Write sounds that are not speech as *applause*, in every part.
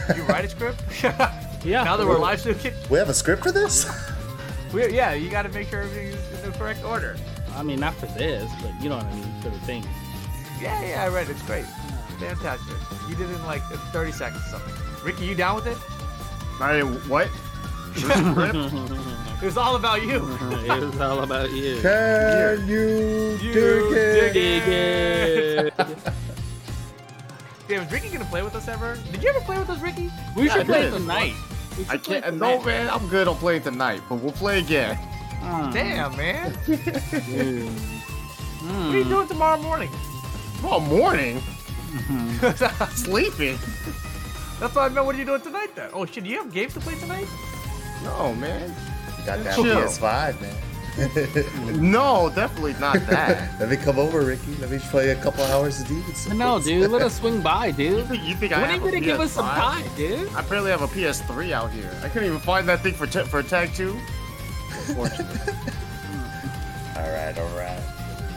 *laughs* You write a script? *laughs* Yeah. now that we're live streaming, We have a script for this? we yeah, you got to make sure everything is in the correct order. I mean, not for this, but you know what I mean for the thing. Yeah, yeah, I read it. It's great. Fantastic. You did it in like 30 seconds or something. Ricky, you down with it? I what? *laughs* It was all about you. it was all about you. Can you, You dig it? dig Dig it. Damn, is Ricky gonna play with us ever? Did you ever play with us, Ricky? We Yeah, should I play did. tonight. We I play can't. No, man. I'm good on playing tonight, but we'll play again. Mm. Damn, man. Dude. *laughs* What are you Mm. doing tomorrow morning? Well, morning. *laughs* That's Sleeping. That's what I meant. What are you doing tonight then? Oh shit, do you have games to play tonight? No, man. You got that Chill. PS5, man. No, definitely not *laughs* that. Let me come over, Ricky. Let me play a couple hours of Demon's Souls. No, dude, let us swing by, you dude. think, you think I When are you gonna give us some time, dude? I barely have a PS3 out here. I couldn't even find that thing for t- for Tag 2. Unfortunately. *laughs* All right, all right.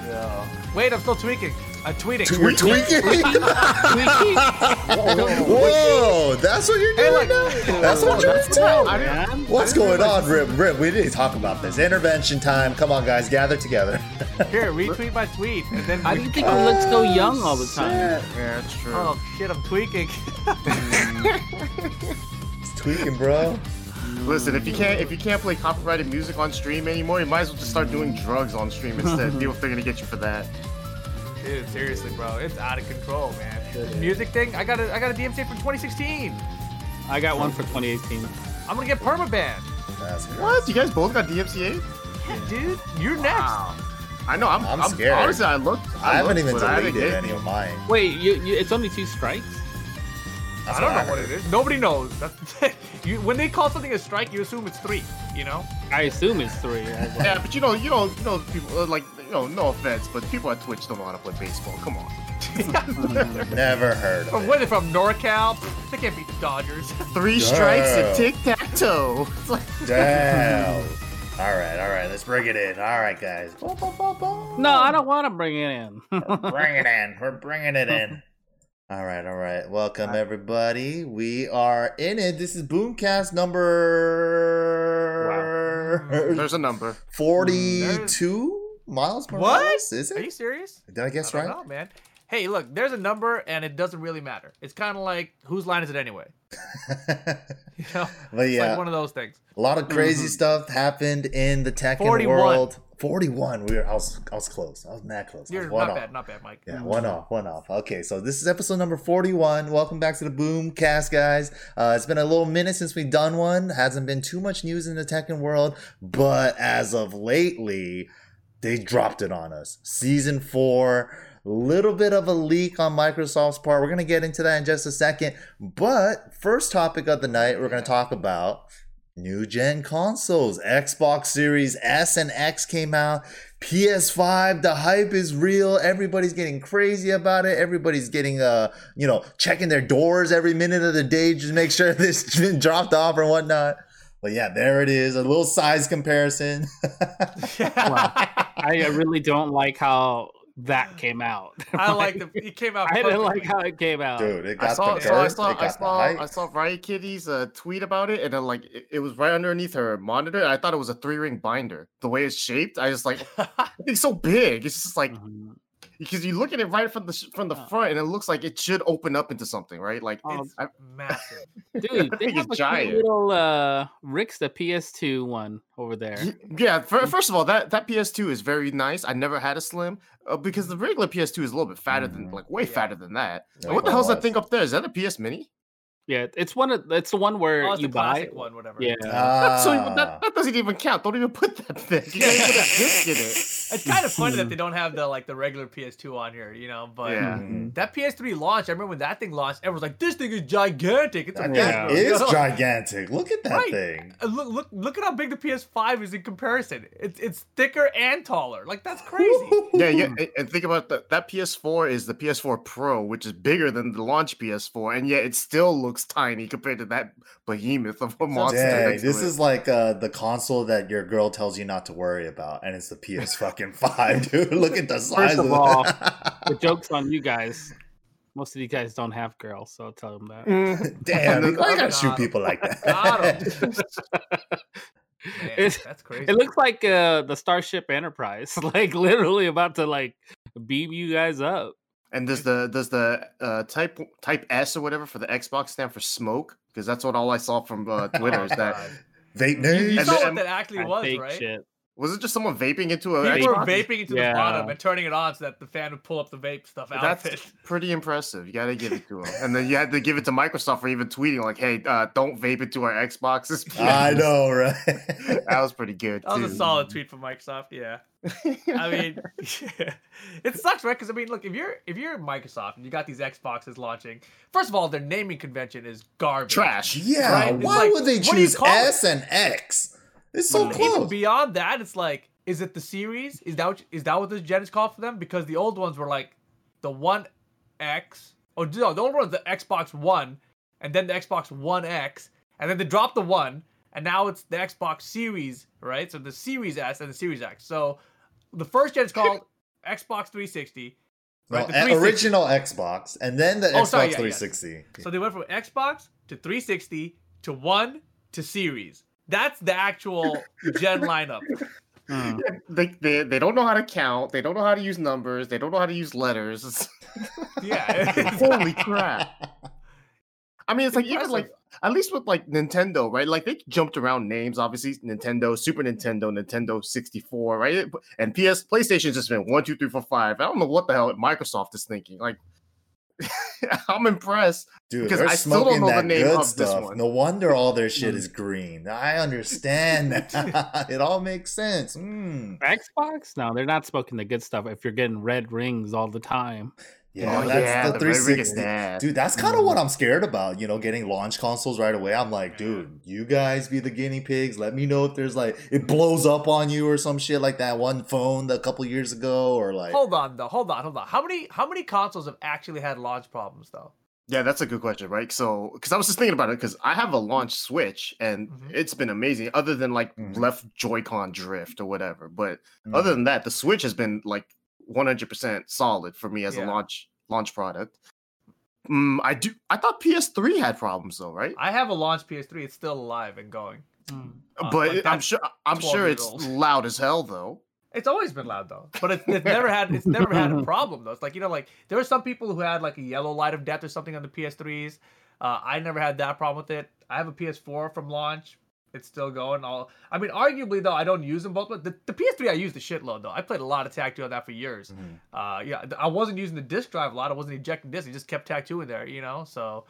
yeah. Wait, I'm still tweaking. I'm tweeting. We're tweaking. *laughs* Whoa, that's what you're doing look. now? That's what you're doing? I. What's going on, Rip? Rip, we need to talk about this. Intervention time. Come on, guys, gather together. *laughs* Here, retweet my tweet, and then. How do you think we look so oh, young all the time? Yeah, that's true. Oh shit, I'm tweaking. *laughs* It's tweaking, bro. Listen, if you can't if you can't play copyrighted music on stream anymore, you might as well just start doing drugs on stream instead. Deal if they're gonna get you for that. Dude, seriously, bro, it's out of control, man. The music thing, I got a, I got a DMCA from 2016. I got one for 2018. I'm gonna get permabanned. That's great. What? You guys both got DMCA? Yeah, dude, you're next. I know. I'm. I'm I'm, scared. Honestly, I looked. I haven't looked, even but I haven't deleted any of mine. Wait, you, you, it's only two strikes? That's I don't know heard. what it is. Nobody knows. That's, *laughs* you, when they call something a strike, you assume it's three. You know? I assume it's three. I was like, Yeah, but you know, you know, you know, people uh, like you know, no offense, but people at Twitch don't know how to play baseball. Come on. *laughs* Never heard From of where it. they from? NorCal? They can't beat the Dodgers. Three strikes Damn. and tic tac toe. *laughs* It's like Damn. All right, all right. Let's bring it in. All right, guys. no, I don't want to bring it in. bring it in. We're bringing it in. *laughs* All right, all right. Welcome everybody. We are in it. This is Boomcast number there's a number. Mm, forty-two. Miles What? Morales, is Are you serious? Did I guess I right? know, man. Hey, look, there's a number, and it doesn't really matter. It's kind of like whose line is it anyway? *laughs* You know, but it's yeah, like one of those things. a lot of crazy Mhm. stuff happened in the Tekken 41. world. Forty-one. We were. I was. I was close. I was mad close. Was not off. bad, not bad, Mike. Yeah, one off, one off. Okay, so this is episode number 41. Welcome back to the Boomcast, guys. Uh, it's been a little minute since we've done one. Hasn't been too much news in the Tekken world, but as of lately, they dropped it on us. Season four, little bit of a leak on Microsoft's part. We're to get into that in just a second. But first topic of the night, we're to talk about new gen consoles. Xbox Series S and X came out. PS5, the hype is real. Everybody's getting crazy about it. Everybody's getting uh, you know, checking their doors every minute of the day just to make sure *laughs* this dropped off or whatnot. But yeah, there it is. A little size comparison. *laughs* Wow. I *laughs* really don't like how that came out. I like *laughs* the. It came out. I didn't like how it came out. Dude, it I saw, the so I saw, I saw. I saw Riot Kitty's uh, tweet about it, and then like it, it was right underneath her monitor. And I thought it was a three ring binder. The way it's shaped, I just like it's so big. It's just like Mhm. Because you look at it right from the from the Uh. front, and it looks like it should open up into something, right? Like Oh, it's, I, massive. *laughs* Dude, That they thing have is a giant. little uh Rick's the PS2 one over there. yeah. fir- first of all, that that PS2 is very nice. I never had a slim uh, because the regular PS2 is a little bit fatter than Mhm. like way Yeah. fatter than that. Yeah, what the it hell's that thing up there? Is that a PS Mini? Yeah, it's one of it's the one where Oh, it's you the buy. classic one, whatever. Yeah. That's *laughs* so Ah. that, that doesn't even count. Don't even put that thing. *laughs* You can't even put a disc in it. It's kind of funny that they *laughs* don't have the like the regular PS2 on here, you know. But Yeah. Mhm. that PS3 launched, I remember when that thing launched, everyone's like, "This thing is gigantic. It's That Yeah. thing is You know? gigantic. Look at that Right. thing. Look, look, look at how big the PS5 is in comparison. It's it's thicker and taller. Like that's crazy. *laughs* Yeah, yeah. and- And think about that. That PS4 is the PS4 Pro, which is bigger than the launch PS4, and yet it still looks tiny compared to that behemoth of a monster. Dang, this is like uh, the console that your girl tells you not to worry about, and it's the PS fucking five, dude. *laughs* Look at the size of of all. *laughs* The joke's on you guys. Most of you guys don't have girls, so I'll tell them that. Mm. Damn, *laughs* And you gotta then- shoot people like that. Man, that's crazy. It looks like uh, the Starship Enterprise, like literally about to like beam you guys up. And does the does the uh, type type S or whatever for the Xbox stand for smoke? Because that's what all I saw from uh, Twitter is that God. Vape You, news. you And saw then- what that actually was, right? shit. Was it just someone vaping into a People were Xbox? vaping into Yeah. the bottom and turning it on so that the fan would pull up the vape stuff out That's of it. *laughs* pretty impressive. You got to give it to them. And then you had to give it to Microsoft for even tweeting like, "Hey, uh, don't vape into our Xboxes." *laughs* I know, right? *laughs* that was pretty good. That was a solid tweet from Microsoft. Yeah, I mean, it sucks, right? Because I mean, look, if you're if you're Microsoft and you got these Xboxes launching, first of all, their naming convention is garbage. trash. yeah, Right? Why like, would they what do you choose call it? S and X? It's so But even beyond that, it's like, is it the series? Is that what, is that what this gen is called for them? Because the old ones were like the One X. Oh no, the old one's the Xbox One, and then the Xbox One X, and then they dropped the one, and now it's the Xbox Series, right? So the Series S and the Series X. So the first gen is *laughs* called Xbox 360. No, Right, the 360. original Xbox, and then the Oh, Xbox sorry, yeah, yeah. 360. So they went from Xbox to 360 to One to Series. That's the actual gen *laughs* lineup. Hmm. They, they they don't know how to count. They don't know how to use numbers. They don't know how to use letters. *laughs* Yeah. *laughs* Holy crap! I mean, it's like even like at least with like Nintendo, right? Like they jumped around names. Obviously, Nintendo, Super Nintendo, Nintendo 64, right? And PS PlayStation's just been one, two, three, four, five. I don't know what the hell Microsoft is thinking. Like, *laughs* I'm impressed. Dude, Because they're I still don't smoking know the that name good of this stuff. one. No wonder all their shit Mm. is green. I *laughs* understand that. *laughs* it all makes sense. Mm. Xbox? No, they're not smoking the good stuff. If you're getting red rings all the time, Yeah, oh that's yeah, the the, Red Ring is 360. that. Dude, that's kind of Mm. what I'm scared about, you know, getting launch consoles right away. I'm like, dude, you guys be the guinea pigs. Let me know if there's like it blows up on you or some shit like that one phone a couple years ago or like Hold on though. Hold on. Hold on. How many how many consoles have actually had launch problems though? Yeah, that's a good question, right? So, because I was just thinking about it, because I have a launch Switch and Mhm. it's been amazing, other than like Mhm. left Joy-Con drift or whatever. But Mm. other than that, the Switch has been like 100% solid for me as Yeah. a launch launch product. Mm, I do. I thought PS3 had problems though, right? I have a launch PS3. It's still alive and going. Uh, but like, I'm sure. I'm sure it's old. *laughs* loud as hell though. It's always been loud though, but it's, it's never had it's never had a *laughs* problem though. It's like you know, like there are some people who had like a yellow light of death or something on the PS3s. Uh, I never had that problem with it. I have a PS4 from launch. It's still going. All I mean, arguably though, I don't use them both. But the, the PS3 I used a shitload though. I played a lot of Tag 2 on that for years. Mhm. Uh, yeah, I wasn't using the disc drive a lot. I wasn't ejecting discs. I just kept Tag 2 in there, you know. So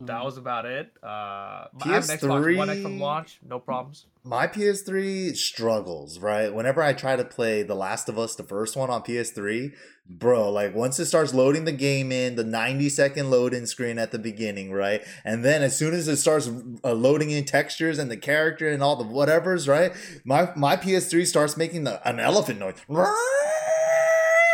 that was about it. Uh, I have an Xbox One X from launch. No problems. my PS3 struggles, right? Whenever I try to play The Last of Us, the first one on PS3, bro, like once it starts loading the game in, the 90 second load in screen at the beginning, right? And then as soon as it starts uh, loading in textures and the character and all the whatevers, right? My my PS3 starts making the, an elephant noise.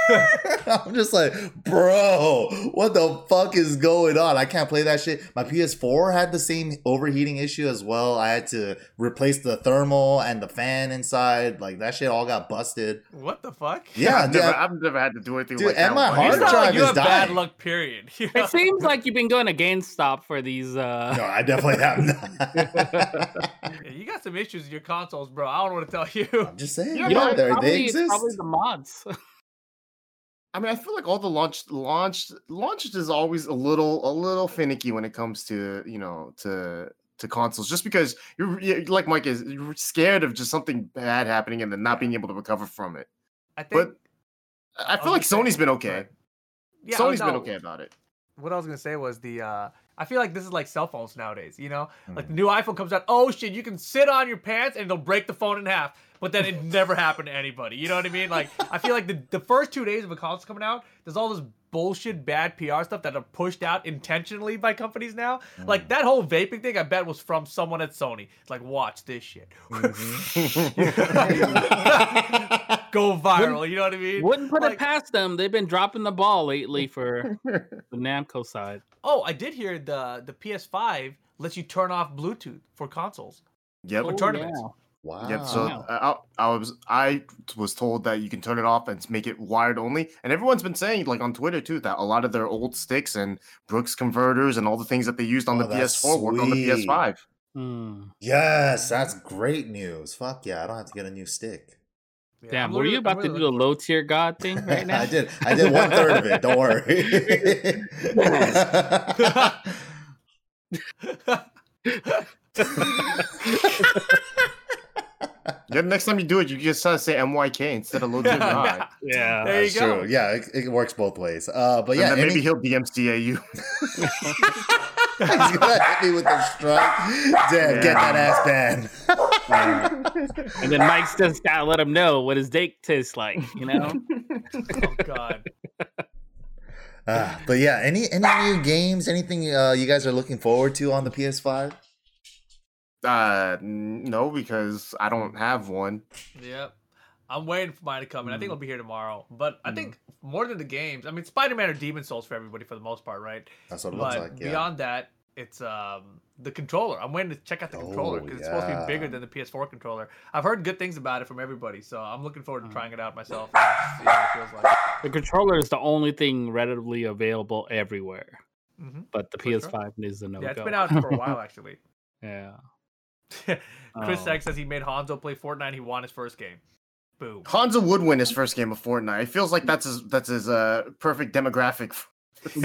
*laughs* I'm just like, bro, what the fuck is going on? I can't play that shit. My PS4 had the same overheating issue as well. I had to replace the thermal and the fan inside. Like that shit all got busted. What the fuck? Yeah, I've dude, never, I- I've never had to do anything Dude, like and that. my hard sound drive like you is have bad luck. Period. *laughs* You know? it seems like you've been going to GameStop for these. uh no, I definitely have not. *laughs* Yeah, you got some issues with your consoles, bro. I don't know what to tell you. I'm just saying, Yeah, yeah, no, they, probably, they it's exist. probably the mods. I mean, I feel like all the launch launch launch is always a little a little finicky when it comes to you know to to consoles, just because you're, you're like Mike is you're scared of just something bad happening and then not being able to recover from it. I think. But I feel like Sony's been okay. Right. Yeah, Sony's been okay about it. What I was gonna say was the. uh I feel like this is like cell phones nowadays. You know, like Mhm. the new iPhone comes out. Oh shit, you can sit on your pants and they'll break the phone in half. But then it never happened to anybody. You know what I mean? Like I feel like the the first two days of a console coming out, there's all this bullshit bad PR stuff that are pushed out intentionally by companies now. Mm. Like that whole vaping thing, I bet was from someone at Sony. It's like, watch this shit. Mm-hmm. *laughs* Go viral. You know what I mean? Wouldn't put Like- it past them. They've been dropping the ball lately for the Namco side. Oh, I did hear the the PS5 lets you turn off Bluetooth for consoles. Yep. For oh, tournaments. Wow. Yep. So Wow. uh, I, I was I was told that you can turn it off and make it wired only, and everyone's been saying like on Twitter too that a lot of their old sticks and Brooks converters and all the things that they used on Oh, the PS4 work on the. PS5. Hmm. yes, that's great news. Fuck yeah, I don't have to get a new stick. Yeah, Damn, were you about to do the low tier god thing *laughs* right now? I did. I did one third of it. Don't worry. *laughs* *laughs* Yeah, next time you do it, you just uh, say MYK instead of low tier god. yeah. There you That's go. true. Yeah, it, it works both ways. Uh, but And yeah, then any- maybe he'll DMCA you. *laughs* he's gonna hit me with a strike. Damn, get that ass banned. And then Mike's just gotta let him know what his date tastes like, you know? *laughs* Oh God. Ah, but yeah, any any new games? Anything uh, you guys are looking forward to on the PS5? Uh, no, because I don't have one. Yep. I'm waiting for mine to come, and I think Mm. it'll be here tomorrow. But I Mm. think more than the games, I mean, Spider-Man or Demon's Souls for everybody for the most part, right? That's what it but looks like. Yeah. beyond that, it's um the controller. I'm waiting to check out the controller Oh, because it's supposed to be bigger than the PS4 controller. I've heard good things about it from everybody, so I'm looking forward to Mm. trying it out myself and see what it feels like. The controller is the only thing readily available everywhere, hmm but the For. PS5 is a no yeah, it's go. been out for a while *laughs* actually. yeah. *laughs* Chris Oh. Sack says he made Hanzo play Fortnite. He won his first game. Boom. Hanzo would win his first game of Fortnite. It feels like that's his that's his uh perfect demographic. *laughs* they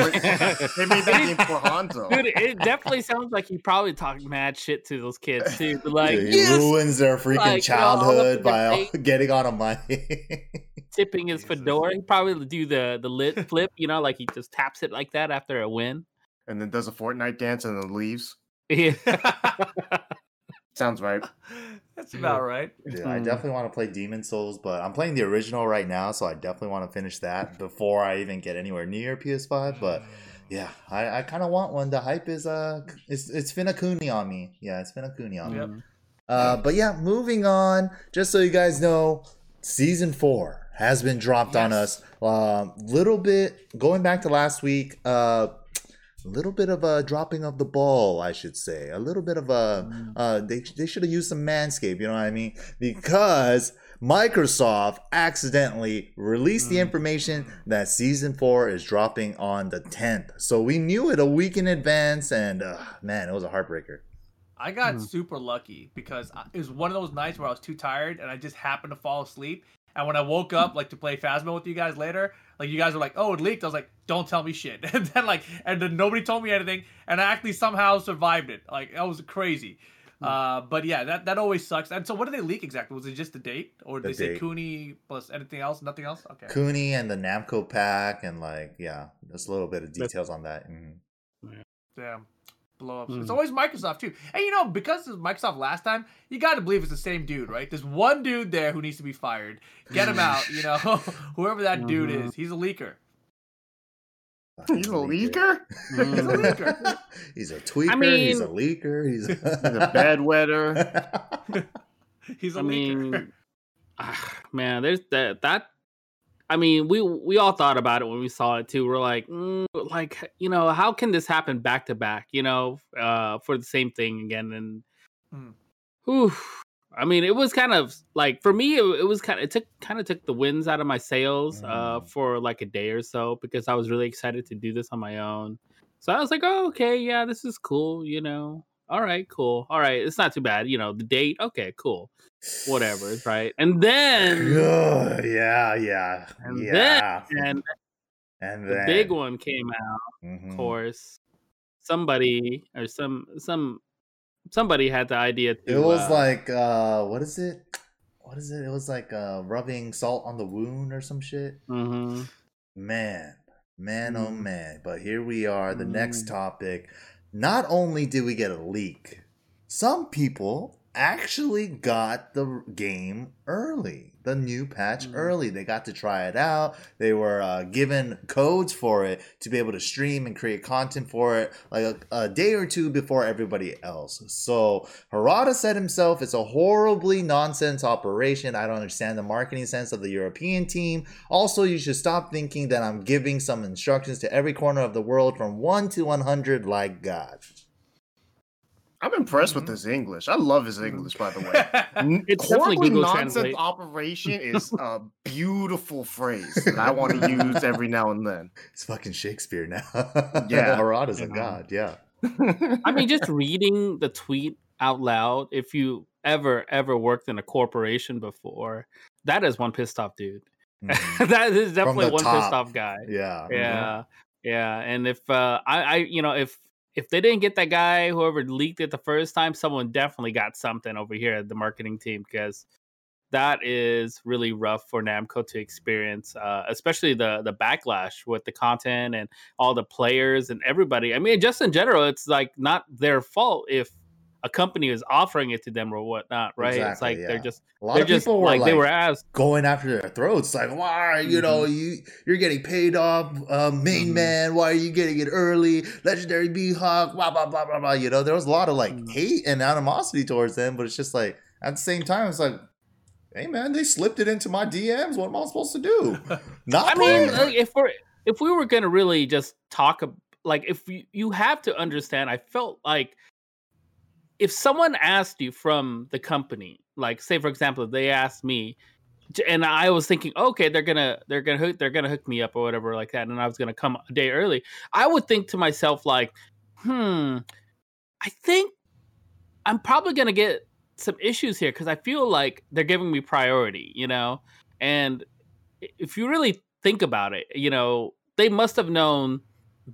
made that game for Hanzo. Dude, it definitely sounds like he probably talked mad shit to those kids too. Like, Dude, he yes, ruins their freaking Like, you know, all up childhood by *laughs* getting on a mic. tipping his Jesus. fedora. He probably do the the lit flip, you know, like he just taps it like that after a win. And then does a Fortnite dance and then leaves. Yeah. Sounds right. *laughs* That's about right. Yeah, I Mm. definitely want to play Demon's Souls, but I'm playing the original right now, so I definitely want to finish that before I even get anywhere near PS5. But *sighs* yeah, I, I kind of want one. The hype is uh, it's it's Finakuni on me. Yeah, it's Finakuni on me. Uh, but yeah, moving on. Just so you guys know, season four has been dropped on Yes. us. Um, little bit going back to last week. Uh, a little bit of a dropping of the ball, I should say. A little bit of a uh, they they should have used some manscape. You know what I mean? Because Microsoft accidentally released the Mm. information that season four is dropping on the 10th. So we knew it a week in advance, and uh, man, it was a heartbreaker. I got Hmm. super lucky because it was one of those nights where I was too tired and I just happened to fall asleep. And when I woke up, like to play Phasma with you guys later, like you guys were like, "Oh, it leaked." I was like, "Don't tell me shit." *laughs* And then like, and then nobody told me anything, and I actually somehow survived it. Like that was crazy. Hmm. Uh, but yeah, that that always sucks. And so, what did they leak exactly? Was it just the date, or did The they say. Kuni plus anything else? Nothing else. Okay. Kuni and the Namco pack, and like, yeah, just a little bit of details on that. Mhm. Damn. Blow ups. Hmm. It's always Microsoft too. And you know, because it was Microsoft last time, you gotta believe it's the same dude, right? There's one dude there who needs to be fired. Get him out, you know. *laughs* Whoever that dude Mhm. is. He's a leaker. He's a leaker. He's a Mm. leaker. he's a tweaker. he's a leaker. He's a, He's a bedwetter. *laughs* *laughs* He's a I leaker. mean, ah, man, there's that that. I mean, we we all thought about it when we saw it too. We're like, mm, like you know, how can this happen back to back? You know, uh, for the same thing again, and Mm. whew, I mean, it was kind of like for me, it, it was kind of it took kind of took the winds out of my sails uh, Mm. for like a day or so because I was really excited to do this on my own. So I was like, oh, okay, yeah, this is cool. You know, all right, cool, all right, it's not too bad. You know, the date, okay, cool, whatever, right? And then *clears throat* Ugh, yeah, yeah, And yeah. and and the big one came out, Mhm. of course. Somebody or some some somebody had the idea to. It was uh, like, uh, what is it? What is it? It was like uh, rubbing salt on the wound or some shit. mhm. Man, man, oh Mm. man. But here we are, the next Mm. topic. Not only did we get a leak, some people actually got the game early, the new patch Mm. early. They got to try it out. They were uh, given codes for it to be able to stream and create content for it like a, a day or two before everybody else. So Harada said himself, it's a horribly nonsense operation. I don't understand the marketing sense of the European team. Also, you should stop thinking that I'm giving some instructions to every corner of the world from 1 to 100 like God. I'm impressed with Mhm. his English. I love his English, by the way. *laughs* N- It's definitely horribly Google nonsense Translate. operation is *laughs* a beautiful phrase that I want to use every now and then. It's fucking Shakespeare now. Yeah. Harada's a You know. god. Yeah. I mean, just reading the tweet out loud. If you ever ever worked in a corporation before, that is one pissed off dude. Mhm. *laughs* that is definitely the one pissed off guy. Yeah. mhm. Yeah, yeah. And if uh, I, I, you know, if if they didn't get that guy, whoever leaked it the first time, someone definitely got something over here at the marketing team because that is really rough for Namco to experience, uh, especially the the backlash with the content and all the players and everybody. I mean, just in general, it's like not their fault if a company is offering it to them or whatnot, right? it's Exactly, like they're just A lot they're of just people were like, like, they were asked. going after their throats, like, why, you know, you you're getting paid off, uh, main Mhm. man. Why are you getting it early? Legendary Mihawk, blah blah blah blah blah. You know, there was a lot of like Mhm. hate and animosity towards them, but it's just like at the same time, it's like, hey man, they slipped it into my DMs. What am I supposed to do? *laughs* Not I mean, like, if we're if we were gonna really just talk, like if you you have to understand, I felt like if someone asked you from the company, like say for example, they asked me, and I was thinking, okay, they're gonna they're gonna hook they're gonna hook me up or whatever like that, and I was gonna come a day early, I would think to myself like, hmm, I think I'm probably gonna get some issues here because I feel like they're giving me priority, you know, and if you really think about it, you know, they must have known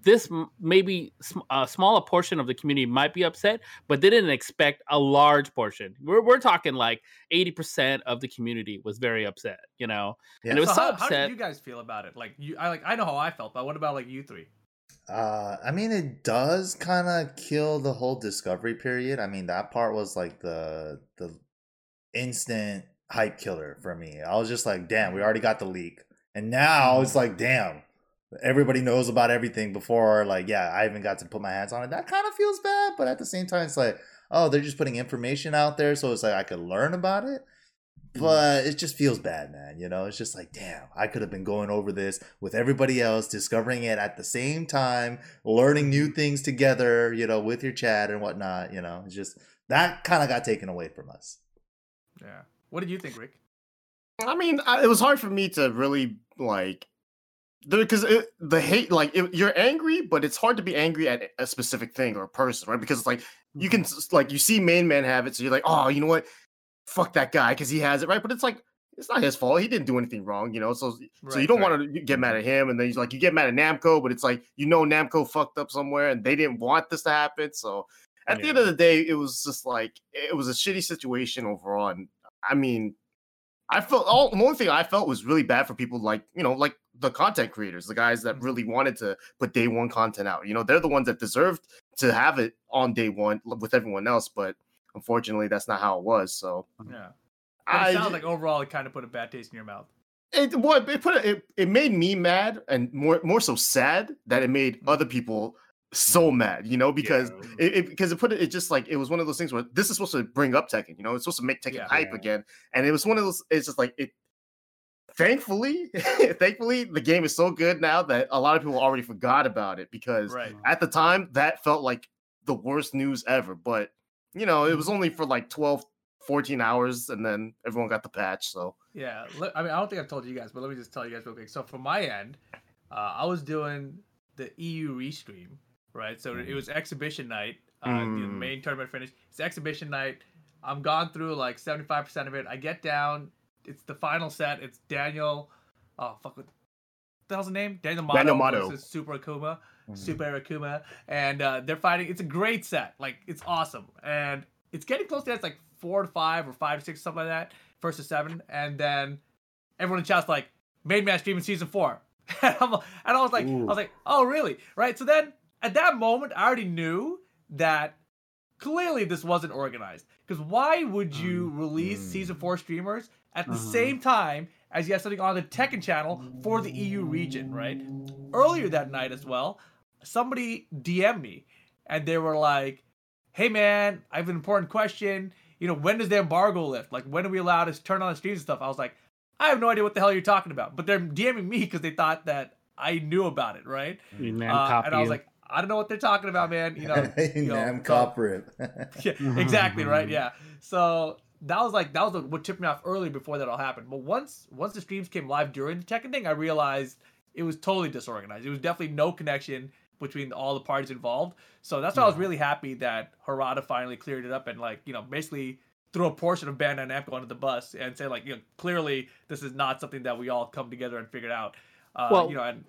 this maybe a smaller portion of the community might be upset, but they didn't expect a large portion. We're, we're talking like 80% of the community was very upset, you know, and it was so so, how, how did you guys feel about it? Like you, I like I know how I felt, but what about like you three? Uh, I mean, it does kind of kill the whole discovery period. I mean, that part was like the the instant hype killer for me. I was just like, damn, we already got the leak, and now it's like, damn, everybody knows about everything before. Like, yeah, I even got to put my hands on it. That kind of feels bad, but at the same time, it's like, oh, they're just putting information out there, so it's like I could learn about it. Mm-hmm. But it just feels bad, man. You know, it's just like, damn, I could have been going over this with everybody else, discovering it at the same time, learning new things together, you know, with your chat and whatnot. You know, it's just that kind of got taken away from us. Yeah. What did you think, Rick? I mean, I, it was hard for me to really like because the hate, like it, you're angry, but it's hard to be angry at a specific thing or a person, right? Because it's like you can mm-hmm. like you see main man have it, so you're like, oh, you know what, fuck that guy because he has it, right? But it's like it's not his fault. He didn't do anything wrong, you know. So so you don't right. want to get mad at mm-hmm. him, and then he's like you get mad at Namco, but it's like you know Namco fucked up somewhere, and they didn't want this to happen. So at the end of the day, it was just like it was a shitty situation overall. And I mean, I felt all the only thing I felt was really bad for people like you know like the content creators, the guys that mm-hmm. really wanted to put day one content out. You know, they're the ones that deserved to have it on day one with everyone else, but unfortunately, that's not how it was. So mm-hmm. Yeah. But I it sounds like overall it kind of put a bad taste in your mouth. it what it put it it made me mad and more more so sad that it made mm-hmm. other people so mad. You know, because Yeah. it, it because it put it, it just like it was one of those things where this is supposed to bring up Tekken, you know, it's supposed to make Tekken Yeah. hype Yeah. again, and it was one of those. It's just like it. Thankfully, *laughs* thankfully, the game is so good now that a lot of people already forgot about it because Right. at the time that felt like the worst news ever. But you know, it was only for like 12, 14 hours, and then everyone got the patch. So Yeah, I mean, I don't think I've told you guys, but let me just tell you guys real quick. So from my end, uh, I was doing the EU restream, right? So it was exhibition night. Uh, The Mm. main tournament finished. It's exhibition night. I'm gone through like 75% of it. I get down. It's the final set. It's Daniel. Oh fuck! What the hell's the name? Daniel Mato. Daniel Mato. versus Super Akuma. Mhm. Super Akuma, and uh, they're fighting. It's a great set. Like it's awesome, and it's getting close to that. It's like four to five or five to six, something like that. First to seven, and then everyone in chat's like, "Main man streaming season four. *laughs* and, I'm, and I was like, I was like, "Oh really?" Right. So then at that moment, I already knew that clearly this wasn't organized. Because why would you release Mm. season four streamers at the Uh-huh. same time as you have something on the Tekken channel for the EU region, right? Earlier that night as well, somebody DM'd me and they were like, hey man, I have an important question. You know, when does the embargo lift? Like, when are we allowed to turn on the streams and stuff? I was like, I have no idea what the hell you're talking about. But they're DMing me because they thought that I knew about it, right? You man Uh, and I was like, I don't know what they're talking about, man. You know, *laughs* you know, Namco rip. *laughs* yeah, exactly right. *laughs* Yeah. So that was like that was what tipped me off early before that all happened. But once once the streams came live during the Tekken thing, I realized it was totally disorganized. It was definitely no connection between all the parties involved. So that's why I was really happy that Harada finally cleared it up and like you know basically threw a portion of Bandai Namco under the bus and say like you know clearly this is not something that we all come together and figured out. Uh, Well, you know, and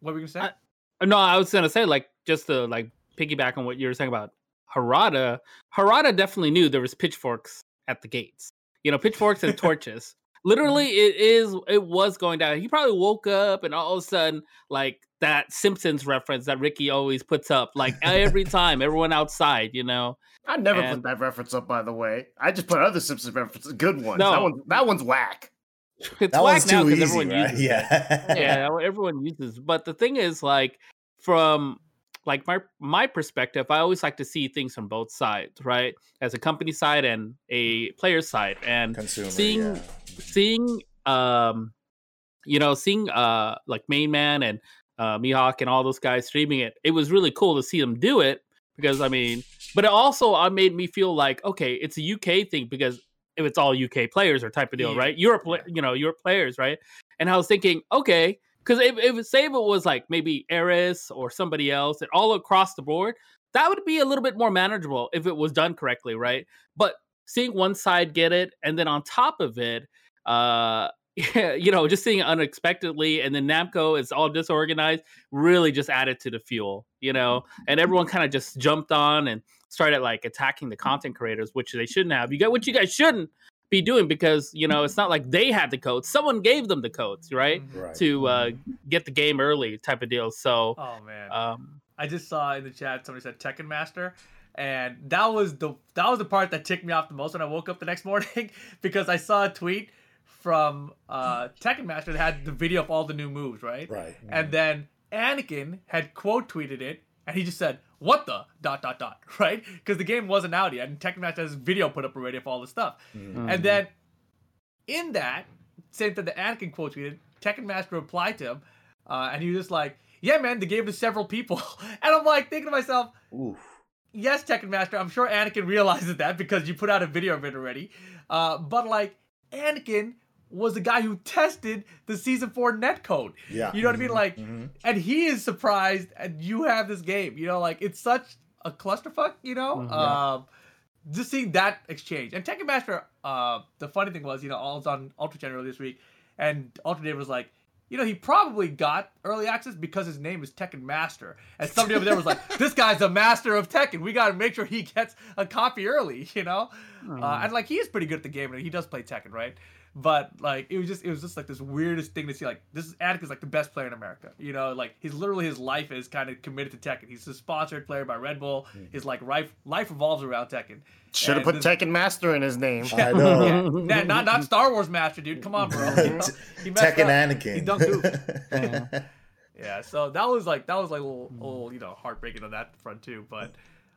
what were you gonna say? I- No, I was gonna say like just to like piggyback on what you were saying about Harada. Harada definitely knew there was pitchforks at the gates. You know, pitchforks and *laughs* torches. Literally, mm-hmm. it is. It was going down. He probably woke up and all of a sudden, like that Simpsons reference that Ricky always puts up, like every *laughs* time, everyone outside. You know, I never And- put that reference up, by the way. I just put other Simpsons references, good ones. No. That one, that one's whack. *laughs* it's that whack one's now too 'cause easy, everyone right? uses it. Yeah. yeah, everyone uses. But the thing is, like, from like my my perspective, I always like to see things from both sides, right? As a company side and a player side, and Consumer. seeing yeah. seeing um, you know, seeing uh like Main Man and uh Mihawk and all those guys streaming it, it was really cool to see them do it because I mean, but it also uh, made me feel like okay, it's a UK thing because if it's all UK players or type of deal, Yeah. right? Europe, you know, Europe players, right? And I was thinking, okay, because if, if say if it was like maybe Aris or somebody else, and all across the board, that would be a little bit more manageable if it was done correctly, right? But seeing one side get it, and then on top of it, uh, *laughs* you know, just seeing it unexpectedly, and then Namco is all disorganized, really just added to the fuel, you know, and everyone kind of just jumped on and started like attacking the content creators, which they shouldn't have. You got what you guys shouldn't be doing because you know it's not like they had the codes; someone gave them the codes, right, Mhm. Right. to uh, get the game early, type of deal. So, Oh man. um, I just saw in the chat somebody said Tekken Master, and that was the that was the part that ticked me off the most when I woke up the next *laughs* morning because I saw a tweet from uh, Tekken Master that had the video of all the new moves, right? Right. And then Anakin had quote tweeted it, and he just said, "What the dot dot dot," *laughs* right? Because the game wasn't out yet, and Tekken Master has video put up already of all this stuff. Mm. And then in that, same thing that Anakin quote tweeted, Tekken Master replied to him, uh, and he was just like, "Yeah, man, the game it to several people," *laughs* and I'm like thinking to myself, Oof. yes, Tekken Master, I'm sure Anakin *laughs* realizes that because you put out a video of it already. Uh, but like Anakin was the guy who tested the season four netcode. Yeah. You know what I mean? Like, Mhm. and he is surprised, and you have this game. You know, like it's such a clusterfuck. You know, Mhm. um, just seeing that exchange and Tekken Master. Uh, the funny thing was, you know, all was on Ultra Gen this week, and Ultra Dave was like. You know, he probably got early access because his name is Tekken Master. And somebody over there was like, *laughs* this guy's a master of Tekken. We got to make sure he gets a copy early, *laughs* you know? Uh, and like, he is pretty good at the game and he does play Tekken, right? But like, it was just, it was just like this weirdest thing to see. Like, this is Atticus, like the best player in America, you know? Like, he's literally, his life is kind of committed to Tekken. He's a sponsored player by Red Bull. Hmm. His like life, life revolves around Tekken. Should have put this- Tekken Master in his name. I know. *laughs* Yeah, nah, not not Star Wars Master, dude. Come on, bro. You *laughs* know? He Tekken up. Anakin. He dunked. Yeah. *laughs* Yeah, so that was like that was like a little, hmm. little you know heartbreaking on that front too. But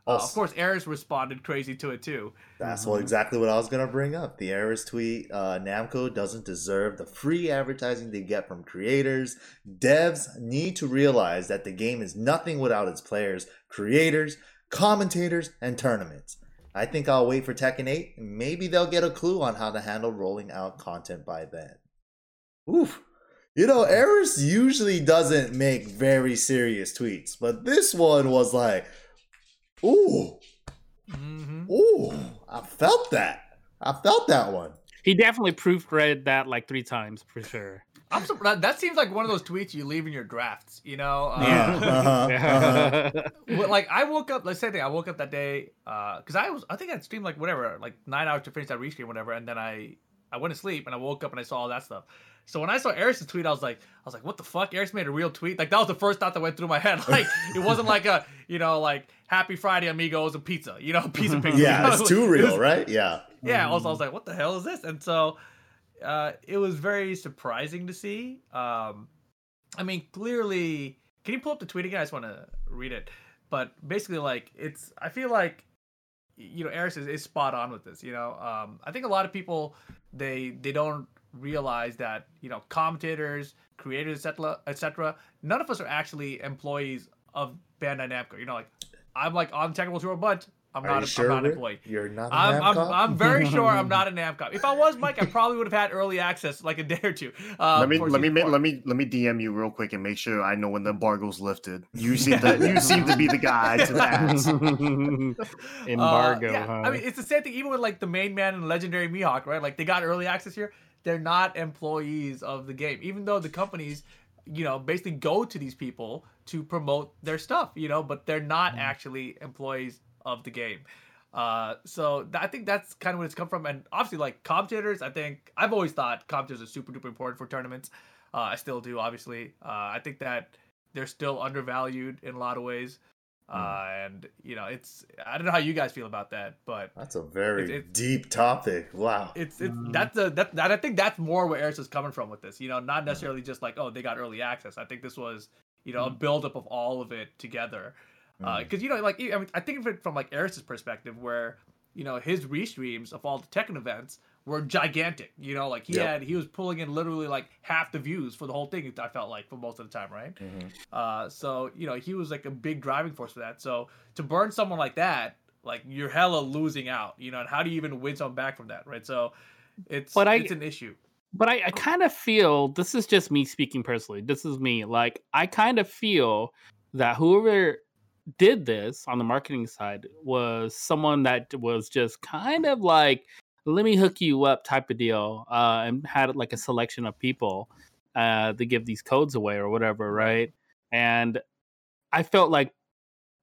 uh, of course, Aris responded crazy to it too. That's what exactly what I was gonna bring up. The Aris tweet: uh, Namco doesn't deserve the free advertising they get from creators. Devs need to realize that the game is nothing without its players, creators, commentators, and tournaments. I think I'll wait for Tekken 8. and Maybe they'll get a clue on how to handle rolling out content by then. Oof. You know, Aris usually doesn't make very serious tweets, but this one was like, ooh. Mm-hmm. Ooh, I felt that. I felt that one. he definitely proofread that like three times for sure. I'm surprised. That seems like one of those tweets you leave in your drafts. You know, uh, Yeah. Uh-huh, *laughs* uh-huh. well, like I woke up. Let's say thing. I woke up that day because I was. I think I'd streamed like whatever, like nine hours to finish that restream, whatever, and then I I went to sleep and I woke up and I saw all that stuff. So when I saw Aris's tweet, I was like, I was like, what the fuck? Aris made a real tweet. Like that was the first thought that went through my head. *laughs* Like it wasn't like a you know like Happy Friday amigos and pizza. You know, *laughs* pizza *laughs* picture. Yeah, you know? it's *laughs* too It real, was- right? Yeah. yeah also i was like what the hell is this and so uh it was very surprising to see um i mean clearly can you pull up the tweet again i just want to read it but basically like it's i feel like you know Aris is, is spot on with this you know um i think a lot of people they they don't realize that you know commentators creators etc etc none of us are actually employees of Bandai Namco. You know, like I'm like on technical tour a bunch. I'm Are not. A, *laughs* sure I'm not an employee. You're not. I'm, I'm, I'm very sure I'm not a Namco. If I was Mike, I probably would have had early access like a day or two. Uh, let me let me four. let me let me DM you real quick and make sure I know when the embargo's lifted. You seem *laughs* to you seem to be the guy to that *laughs* Embargo, Uh, yeah, huh? I mean, it's the same thing. Even with like the main man and legendary Mihawk, right? Like they got early access here. They're not employees of the game, even though the companies, you know, basically go to these people to promote their stuff, you know, but they're not Mm-hmm. actually employees of the game. Uh, so th- I think that's kind of where it's come from. And obviously, like commentators, I think I've always thought commentators are super duper important for tournaments. Uh, I still do, obviously. Uh, I think that they're still undervalued in a lot of ways. Uh, and you know, it's I don't know how you guys feel about that, but That's a very It's- it's- deep topic. Wow. it's it's Mm. that's a that, that I think that's more where Aris is coming from with this. You know, not necessarily just like oh they got early access. I think this was you know a buildup of all of it together. Mm. Because you know, like I mean, I think of it from like Aris's perspective, where you know his restreams of all the Tekken events were gigantic. You know, like he Yep. had he was pulling in literally like half the views for the whole thing. I felt like for most of the time, right? Mhm. Uh, so you know he was like a big driving force for that. So to burn someone like that, like you're hella losing out. You know, and how do you even win someone back from that, right? So it's But I- it's an issue. but I, I kind of feel this is just me speaking personally. This is me. Like I kind of feel that whoever did this on the marketing side was someone that was just kind of like let me hook you up type of deal uh, and had like a selection of people uh, to give these codes away or whatever right? And i felt like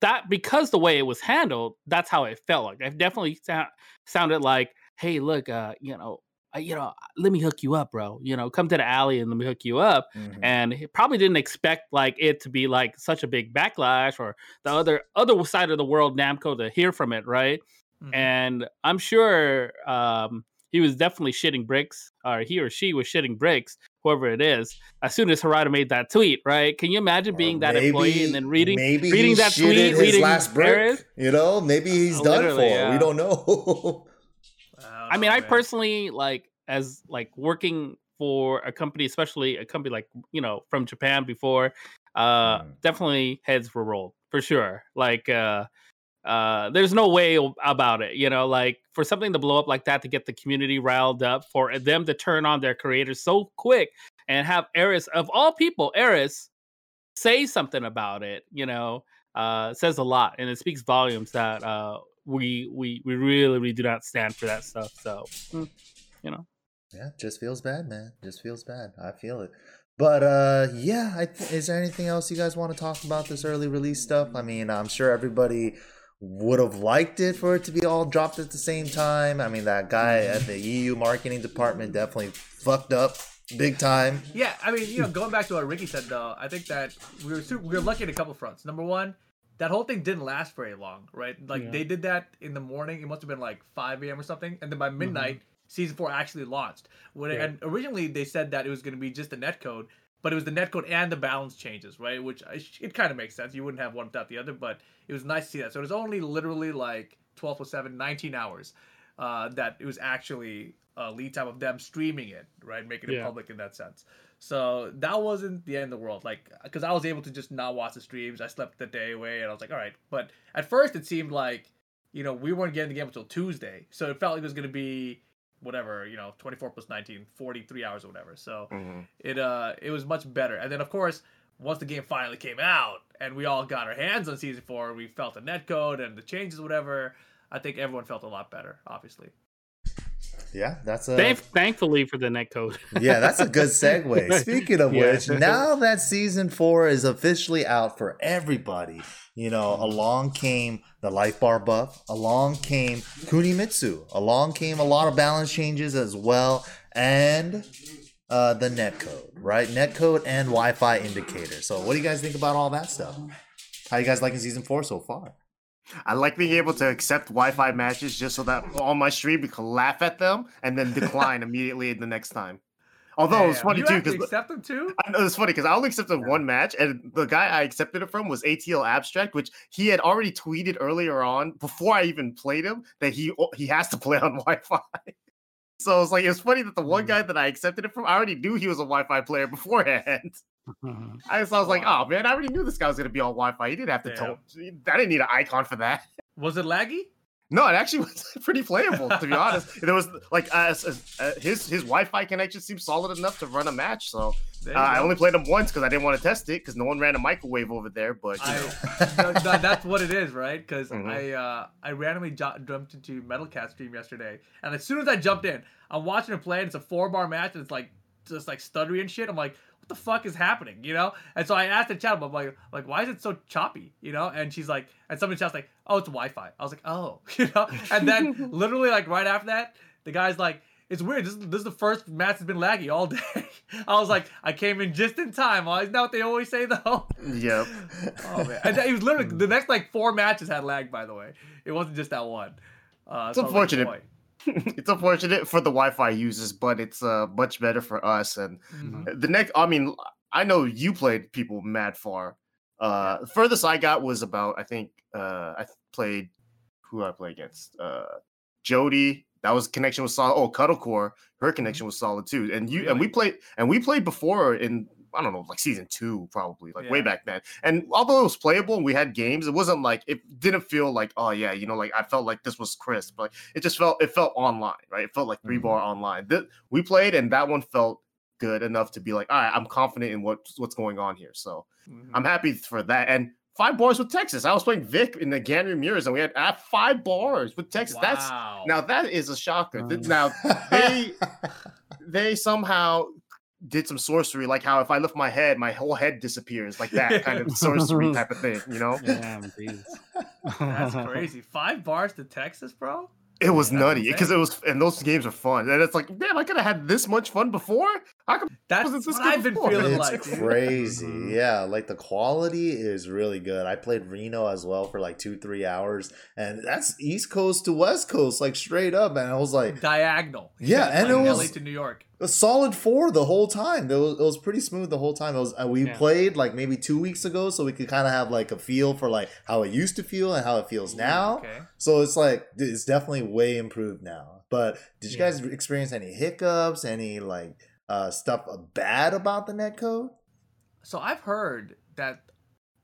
that because the way it was handled that's how it felt like. It definitely sou- sounded like hey look uh you know uh, you know let me hook you up bro. You know come to the alley and let me hook you up. Mhm. and he probably didn't expect like it to be like such a big backlash or the other other side of the world namco to hear from it right Mhm. and i'm sure um he was definitely shitting bricks or he or she was shitting bricks whoever it is as soon as harada made that tweet right can you imagine Or being that employee and then reading maybe reading that tweet, his reading last brick. Paris? You know, maybe he's Uh, done for. yeah. We don't know. *laughs* don't I mean, know, I personally like as like working for a company, especially a company like you know from Japan before. Uh, Mm. definitely heads were rolled for sure. Like, uh, uh, there's no way about it. You know, like for something to blow up like that to get the community riled up, for them to turn on their creators so quick and have Aris of all people, Aris say something about it. You know, uh, says a lot, and it speaks volumes that uh we we we really we do not stand for that stuff. So mm, you know, Yeah, just feels bad, man. Just feels bad. I feel it. But uh yeah, I th- is there anything else you guys want to talk about this early release stuff? I mean, I'm sure everybody would have liked it for it to be all dropped at the same time. I mean, that guy at the EU marketing department definitely fucked up big time. Yeah, I mean, you know, going back to what Ricky said though, I think that we were super, we were lucky in a couple fronts. Number one, that whole thing didn't last very long, right? Like Yeah. they did that in the morning. It must have been like 5 a.m. or something, and then by mm-hmm. midnight, season four actually launched. When it, Yeah. and originally they said that it was going to be just the netcode, but it was the netcode and the balance changes, right? Which it kind of makes sense. You wouldn't have one without the other, but it was nice to see that. So it was only literally like 12 plus 7, 19 hours uh, that it was actually a lead time of them streaming it, right? Making it Yeah. public in that sense. So that wasn't the end of the world. Like, because I was able to just not watch the streams. I slept the day away and I was like, all right. But at first it seemed like, you know, we weren't getting the game until Tuesday. So it felt like it was going to be whatever, you know, 24 plus 19, 43 hours or whatever. So Mhm. it uh it was much better. And then of course, once the game finally came out and we all got our hands on season four, we felt the netcode and the changes, whatever. I think everyone felt a lot better, obviously. Yeah, that's a Thank- thankfully for the netcode. *laughs* Yeah, that's a good segue. Speaking of Yeah. which, now that season four is officially out for everybody, you know, along came the life bar buff, along came Kunimitsu, along came a lot of balance changes as well, and uh, the netcode, right? Netcode and Wi-Fi indicator. So, what do you guys think about all that stuff? How you guys liking season four so far? I like being able to accept Wi-Fi matches just so that on my stream we can laugh at them and then decline *laughs* immediately the next time. Although it's funny you too because accept them too. I know it's funny because I only accepted one match, and the guy I accepted it from was ATL Abstract, which he had already tweeted earlier on before I even played him that he he has to play *laughs* on Wi-Fi. So it's like it's funny that the one Mm. guy that I accepted it from, I already knew he was a Wi-Fi player *laughs* beforehand. I just I was like, oh man, I already knew this guy was gonna be on Wi-Fi. He didn't have to tell. I didn't need an icon for that. *laughs* Was it laggy? No, it actually *laughs* was pretty playable to be honest. There was like uh, s- s- uh, his his Wi-Fi connection seemed solid enough to run a match. So uh, I only played him once because I didn't want to test it because no one ran a microwave over there. But you I- know. No, no, that's what it is, right? Because *laughs* Mhm. I uh, I randomly jo- jumped into Metal Cat stream yesterday, and as soon as I jumped in, I'm watching him play, and it's a four bar match, and it's like just like stuttery and shit. I'm like, what the fuck is happening, you know? And so I asked the chat, I'm like, like why is it so choppy, you know? And she's like, and somebody chat's like, oh, it's Wi-Fi. I was like, oh, *laughs* you know? And then *laughs* literally like right after that, the guy's like. It's weird. This is, this is the first match that's been laggy all day. *laughs* I was like, I came in just in time. Isn't that what they always say though? yep. Oh man, and it was literally the next like four matches had lag. By the way, it wasn't just that one. Uh, It's so I was like, unfortunate. boy. *laughs* it's unfortunate for the Wi-Fi users, but it's uh much better for us. And Mhm. the next, I mean, I know you played people mad far. Uh, the furthest I got was about I think uh I played who I play against uh Jody. That was connection was solid. Oh, Cuddlecore, her connection was solid too. And you and we played and we played before in I don't know like season two probably like way back then. And although it was playable and we had games, it wasn't like it didn't feel like oh yeah you know like I felt like this was crisp. Like it just felt it felt online right. It felt like three Mhm. bar online. Th- we played and that one felt good enough to be like all right I'm confident in what what's going on here. So Mhm. I'm happy for that. And five bars with Texas. I was playing Vic in the Ganryu Mirrors, and we had uh, five bars with Texas. That's now that is a shocker. Th- Mm. Now they *laughs* they somehow did some sorcery, like how if I lift my head, my whole head disappears, like that kind of *laughs* sorcery type of thing. You know, Yeah. That's *laughs* crazy. Five bars to Texas, bro. it was That's nutty because it was, and those games are fun. And it's like, damn, I could have had this much fun before. How come? That's Wasn't this what good I've been before? feeling it's like. dude. crazy. Mhm. Yeah, like the quality is really good. I played Reno as well for like two, three hours, and that's East Coast to West Coast, like straight up. And I was like, Diagonal. Yeah, and like it LA was- to New York. A solid four the whole time. It was, it was pretty smooth the whole time. It was uh, we Yeah. played like maybe two weeks ago, so we could kind of have like a feel for like how it used to feel and how it feels now. Okay. So it's like it's definitely way improved now. But did you Yeah. guys experience any hiccups? Any like uh stuff bad about the netcode? So I've heard that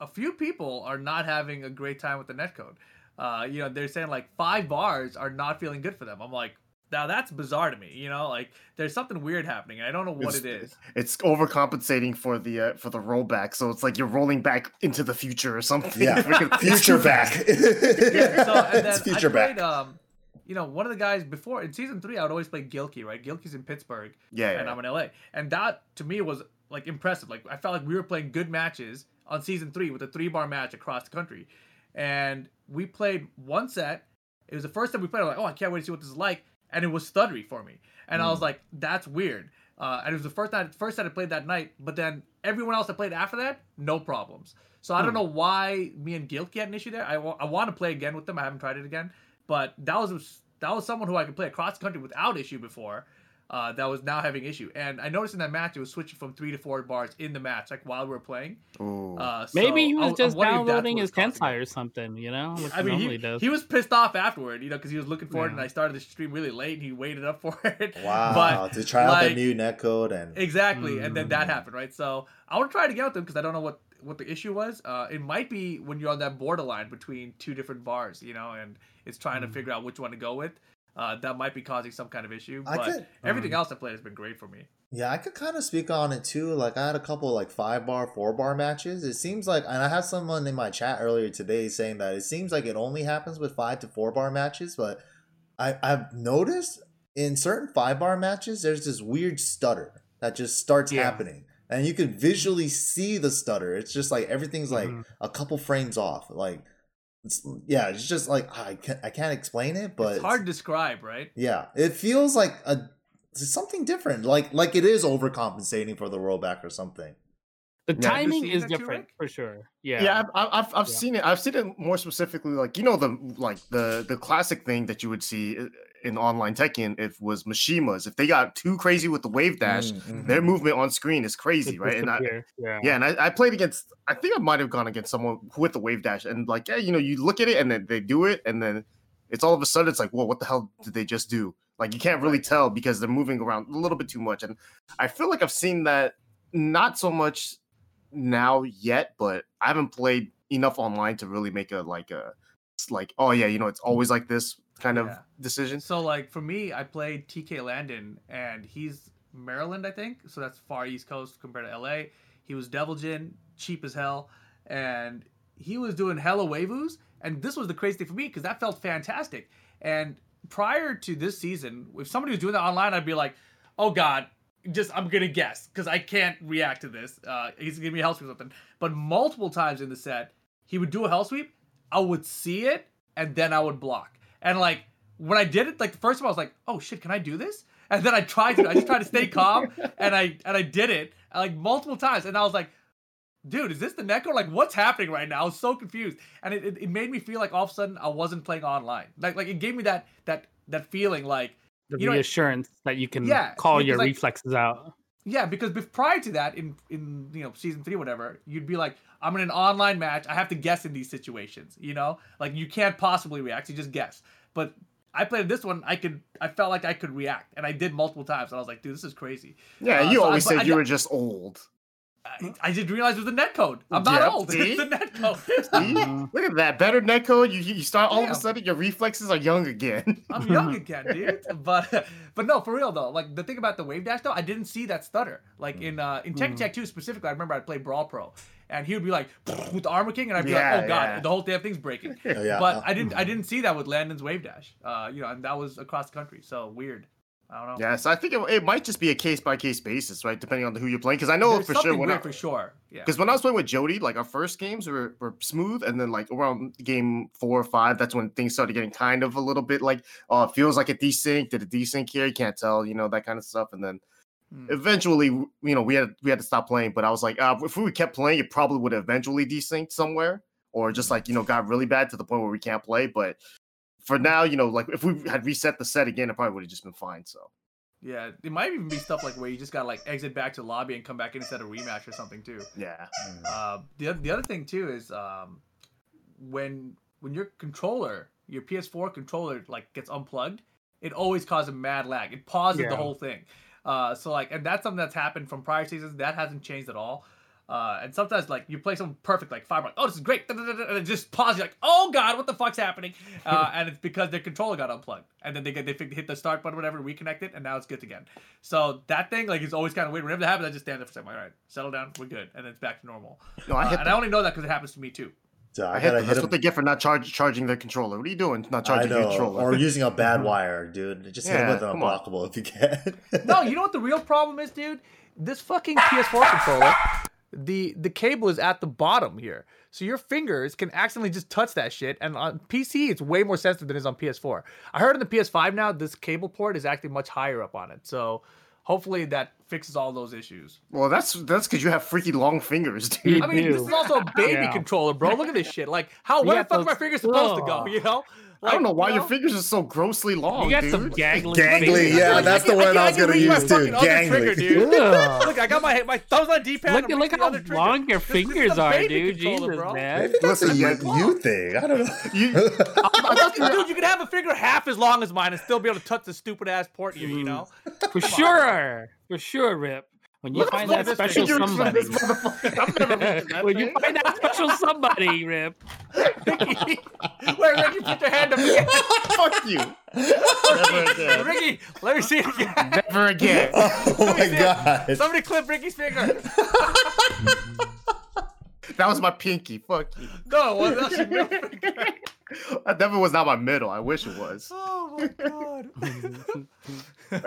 a few people are not having a great time with the netcode. Uh, you know, they're saying like five bars are not feeling good for them. I'm like, now that's bizarre to me. You know, like there's something weird happening. I don't know what It's- it is. It's overcompensating for the uh, for the rollback, so it's like you're rolling back into the future or something. Yeah, *laughs* Freaking- it's future back. *laughs* Yeah, so and then it's future I played, back. um, you know, one of the guys before in season three, I would always play Gilkey, right? Gilkey's in Pittsburgh, Yeah, and yeah. I'm in LA, and that to me was like impressive. Like I felt like we were playing good matches on season three with a three bar match across the country, and we played one set. It was the first time we played. I was like, oh, I can't wait to see what this is like, and it was stuttery for me, and I was Mm. like, that's weird. Uh, and it was the first night, first set I played that night. But then everyone else that played after that, no problems. So I don't Hmm. know why me and Gilkey had an issue there. I want to play again with them. I haven't tried it again, but that was that was someone who I could play across the country without issue before. Uh, that was now having issue, and I noticed in that match it was switching from three to four bars in the match, like while we were playing. Ooh. Uh, Maybe he was I'm just wondering if downloading his was causing. Tensai or something, you know? Like I he mean, normally he, does. he was pissed off afterward, you know, because he was looking for it, and I started the stream really late, and he waited up *laughs* for it. Wow, But to try out like- the new netcode and Exactly, and then that Mm. happened, right? So I want to try it again with them because I don't know what what the issue was. Uh, it might be when you're on that borderline between two different bars, you know, and it's trying to Mm. figure out which one to go with. Uh, that might be causing some kind of issue. I But could- everything Mm. else I played has been great for me. Yeah, I could kind of speak on it too. Like I had a couple like five bar, four bar matches. It seems like, and I had someone in my chat earlier today saying that it seems like it only happens with five to four bar matches. But I I've noticed in certain five bar matches, there's this weird stutter that just starts Yeah. happening, and you can visually see the stutter. It's just like everything's like Mhm. a couple frames off. Like, it's, yeah, it's just like ah, I can't I can't explain it, but it's hard to describe, right? yeah, it feels like a something different, like like it is overcompensating for the rollback or something. The Yeah. Timing is that too, different for sure. Yeah. Yeah, I've I've, I've, I've Yeah. seen it. I've seen it more specifically, like you know the like the the classic thing that you would see i- in online Tekken if was Mishimas. If they got too crazy with the wave dash, Mm, mhm. their movement on screen is crazy, right? And I, yeah. yeah, and I, I played against. I think I might have gone against someone with the wave dash, and like yeah, you know, you look at it and then they do it, and then it's all of a sudden it's like, whoa, what the hell did they just do? Like you can't really tell because they're moving around a little bit too much, and I feel like I've seen that not so much now yet, but I haven't played enough online to really make a like a like oh yeah, you know, it's always like this kind of Yeah. decision. So like for me, I played TK Landon, and he's Maryland, I think. So that's far East Coast compared to LA. He was Devil Jin, cheap as hell, and he was doing hella waivus. And this was the crazy thing for me because that felt fantastic. And prior to this season, if somebody was doing that online, I'd be like, "Oh God." Just I'm gonna guess because I can't react to this. Uh, he's gonna give me a hell sweep or something. But multiple times in the set, he would do a hell sweep. I would see it and then I would block. And like when I did it, like the first time I was like, "Oh shit, can I do this?" And then I tried to. I just tried to stay calm, *laughs* and I and I did it like multiple times. And I was like, "Dude, is this the netcode? Like, what's happening right now?" I was so confused, and it, it, it made me feel like all of a sudden I wasn't playing online. Like like it gave me that that that feeling like The You know, reassurance that you can Yeah, call your like- reflexes out. Yeah, because prior to that, in in you know season three, whatever, you'd be like, I'm in an online match. I have to guess in these situations. You know, like you can't possibly react. You just guess. But I played this one. I could. I felt like I could react, and I did multiple times. And I was like, dude, this is crazy. Yeah, Uh, you so always but said I you d- were just old. I, I didn't realize it was a net code. I'm not Yep, old. see? It's a net code. *laughs* See? Mhm. *laughs* Look at that, better netcode. You you start all of a sudden your reflexes are young again. *laughs* I'm young again, dude. But but no, for real though. Like the thing about the wave dash though, I didn't see that stutter. Like in uh in Tekken Mm. Tag 2 specifically, I remember I played Brawl Pro. And he would be like with the armor king, and I'd be Yeah, like, "Oh god, yeah. the whole damn thing's breaking." Oh, yeah. but I didn't I didn't see that with Landon's wave dash. Uh, you know, and that was across the country. So weird. I don't know. Yeah, so I think it, it might just be a case by case basis, right? Depending on who you're playing. Because I know There's for sure when I, for sure. Yeah. Because when I was playing with Jody, like our first games were, were smooth, and then like around game four or five, that's when things started getting kind of a little bit like, oh, it feels like a desync. Did a desync here? You can't tell, you know, that kind of stuff. And then Hmm. eventually, you know, we had we had to stop playing. But I was like, uh, if we kept playing, it probably would eventually desynced somewhere, or just like you know, got really bad to the point where we can't play. But for now, you know, like if we had reset the set again, it probably would have just been fine. So Yeah, it might even be stuff like where you just gotta like exit back to lobby and come back in instead of rematch or something too. yeah, mm. Uh, the the other thing too is um, when when your controller, your PS4 controller, like gets unplugged, it always causes mad lag. It pauses Yeah. the whole thing. Uh, so like, and that's something that's happened from prior seasons. That hasn't changed at all. Uh, and sometimes like you play something perfect, like Fireball, oh this is great, and it just pause. You're like, oh god, what the fuck's happening? *laughs* Uh, and it's because their controller got unplugged, and then they get they hit the start button, whatever, reconnect it, and now it's good again. So that thing like is always kind of weird. Whenever that happens, I just stand there for a second. Like, all right, settle down, we're good, and then it's back to normal. no, I Uh, hit. and. I only know that because it happens to me too. So I I hit gotta hit That's him. what they get for not charge, charging their controller. What are you doing? Not charging your controller. or using a bad *laughs* wire, dude. Just hit him with an come on. unblockable if you can. No, you know what the real problem is, dude? This fucking PS4 controller, the the cable is at the bottom here. So your fingers can accidentally just touch that shit. And on PC, it's way more sensitive than it is on PS4. I heard on the PS5 now, this cable port is actually much higher up on it. So hopefully that fixes all those issues. Well, that's that's because you have freaky long fingers, dude. I mean, this is also a baby Yeah. controller, bro. Look at this shit. Like, how where You the got fuck are my fingers supposed to go? You know? I don't know why you your fingers are so grossly long, You got dude. some gangly. Gangly, fingers. yeah, Like, that's the can- word I I was gonna use too. fucking other trigger, Gangly. dude. *laughs* Look, I got my my thumbs on D-pad. Look, I'm look how trigger. long your This- this fingers are, dude. Jesus, bro. man. Maybe that's a Listen, you, thing. I don't know. You- *laughs* Dude, you can have a finger half as long as mine and still be able to touch the stupid ass port here, you know? Mm. For sure. For sure, Rip. When you Look- find that special somebody. This motherfucker. I've never reached that when you find that special somebody, Rip. Ricky, *laughs* wait, Ricky, put your hand up *laughs* again. Fuck you. Never again. Ricky, let me see it again. *laughs* Never again. Oh my god. Somebody clip Ricky's finger. That was my pinky. Fuck you. No, well, that's your finger. That definitely was not my middle. I wish it was. Oh my god. *laughs*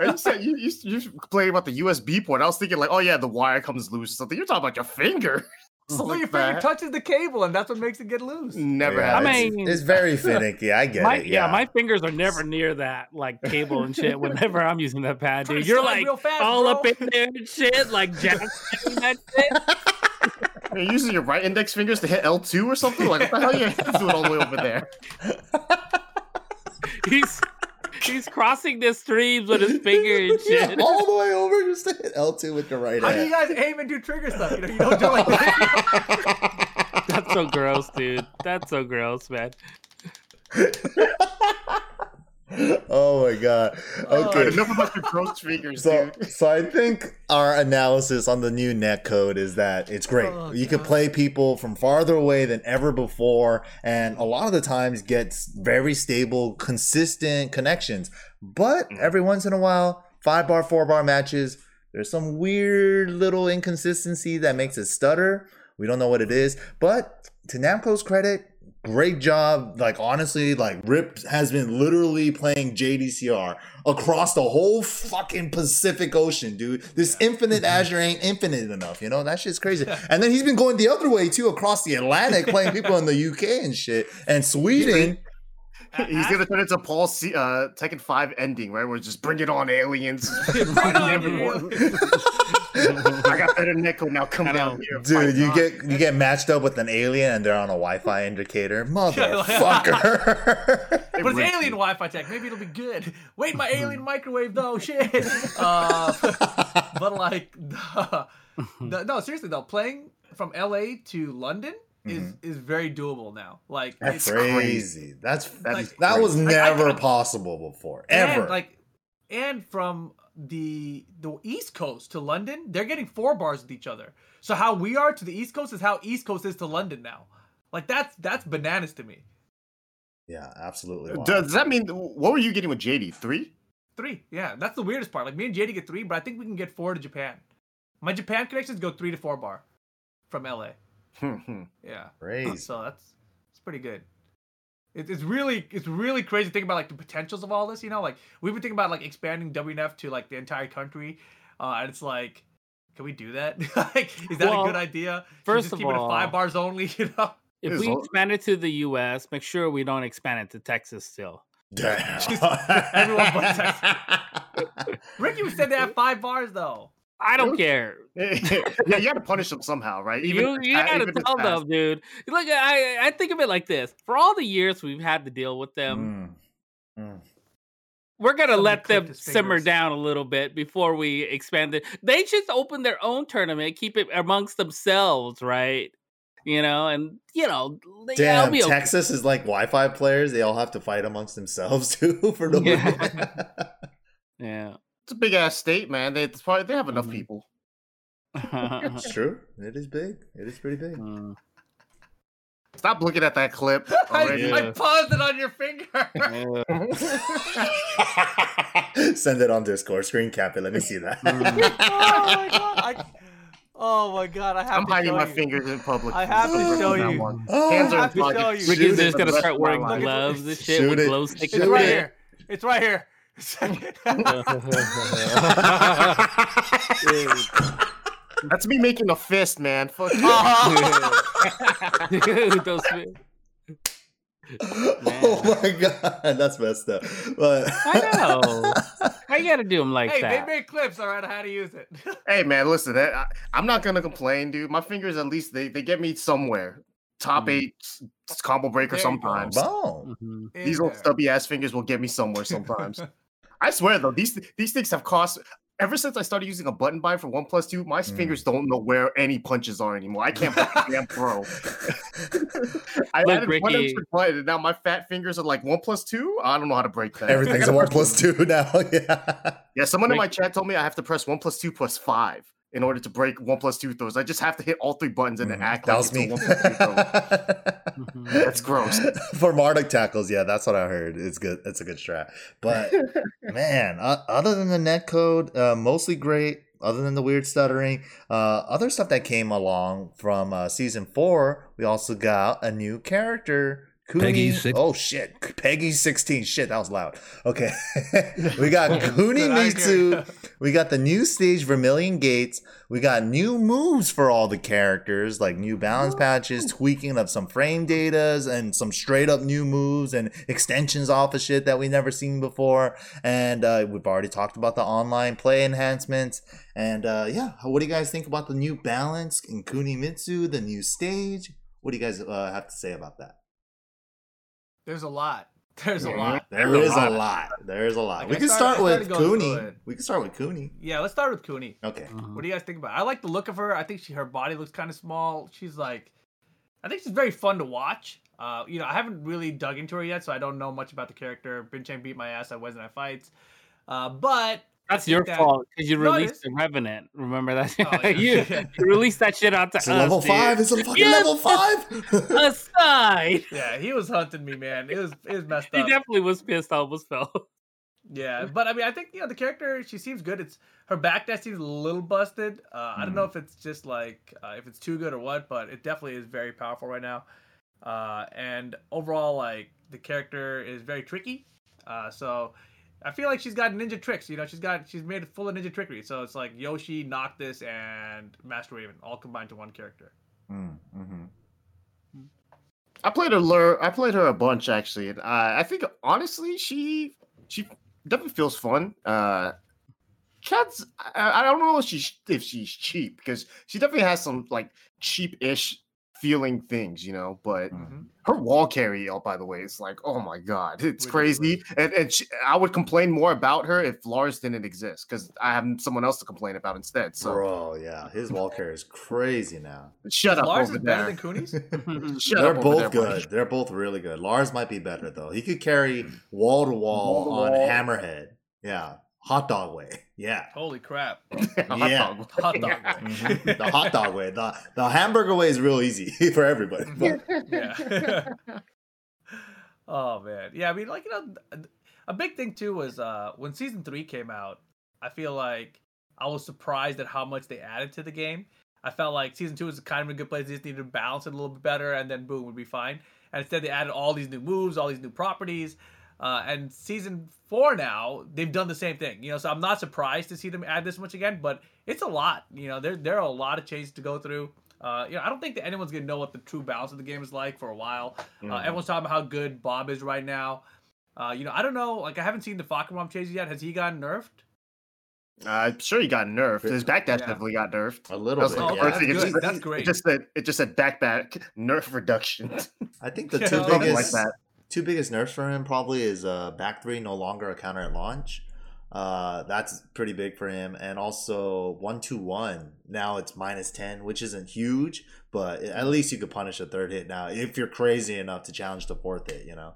You said you, you you complained about the USB port. I was thinking like, oh yeah, the wire comes loose or something. You're talking about your finger. *laughs* So Like your finger that. touches the cable, and that's what makes it get loose. Never Yeah, had. I it. mean- it's, it's very *laughs* finicky. I get My, it. yeah. Yeah, my fingers are never near that like cable and shit. Whenever I'm using that pad, Try to dude, you're like real fast, all bro. up in there and shit, like Jack that shit. You're using your right index fingers to hit L2 or something? Like, what the hell are your hands doing all the way over there? *laughs* He's he's crossing the streams with his finger and *laughs* Yeah, all the way over just to hit L2 with the right How do you guys aim and do trigger stuff? You know, you don't do like that. *laughs* That's so gross, dude. That's so gross, man. Oh my god. Oh, Okay. Enough about your gross fingers, So, dude. so I think our analysis on the new net code is that it's great. Oh, you can play people from farther away than ever before, and a lot of the times gets very stable, consistent connections. But Mm. every once in a while, five bar, four bar matches, there's some weird little inconsistency that makes it stutter. We don't know what it is, but to Namco's credit, great job. Like honestly, like Rip has been literally playing JDCR across the whole fucking Pacific Ocean, dude. This infinite Azure ain't infinite enough, you know? That shit's crazy. *laughs* And then he's been going the other way too, across the Atlantic, playing *laughs* people in the UK and shit. And Sweden. He's gonna turn into Paul C- uh, Tekken Five ending, right? Where it's just bring it on, aliens, *laughs* Bring fighting on, everyone. *laughs* I got better netcode now. Come I down here, Dude, you on. get you get matched up with an alien and they're on a Wi-Fi indicator, *laughs* like- motherfucker. *laughs* But it's alien. Wi-Fi tech. Maybe it'll be good. Wait, my alien microwave though. Shit. Uh, but like, the, the, no, seriously though, playing from LA to London is is very doable now. Like, Mm-hmm. That's it's crazy. That's That is that was crazy. I- I- never I- possible before, and, ever. like, and from the the East Coast to London, they're getting four bars with each other. So how we are to the East Coast is how East Coast is to London now. Like that's that's bananas to me. yeah, absolutely. wild. Does that mean what were you getting with JD? Three? Three, yeah, that's the weirdest part. Like me and JD get three, but I think we can get four to Japan. My Japan connections go three to four bar from LA. Hmm, hmm. Yeah, Crazy. so that's it's pretty good. It, it's really it's really crazy to think about like the potentials of all this. You know, like we've been thinking about like expanding WNF to like the entire country, uh, and it's like, can we do that? *laughs* like, is that Well, a good idea? Should we first just of keep it at five bars only. *laughs* You know, If we all- expand it to the U.S., make sure we don't expand it to Texas still. Damn. *laughs* Everyone but Texas. Ricky said they have five bars though. I don't care. *laughs* yeah, you got to punish them somehow, right? you you gotta even if it's tell them, dude. Look, I I think of it like this: for all the years we've had to deal with them, Mm. Mm. we're gonna Somebody let them simmer down a little bit before we expand it. They just open their own tournament, keep it amongst themselves, right? You know, and you know, they- that'll Damn, be okay. Texas is like Wi-Fi players. They all have to fight amongst themselves *laughs* too for no Yeah. *laughs* Yeah. It's a big ass state, man. They it's probably they have enough Mhm. people. It's *laughs* true. It is big. It is pretty big. Mm, Stop looking at that clip *laughs* I, already. I paused it on your finger. yeah. *laughs* Send it on Discord. Screen cap it. Let me see that. Mm. oh my god! I, oh my god! I have I'm to hiding show my you. fingers in public. I have to show you. on. Oh, Hands I are have to fucking- show you. Ricky's just gonna start wearing gloves and shit Shoot with it. glow sticks. It's right it. here. It's right here. *laughs* That's me making a fist, man. Fuck you. Dude, those fi- oh my god, that's messed up. But I know. Why you gotta do them like hey, they that? made clips. All right, how to use it. *laughs* Hey man, listen, I, I- I'm not gonna complain, dude. My fingers at least they, they get me somewhere. Top Mm. eight s- s- combo breaker There sometimes. Boom. Mhm. These little there. stubby ass fingers will get me somewhere sometimes. *laughs* I swear though, these these things have cost. Ever since I started using a button bind for One Plus Two, my Mm. fingers don't know where any punches are anymore. I can't play damn pro. *laughs* I Look, added one Ricky- extra button, and now my fat fingers are like One Plus Two. I don't know how to break that. Everything's a gotta one plus two *laughs* now. *laughs* yeah. Yeah, someone in my chat told me I have to press One Plus Two plus five in order to break One Plus Two throws. I just have to hit all three buttons and then Mhm. act that like was it's a me. One Plus Two throw. Mhm. That's gross. *laughs* For Marduk tackles, yeah, that's what I heard. It's good. It's a good strat. But *laughs* man, uh, other than the net code, uh, mostly great. Other than the weird stuttering, uh, other stuff that came along from uh, season four, we also got a new character. Kuni. Peggy six- Oh shit, Peggy sixteen. Shit, that was loud. Okay, *laughs* we got Kuni *laughs* Good, I Mitsu. We got the new stage Vermilion Gates. We got new moves for all the characters, like new balance patches, tweaking of some frame datas, and some straight up new moves and extensions off of shit that we never seen before. And uh, we've already talked about the online play enhancements. And uh, yeah, what do you guys think about the new balance in Kuni Mitsu, the new stage? What do you guys uh, have to say about that? There's a lot. *laughs* There's a lot. There There's a is a lot. lot. There is a lot. Like, we I can started- start with started going through Kuni. it. We can start with Kuni. Yeah, let's start with Kuni. Okay. Mhm. What do you guys think about? it? I like the look of her. I think she her body looks kind of small. She's like, I think she's very fun to watch. Uh, you know, I haven't really dug into her yet, so I don't know much about the character. Binchang beat my ass at Wednesday Night Fights, uh, but That's your that- fault because you released the Revenant. Remember that? Oh, *laughs* yeah. you, you released that shit out to It's us. a level dude. five. It's a fucking Yeah. level five. *laughs* Aside, yeah, he was hunting me, man. It was it was messed up. he definitely was pissed. I almost fell. Yeah, *laughs* but I mean, I think you know the character. She seems good. It's her back dash seems a little busted. Uh, I don't know if it's just like uh, if it's too good or what, but it definitely is very powerful right now. Uh, and overall, like the character is very tricky. Uh, so I feel like she's got ninja tricks. You know, she's got she's made it full of ninja trickery. So it's like Yoshi, Noctis, and Master Raven all combined to one character. Mm, mhm. I played her. I played her a bunch actually, and uh, I think honestly, she she definitely feels fun. Uh, Cat's. I, I don't know if she's if she's cheap because she definitely has some like cheap-ish feeling things, you know. But Mm. her wall carry, oh, by the way, is like, oh my god, *laughs* it's Ridiculous. crazy. And and she, I would complain more about her if Lars didn't exist because I have someone else to complain about instead. So Bro, yeah, his wall carry is crazy now. shut up Lars over is better than Kuni's. *laughs* *laughs* Shut They're up both there, buddy. good. They're both really good. Lars might be better though. He could carry wall to wall on Hammerhead. Yeah, hot dog way. *laughs* Yeah, Holy crap! *laughs* Hot Yeah. dog. Hot dog way. Mhm. *laughs* the hot dog way. The the hamburger way is real easy for everybody. But Yeah. oh man, yeah. I mean, like you know, a big thing too was uh when season three came out. I feel like I was surprised at how much they added to the game. I felt like season two was kind of a good place. They just needed to balance it a little bit better, and then boom, would be fine. And instead, they added all these new moves, all these new properties. Uh, and season four now, they've done the same thing. You know, so I'm not surprised to see them add this much again, but it's a lot. You know, there there are a lot of changes to go through. Uh, you know, I don't think that anyone's gonna know what the true balance of the game is like for a while. Uh, Mhm. everyone's talking about how good Bob is right now. Uh, you know, I don't know. Like, I haven't seen the Fahkumram changes yet. Has he gotten nerfed? Uh, I'm sure he got nerfed. His backdash Yeah. definitely got nerfed. a little That's bit. the Oh, yeah. first thing it good. just- That's It great. just said it just said backback nerf reduction. I think *laughs* the two something biggest like that. Two biggest nerfs for him probably is uh back three no longer a counter at launch. Uh, that's pretty big for him, and also one two one now it's minus ten, which isn't huge, but at least you could punish a third hit now if you're crazy enough to challenge the fourth hit. You know.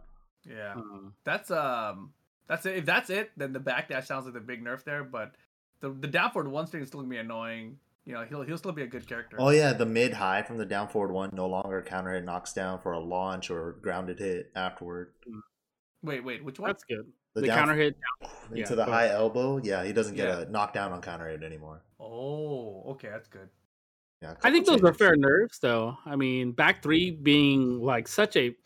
Yeah, Um, that's um, that's it. If that's it, then the backdash sounds like the big nerf there. But the the down forward one string is still gonna be annoying. You know, he'll he'll still be a good character. Oh yeah, the mid high from the down forward one no longer counter hit knocks down for a launch or grounded hit afterward. Wait, wait, which one? that's good. The, The, down counter hit. into yeah, the go high ahead. elbow, yeah, he doesn't get Yeah. a knockdown on counter hit anymore. Oh, okay, that's good. Yeah, I think those are fair nerves, though. I mean, back three being like such a,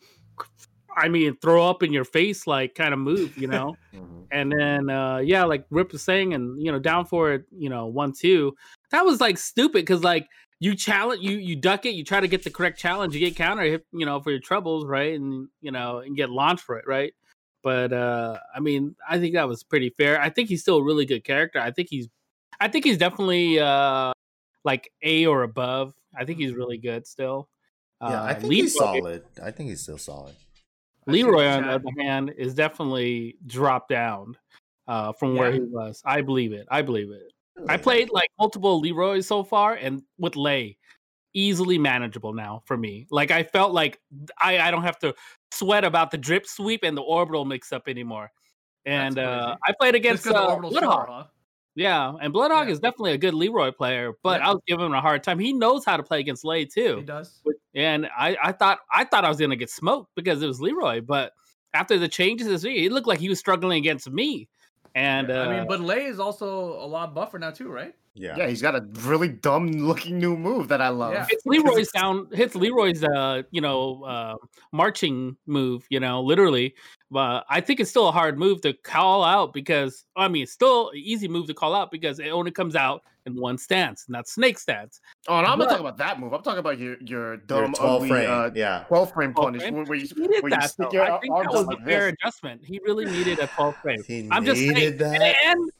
I mean, throw up in your face like kind of move, you know. *laughs* Mhm. and then uh yeah, like Rip was saying, and you know, down for it, you know, one two. That was like stupid because like you challenge, you you duck it, you try to get the correct challenge, you get counter hit, you know, for your troubles, right, and you know, and get launched for it, right. But uh I mean, I think that was pretty fair. I think he's still a really good character. I think he's, I think he's definitely uh like A or above. I think he's really good still. Yeah, I Uh, think he's solid. I think he's still solid. Leroy, on the other hand, is definitely dropped down uh, from where he was. I believe it. I believe it. I played like multiple Leroy so far, and with Lei, easily manageable now for me. Like I felt like I, I don't have to sweat about the drip sweep and the orbital mix up anymore. And uh. I played against against 'cause the uh, Bloodhawk. huh? Yeah, and Bloodhawk Yeah. is definitely a good Leroy player, but Yeah. I was giving him a hard time. He knows how to play against Lei too. He does. And I, I thought I thought I was gonna get smoked because it was Leroy, but after the changes this week, it looked like he was struggling against me. And uh, I mean, but Lei is also a lot buffer now too, right? Yeah. Yeah, he's got a really dumb looking new move that I love. Yeah. hits Leroy's down hits Leroy's uh you know uh marching move, you know, literally. But I think it's still a hard move to call out because I mean it's still an easy move to call out because it only comes out in one stance, and that's snake stance. Oh, and I'm But- not talking about that move. I'm talking about your your Your dumb 12 ugly frame. uh, yeah. 12 frame 12 punish frame? where, where you, He needed where you that. stick though. I think that was like a fair this. adjustment. He really needed a 12 frame. He I'm just saying, that. and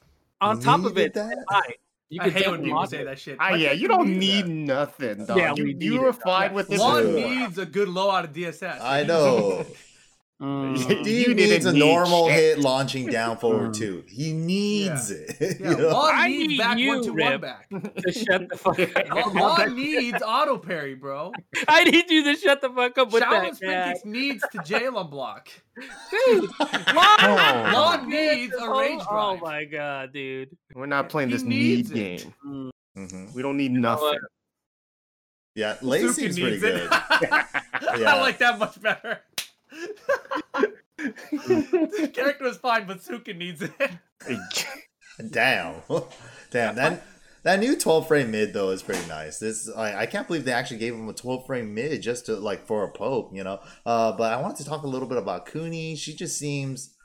on He top of it, that? high. You I could hate when people launch say that shit. Ah, yeah, you don't do need that? nothing, dog. Yeah, you we need you it. were fine Yeah. with this. One needs a good low out of DSS. I *laughs* know. Mm. Steve You needs a need normal shit. hit launching down forward Mm. two. He needs it. Yeah, *laughs* you know? Lon I needs need back you, one to one back. To shut the fuck *laughs* up. Lon, Lon needs auto parry, bro. I need you to shut the fuck up with Shaolin that. cat. Spinix needs to Jalen block. Dude, *laughs* Oh. Lon needs a oh, rage oh my god, dude. We're not playing He this need it. game. Mm. Mhm. We don't need know nothing. Yeah, Lei Suki seems pretty needs it. good. I like that much better. The character is fine, but Suka needs it. *laughs* Damn, *laughs* damn that that new 12 frame mid though is pretty nice. This I, I can't believe they actually gave him a 12 frame mid just to like for a poke, you know. Uh, but I wanted to talk a little bit about Kuni. She just seems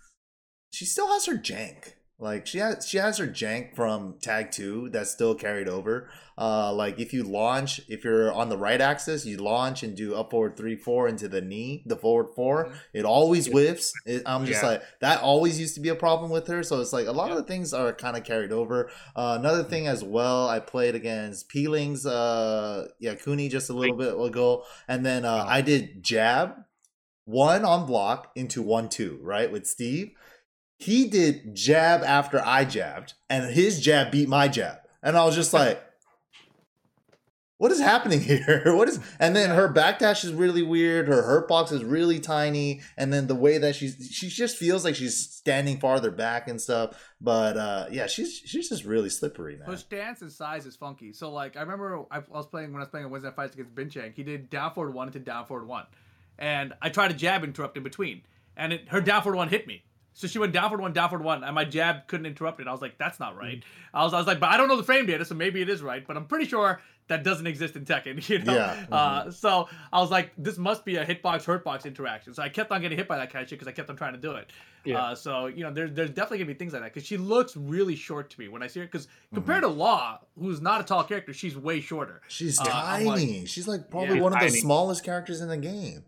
she still has her jank. Like she has she has her jank from tag two that's still carried over. Uh, like if you launch, if you're on the right axis, you launch and do up forward three four into the knee, the forward 4 Mhm. It always whiffs. It, I'm just Yeah. like that. Always used to be a problem with her. So it's like a lot of the things are kind of carried over. Uh, another thing as well, I played against Peelings, uh, yeah, Kuni just a little bit ago, and then uh, I did jab one on block into one two right with Steve. He did jab after I jabbed, and his jab beat my jab, and I was just like. What is happening *laughs* here? What is and then her backdash is really weird. Her hurt box is really tiny, and then the way that she's she just feels like she's standing farther back and stuff. But uh yeah, she's she's just really slippery, man. Her stance and size is funky. So like I remember I was playing when I was playing a Wednesday fights against Binchang. He did down forward one into down forward one, and I tried to jab interrupt in between, and it, her down forward one hit me. So she went down forward one, down forward one, and my jab couldn't interrupt it. I was like, that's not right. I was I was like, but I don't know the frame data, so maybe it is right. But I'm pretty sure that doesn't exist in Tekken. *laughs* You know. Yeah. Uh, so I was like, this must be a hitbox hurtbox interaction. So I kept on getting hit by that kind of shit because I kept on trying to do it. Yeah. Uh, so you know, there's there's definitely gonna be things like that because she looks really short to me when I see her. Because compared to Law, who's not a tall character, she's way shorter. She's Uh, I'm like- tiny. she's like probably Yeah, one of the smallest characters in the game.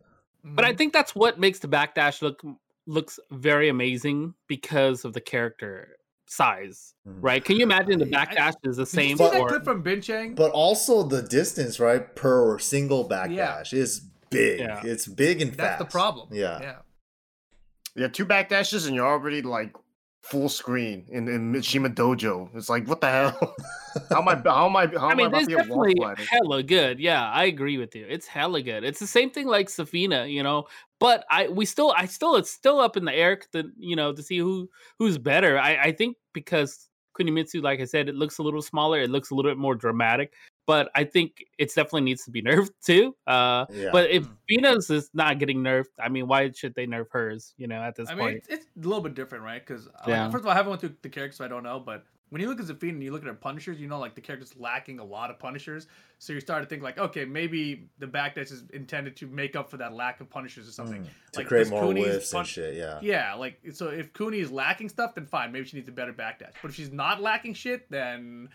But I think that's what makes the backdash look looks very amazing because of the character size, Mhm. right? Can you imagine the Yeah, I- backdash is the Did you same see that for clip from Binchang? But also the distance, right, per single backdash is big. Yeah. It's big and That's fast. the problem. Yeah. Yeah. Yeah, two backdashes and you're already like full screen in, in Mishima Dojo. It's like, what the hell? how am I? How am I? How I am mean, I about this to definitely hella good. Yeah, I agree with you. It's hella good. It's the same thing like Zafina, you know. But I, we still, I still, it's still up in the air to, you know, to see who who's better. I, I think because Kunimitsu, like I said, it looks a little smaller. It looks a little bit more dramatic. But I think it definitely needs to be *laughs* nerfed too. Uh, Yeah. But if Mm. Venus is not getting nerfed, I mean, why should they nerf hers? You know, at this I mean, point. it's, it's a little bit different, right? Because Yeah. first of all, I haven't went through the characters, so I don't know. But when you look at Zafina and you look at her punishers, you know, like the character's lacking a lot of punishers. So you start to think like, okay, maybe the backdash is intended to make up for that lack of punishers or something. Mm, to Like, create does more Kuni's whiffs pun- and shit. Yeah. Yeah, like so if Kuni is lacking stuff, then fine, maybe she needs a better backdash. But if she's not lacking shit, then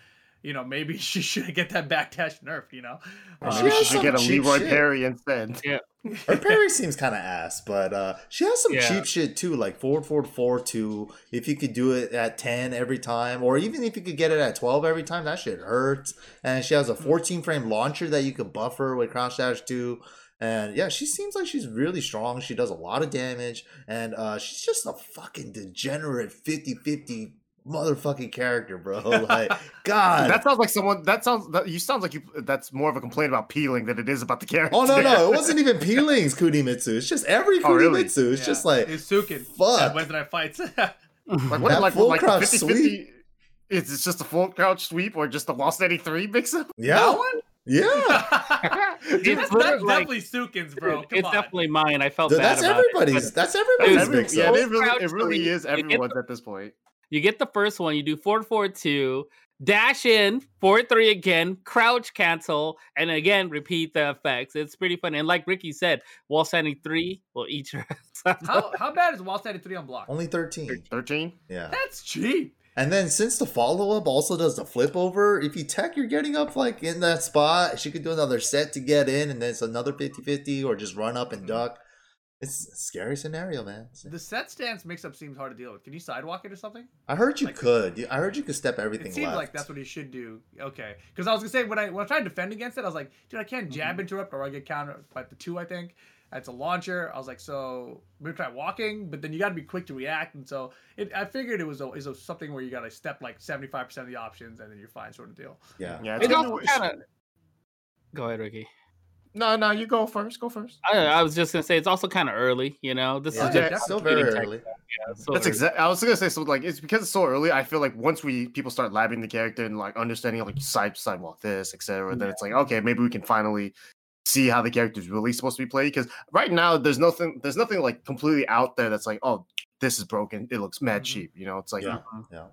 you know maybe *laughs* she should get that back backdash nerfed. You know, Or She maybe has she should get a cheap Leroy shit. Perry instead. *laughs* Her parry seems kind of ass, but uh, she has some Yeah. cheap shit too, like forward, forward, four, two. If you could do it at ten every time, or even if you could get it at twelve every time, that shit hurts. And she has a fourteen frame launcher that you could buffer with crouch dash two. And yeah, she seems like she's really strong. She does a lot of damage, and uh, she's just a fucking degenerate 50-50 motherfucking character, bro. *laughs* Like, God, That sounds like someone. That sounds. That, you sounds like you. That's more of a complaint about peeling than it is about the character. Oh no, no, it *laughs* wasn't even Peelings Kunimitsu. It's just every Oh, really? It's Yeah. just like it's Sukin. fuck. at Wednesday night fights. *laughs* Like what? That like full like crouch 50 50 Is it just a full crouch sweep or just a lost 83 mix up? yeah, That one? yeah. Dude, that's, that's like- definitely Sukin's, bro. Come it's on. definitely mine. I felt Dude, bad that's about it, everybody's. but that's everybody's Every- mix yeah, it really, it really is You get everyone's at this point. You get the first one, you do forward forward two, dash in, forward three again, crouch cancel, and again repeat the effects. It's pretty funny. And like Ricky said, wall standing three will eat your ass. How, how bad is Wall Standing 3 on block? Only thirteen. 13? Yeah. That's cheap. And then since the follow up also does the flip over, if you tech, you're getting up like in that spot. She could do another set to get in, and then it's another 50-50 or just run up and hmm. duck. It's a scary scenario, man. The set stance mix up seems hard to deal with. Can you sidewalk it or something? I heard you Like- could. I heard you could step everything It seems left. like that's what he should do. Okay, because I was gonna say when I when I tried to defend against it, I was like, dude, I can't Mm-hmm. jab interrupt or I get countered by the two. I think, It's a launcher. I was like, so maybe try walking, but then you got to be quick to react. And so it, I figured it was a, it was something where you got to step like seventy five percent of the options, and then you're fine, sort of deal. Yeah. Yeah, It's gonna- also kind of. Go ahead, Ricky. No, no, you go first. Go first. I, I was just gonna say it's also kind of early. You know, this Yeah, is yeah, just still very early. yeah, so That's exactly. I was gonna say so. Like it's because it's so early. I feel like once we people start labbing the character and like understanding like side sidewalk this, etc. Then it's like okay, maybe we can finally see how the character is really supposed to be played. Because right now there's nothing. There's nothing like completely out there that's like oh this is broken. It looks mad Mhm. cheap. You know, it's like Yeah. Mhm. Yeah.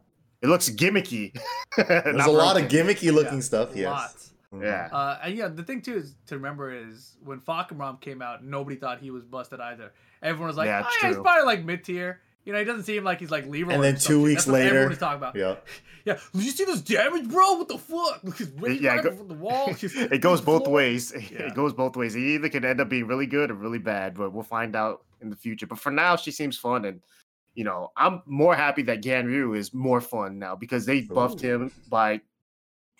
it looks gimmicky. *laughs* There's a lot of gimmicky looking Yeah, stuff. Yes. Lots. Yeah. Uh, and yeah, the thing too is to remember is when Fahkumram came out, nobody thought he was busted either. Everyone was like, Yeah, "Oh yeah, he's probably like mid tier." You know, he doesn't seem like he's like Leroy. And then two weeks later- talking about. Yeah. *laughs* Yeah, did you see this damage, bro? What the fuck? Look, *laughs* he's Yeah, go- from the wall. *laughs* it goes both ways. Yeah. It goes both ways. It either could end up being really good or really bad, but we'll find out in the future. But for now, she seems fun, and you know, I'm more happy that Ganryu is more fun now because they buffed Ooh. him by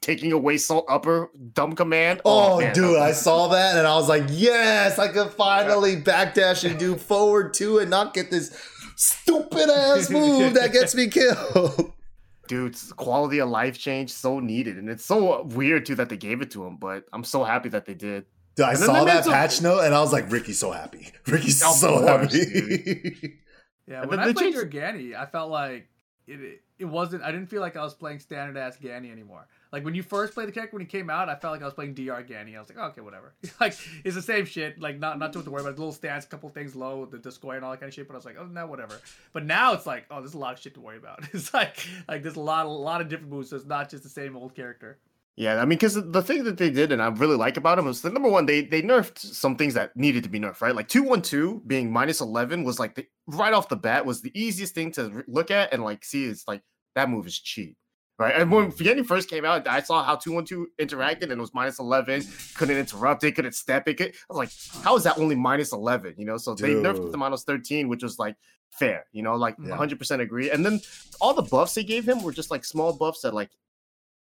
taking away Salt Upper Dumb Command. Oh, oh man, dude, I saw that and I was like, yes, I could finally backdash and do forward two and not get this stupid ass move that gets me killed. *laughs* dude, quality of life change so needed, and it's so weird too that they gave it to him. But I'm so happy that they did. Dude, I saw that some- patch note and I was like, Ricky's so happy. *laughs* Ricky's Of so course, happy. *laughs* Yeah, And when I played changed- your Gani, I felt like it, it it wasn't. I didn't feel like I was playing standard ass Gani anymore. Like when you first played the character when he came out, I felt like I was playing Dr. Gani. I was like, oh, okay, whatever. *laughs* like it's the same shit. Like not not too much to worry about. Little stance, a couple things low, the, square and all that kind of shit. But I was like, oh no, whatever. But now it's like, oh, there's a lot of shit to worry about. *laughs* It's like like there's a lot a lot of different moves. So it's not just the same old character. Yeah, I mean, because the thing that they did, and I really like about him, was the number one, they they nerfed some things that needed to be nerfed, right? Like two one two being minus eleven was like the, right off the bat was the easiest thing to look at and like see. It's like that move is cheap, right? And when Fieni first came out, I saw how two one two interacted and it was minus eleven, couldn't interrupt it, couldn't step it. I was like, how is that only minus eleven? You know, so they nerfed it Dude. to minus thirteen, which was like fair, you know, like Yeah. hundred percent agree. And then all the buffs they gave him were just like small buffs that like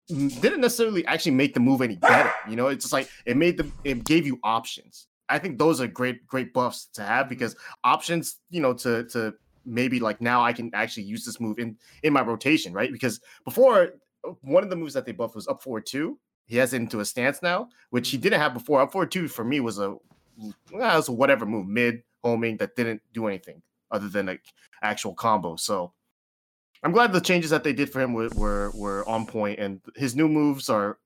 didn't necessarily actually make the move any better. You know, it's just like it made the it gave you options. I think those are great great buffs to have because options, you know, to to maybe like now I can actually use this move in in my rotation, right? Because before one of the moves that they buffed was up forward two. He has it into a stance now, which he mm-hmm. didn't have before. Up forward two for me was a well, was a whatever move, mid homing that didn't do anything other than like actual combo. So I'm glad the changes that they did for him were were, were on point, and his new moves are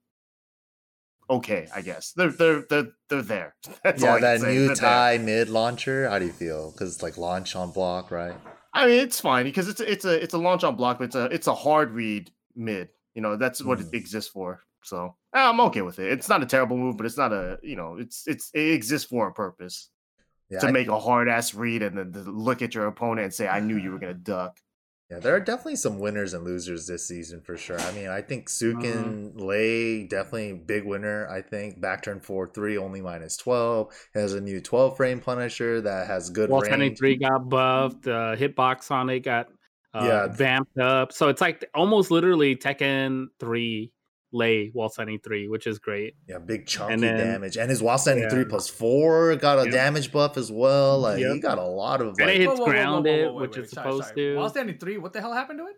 okay. I guess they're they're they're they're there. *laughs* That's yeah, that new They're there. mid launcher. How do you feel? Because it's like launch on block, right? I mean, it's fine because it's a, it's a it's a launch on block, but it's a it's a hard read mid. You know, that's what Mm. it exists for. So eh, I'm okay with it. It's not a terrible move, but it's not a you know, it's it's it exists for a purpose Yeah, to I- make a hard ass read and then to look at your opponent and say, "I knew you were gonna *sighs* duck." Yeah, there are definitely some winners and losers this season for sure. I mean, I think Mm-hmm. Sukin Lei definitely big winner. I think back turn four three only minus twelve has a new twelve frame Punisher that has good Wall range. 73 got buffed. Uh, hitbox on it got uh, Yeah. vamped up. So it's like almost literally Tekken 3 Lei Wall 73, which is great. Yeah, big chunky then- damage, and his Wall seventy three Yeah. plus four got a Yep. damage buff as well. Like he got a lot of And like, it hits grounded, which wait, it's sorry, supposed sorry. to. While standing three, what the hell happened to it?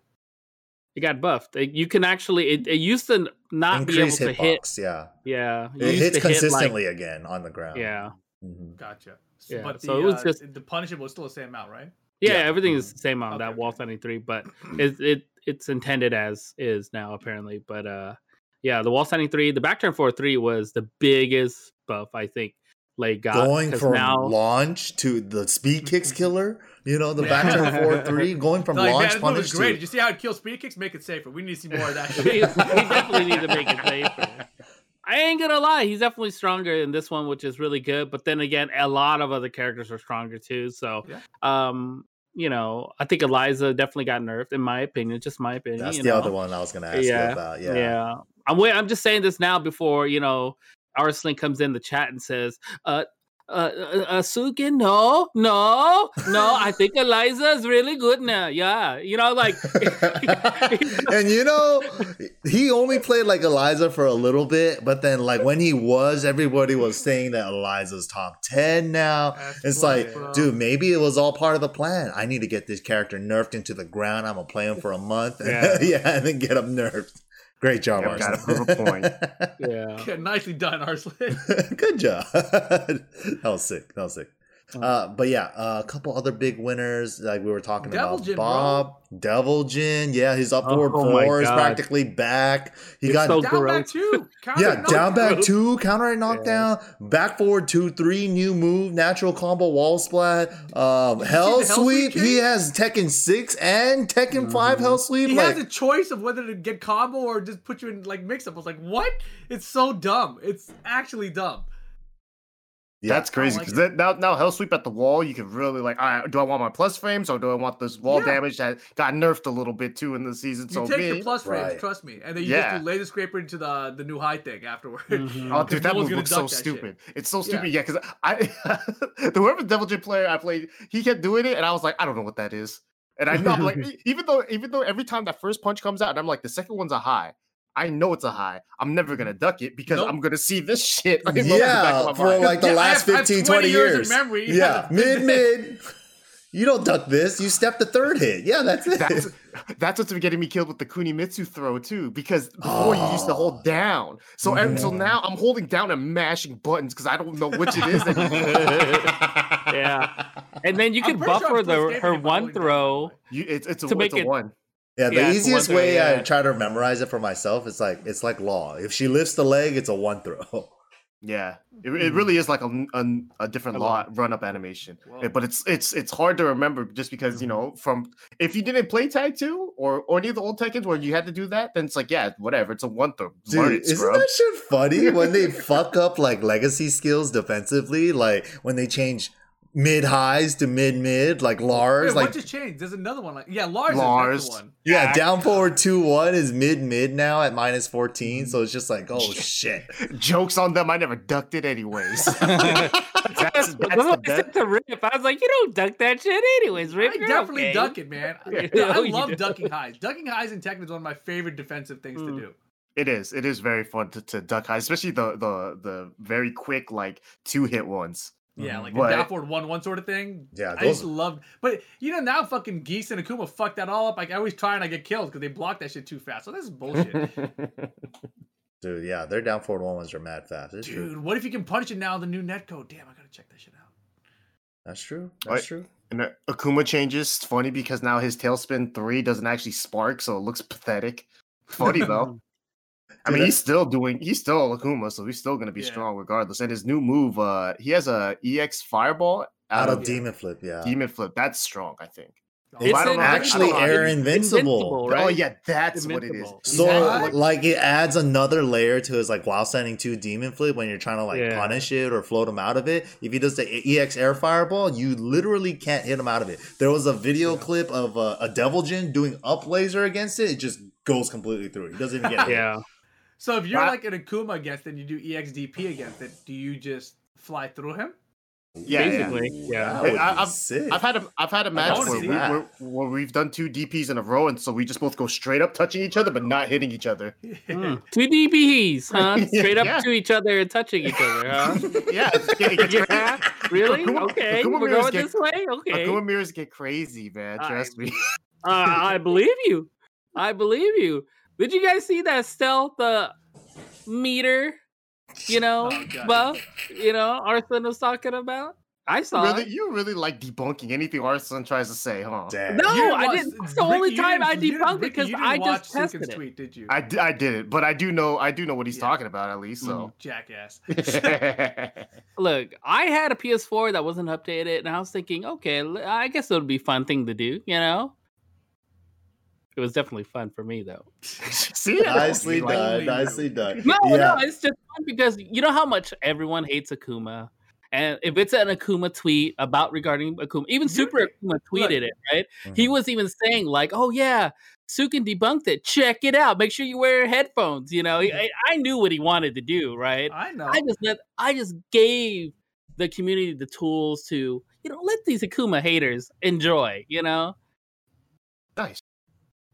It got buffed. It- you can actually, it, it used to not be able increased to hit. hitbox. Yeah, Yeah. you it hits to hit, like- consistently again on the ground. yeah. Mhm. Gotcha. S- Yeah, But the, so it was uh, just- the punishable was still the same amount, right? Yeah, Yeah. everything is the same on Okay, that okay. Wall 73, but it, it it's intended as is now apparently. But uh yeah, the wall standing three, the back turn 4-3 was the biggest buff I think Lei got. Going 'cause from now launch to the speed kicks *laughs* killer, you know, the back turn *laughs* four three, going from Like, launch this move is punish great. to Did you see how it kills speed kicks? Make it safer. We need to see more of that. *laughs* we, we definitely need to make it safer. I ain't gonna lie, he's definitely stronger in this one, which is really good. But then again, a lot of other characters are stronger too. So, Yeah. um, you know, I think Eliza definitely got nerfed, in my opinion. Just my opinion. That's the know? other one I was gonna ask you about. Yeah. Yeah. I'm wait, I'm just saying this now before, you know, Arslan comes in the chat and says, uh, uh, uh, uh Sukin, no, no, no. I think Eliza is really good now. Yeah, you know, like, *laughs* and you know, he only played like Eliza for a little bit, but then like when he was, everybody was saying that Eliza's top ten now. That's It's like, bro. dude, maybe it was all part of the plan. I need to get this character nerfed into the ground. I'm gonna play him for a month, *laughs* Yeah. yeah, and then get him nerfed. Great job, Yeah, we gotta Arslan. prove a point. *laughs* yeah. Yeah, nicely done, Arslan. *laughs* Good job. *laughs* that was sick. That was sick. Uh, but yeah, uh, a couple other big winners like we were talking Devil about. Jin, bro. Bob Devil Jin, yeah, his upward Oh my four is practically back. He It's got so down back *laughs* two. Counter yeah, down back two, counter right knockdown, back forward two, three, new move, natural combo wall splat, um, hell sweep. Sweep He change? has Tekken six and Tekken five hell sweep. He like, has a choice of whether to get combo or just put you in like mix up. I was like, what? It's so dumb. It's actually dumb. Yeah, That's crazy like because now now hell sweep at the wall, you can really like, all right, do I want my plus frames or do I want this wall Yeah. damage that got nerfed a little bit too in the season? You So take me, your plus frames, Right. trust me, and then you Yeah. just do laser scraper into the the new high thing afterward. Mhm. Oh, *laughs* dude, that one's move looks so duck that shit. stupid. It's so stupid. Yeah, because I, the *laughs* whoever Devil Jin player I played, he kept doing it, and I was like, I don't know what that is. And I know, I'm like, *laughs* even though, even though every time that first punch comes out, and I'm like, the second one's a high. I know it's a high. I'm never gonna duck it because Nope. I'm gonna see this shit. *laughs* in the back of yeah, for mind. like the Yeah, *laughs* I last have- I have 15, 20 20 years in years. memory. *laughs* Yeah, mid, mid. You don't duck this. You step the third hit. Yeah, that's it. that's that's what's been getting me killed with the Kunimitsu throw too, because before you used to Oh. hold down. So and so Yeah. now I'm holding down and mashing buttons because I don't know which it is anymore. Yeah. And then you I'm could sure buffer the her one throw. You, it's it's a, To it's make a it- one. Yeah, the Yeah, easiest one way throw, I try to memorize it for myself, it's like it's like law. If she lifts the leg, it's a one throw. *laughs* Yeah, it, it hmm. really is like a, a, a different A law, lot. run up animation, Whoa. But it's it's it's hard to remember just because you mm-hmm. know from if you didn't play tag two or or any of the old Tekkens where you had to do that, then it's like yeah, whatever, it's a one throw. Dude, it, isn't that shit funny when they *laughs* fuck up like legacy skills defensively? Like when they change mid highs to mid mid, like Lars, Wait, like what just changed? There's another one. Like yeah, Lars. Lars. Is one. yeah, Yeah. down forward two one is mid mid now at minus fourteen. So it's just like oh *laughs* shit. Jokes on them. I never ducked it anyways. *laughs* that's, that's That's the what I best. to Rip. I was like, you don't duck that shit anyways, Rip. I definitely okay. duck it, man. I, *laughs* Yeah, I love do. ducking highs. Ducking highs in Tekken is one of my favorite defensive things Mm. to do. It is. It is very fun to, to duck high, especially the the the very quick like two hit ones. Yeah, Mhm. like But- the down forward one one sort of thing. Yeah, I those used to love, but you know now fucking Geese and Akuma fuck that all up. Like I always try and I get killed because they block that shit too fast. So this is bullshit, *laughs* dude, yeah, their down forward one ones are mad fast. It's true. dude. What if you can punch it now? in The new netcode. Damn, I gotta check that shit out. That's true. Right. That's true. and uh, Akuma changes. It's funny because now his tailspin three doesn't actually spark, so it looks pathetic. Funny though. *laughs* I mean, he's still doing. He's still Akuma, so he's still gonna be Yeah. strong regardless. And his new move, uh, he has a EX Fireball Out of yeah. demon flip, yeah. Demon Flip. That's strong, I think. It's I don't know. actually I don't know. air In- invincible. right? Oh yeah, that's what it is. So Yeah. like it adds another layer to his like while standing two demon flip when you're trying to like Yeah. punish it or float him out of it. If he does the EX air fireball, you literally can't hit him out of it. There was a video clip of uh, a Devil Jin doing up laser against it. It just goes completely through. He doesn't even get hit. Yeah. So if you're Right. like an Akuma against it, and you do EXDP against it. Do you just fly through him? Yeah, yeah. Basically, yeah. That would I- be I've- sick. I've had a I've had a match where, we, where, where, we've done two DPs in a row, and so we just both go straight up touching each other, but not hitting each other. *laughs* Mm. Two DPS, huh? *laughs* Straight up Yeah. to each other and touching each other, huh? *laughs* yeah, it's, it gets yeah. Really? Akuma- Okay. Akuma We're going get- this way? Okay. Akuma mirrors get crazy, man. I- Trust me. Uh, I believe you. I believe you. Did you guys see that stealth uh, meter? You know, Oh, God. well, you know, Arthur was talking about. I saw really, it. you really like debunking anything Arslan tries to say, huh? Damn. No, didn't I watch- didn't. That's the Ricky, only time I didn't- you didn't- debunked it because you didn't I watch just tested Sukin's it. tweet, did you? I, d- I did it, but I do know I do know what he's Yeah. talking about at least. So Jackass. *laughs* *laughs* Look, I had a PS4 that wasn't updated, and I was thinking, okay, I guess it would be a fun thing to do, you know? It was definitely fun for me, though. *laughs* see, Nicely Like- done. Only Nicely done. No, yeah. no, it's just fun because you know how much everyone hates Akuma. And if it's an Akuma tweet about regarding Akuma, even You- Super Akuma tweeted it, right? He Mhm. was even saying, like, oh, yeah, Sukin debunked it. Check it out. Make sure you wear headphones. You know, I, I knew what he wanted to do, right? I know. I just let, I just gave the community the tools to you know let these Akuma haters enjoy. You know, Nice.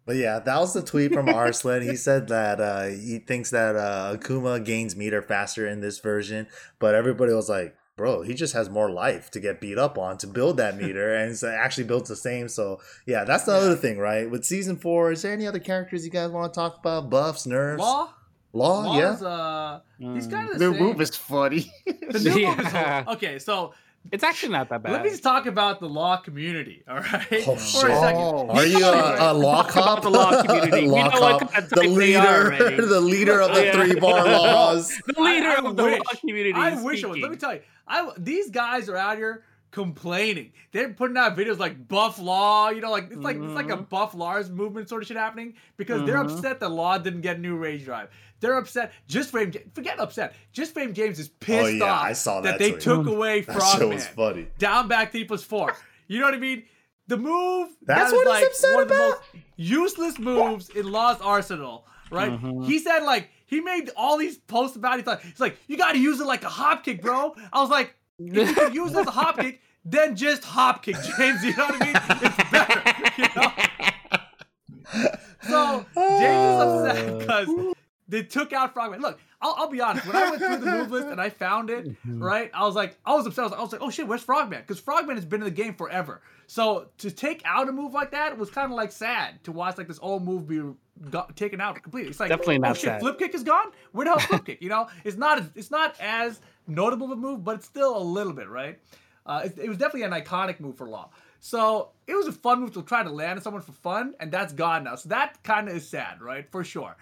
But yeah, that was the tweet from Arslan. he said that uh, he thinks that uh, Akuma gains meter faster in this version, but everybody was like, "Bro, he just has more life to get beat up on to build that meter, and it's actually builds the same." So yeah, that's the other thing, right? With season four, is there any other characters you guys want to talk about? Buffs, nerfs, Law, Law, Law yeah. is, uh, he's Mm. kind of The the same. move is funny. the new move is *laughs* okay. So it's actually not that bad. let me just talk about the law community. All right, Oh, *laughs* for a second. Oh. Are you a, a *laughs* law Talk about cop? the law *laughs* community. We law know what cop, kind of the type they are leader, the leader of the Yeah. three bar laws. the leader I- I of the wish- law community. I is wish it was. Let me tell you, I these guys are out here complaining. They're putting out videos like Buff Law. You know, like it's like it's like a Mhm. Buff Lars movement sort of shit happening because they're Mhm. upset that Law didn't get a new rage drive. They're upset. Just Frame, Ja- forget upset. Just Frame James is pissed Oh, yeah, off I saw that they tweet. took *laughs* away That shit was funny. down back three plus four. You know what I mean? The move That's that is what he's upset one of the about? most useless moves in Law's arsenal, right? Mhm. He said like he made all these posts about it. He's like, he's like, you got to use it like a hop kick, bro. I was like, if you can use it as a hop kick, then just hop kick, James. You know what I mean? It's better. *laughs* You know? So James is upset *laughs* because they took out Frogman. Look, I'll, I'll be honest. When I went through the move list and I found it, *laughs* right, I was like, I was upset. I was like, I was like oh shit, where's Frogman? Because Frogman has been in the game forever. So to take out a move like that was kind of like sad to watch like this old move be got, taken out completely. It's like Definitely oh not shit, sad. flip kick is gone. Where the hell flip kick? You know, it's not as, it's not as notable of a move, but it's still a little bit right. Uh, it, it was definitely an iconic move for Law. So it was a fun move to try to land on someone for fun, and that's gone now. So that kind of is sad, right? For sure.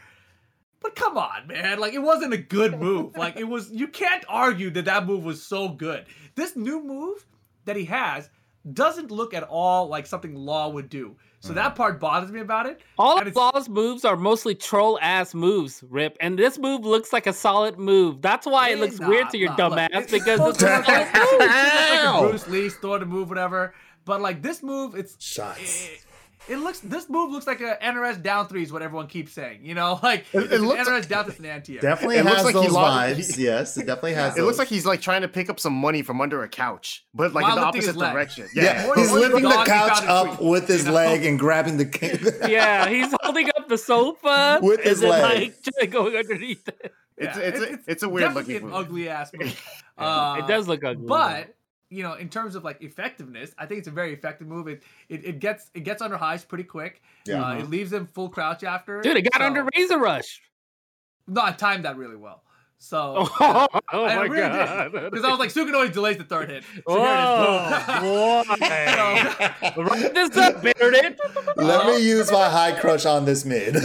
But come on, man. Like, it wasn't a good move. Like, it was, you can't argue that that move was so good. This new move that he has doesn't look at all like something Law would do. So that mm-hmm. part bothers me about it. All of it's- Law's moves are mostly troll ass moves, Rip, and this move looks like a solid move. That's why it looks nah, weird to your nah, dumb look, ass *laughs* it's because supposed it's to look like, like a Bruce Lee store to move, whatever. But like this move, it's Shots. It, it looks. This move looks like a NRS down three is what everyone keeps saying. You know, *laughs* like It- it looks- NRS down to an anti. Definitely It looks has like those lost- vibes. Yes, it definitely has. It looks like he's like trying to pick up some money from under a couch, but like While in the opposite direction. yeah, Yeah. Or- he's lifting the couch up tweet, with his you know? leg and grabbing the. *laughs* yeah, he's holding up the sofa With and his leg. like just *laughs* going underneath it. It's Yeah, it's, a, it's a weird looking an move. ugly ass move. Uh, it does look ugly. But you know, in terms of like effectiveness, I think it's a very effective move. It it, it gets it gets under highs pretty quick. Yeah. Uh, it leaves them full crouch after. dude, it got so- under Razor Rush. No, I timed that really well. So *laughs* Oh, I my really god! because I was like, Sukanoid delays the third hit. So Oh, here it is. *laughs* boy. *laughs* Write this up, Bearded. Let me use my high crush on this mid.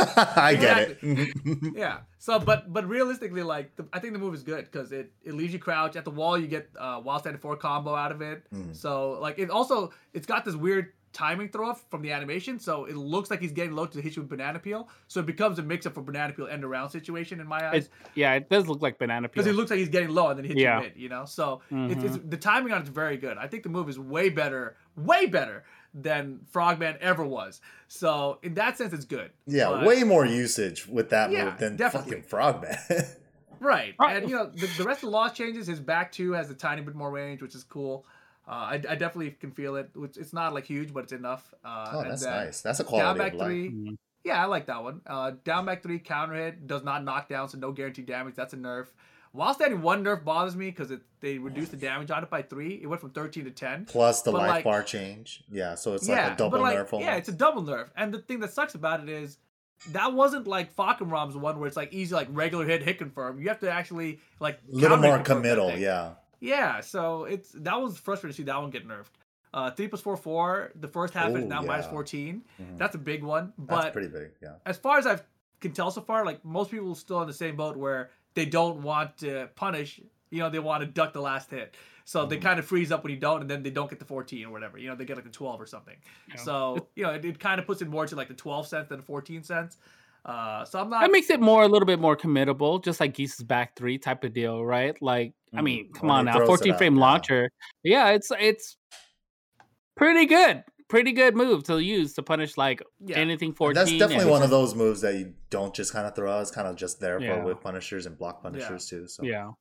*laughs* I get it. *laughs* yeah. So, but but realistically, like the, I think the move is good because it it leaves you crouch at the wall. You get uh, wall standing four combo out of it. Mhm. So like it also it's got this weird timing throw off from the animation. So it looks like he's getting low to hit you with banana peel. So it becomes a mix up for banana peel end around situation in my eyes. It- yeah, it does look like banana peel. Because it looks like he's getting low and then hits Yeah. you mid, you know. So it's, it's Mm-hmm. the timing on it's very good. I think the move is way better, way better than Frogman ever was. So in that sense, it's good. Yeah, But- way more usage with that Yeah, move than definitely. fucking Frogman. *laughs* Right. Right. And, you know, the, the rest of the Law's changes. His back, too, has a tiny bit more range, which is cool. Uh, I, I definitely can feel it. Which It's not, like, huge, but it's enough. Uh, oh, that's then nice. That's a Down quality back of life. three. Mhm. Yeah, I like that one. Uh, down back three, counter hit, does not knock down, so no guaranteed damage. That's a nerf. While standing one nerf bothers me because they reduced the damage on it by three. It went from 13 to 10. Plus the But, life like- bar change. Yeah, so it's yeah, like a double like, nerf almost. Yeah, it's a double nerf. And the thing that sucks about it is that wasn't like Fahkumram's one where it's like easy, like regular hit, hit confirm. You have to actually like a little more committal, yeah. Yeah, so it's that was frustrating to see that one get nerfed. Uh, three plus four four. The first half is now yeah. 14. Mhm. That's a big one. That's But pretty big, yeah. as far as I can tell so far, like most people are still on the same boat where they don't want to punish. You know, they want to duck the last hit. So they Mhm. kind of freeze up when you don't, and then they don't get the 14 or whatever. You know, they get like the 12 or something. Yeah. So you know, it, it kind of puts it more to like the 12 cents than the 14 cents. Uh, so I'm not. That makes it more a little bit more committable, just like Geese's back three type of deal, right? Like, I Mhm. mean, come on now, throws it 14 out, frame yeah. launcher. Yeah, it's it's pretty good, pretty good move to use to punish like Yeah. anything 14. That's definitely and- one of those moves that you don't just kind of throw out. It's kind of just there Yeah. for with punishers and block punishers too. So Yeah,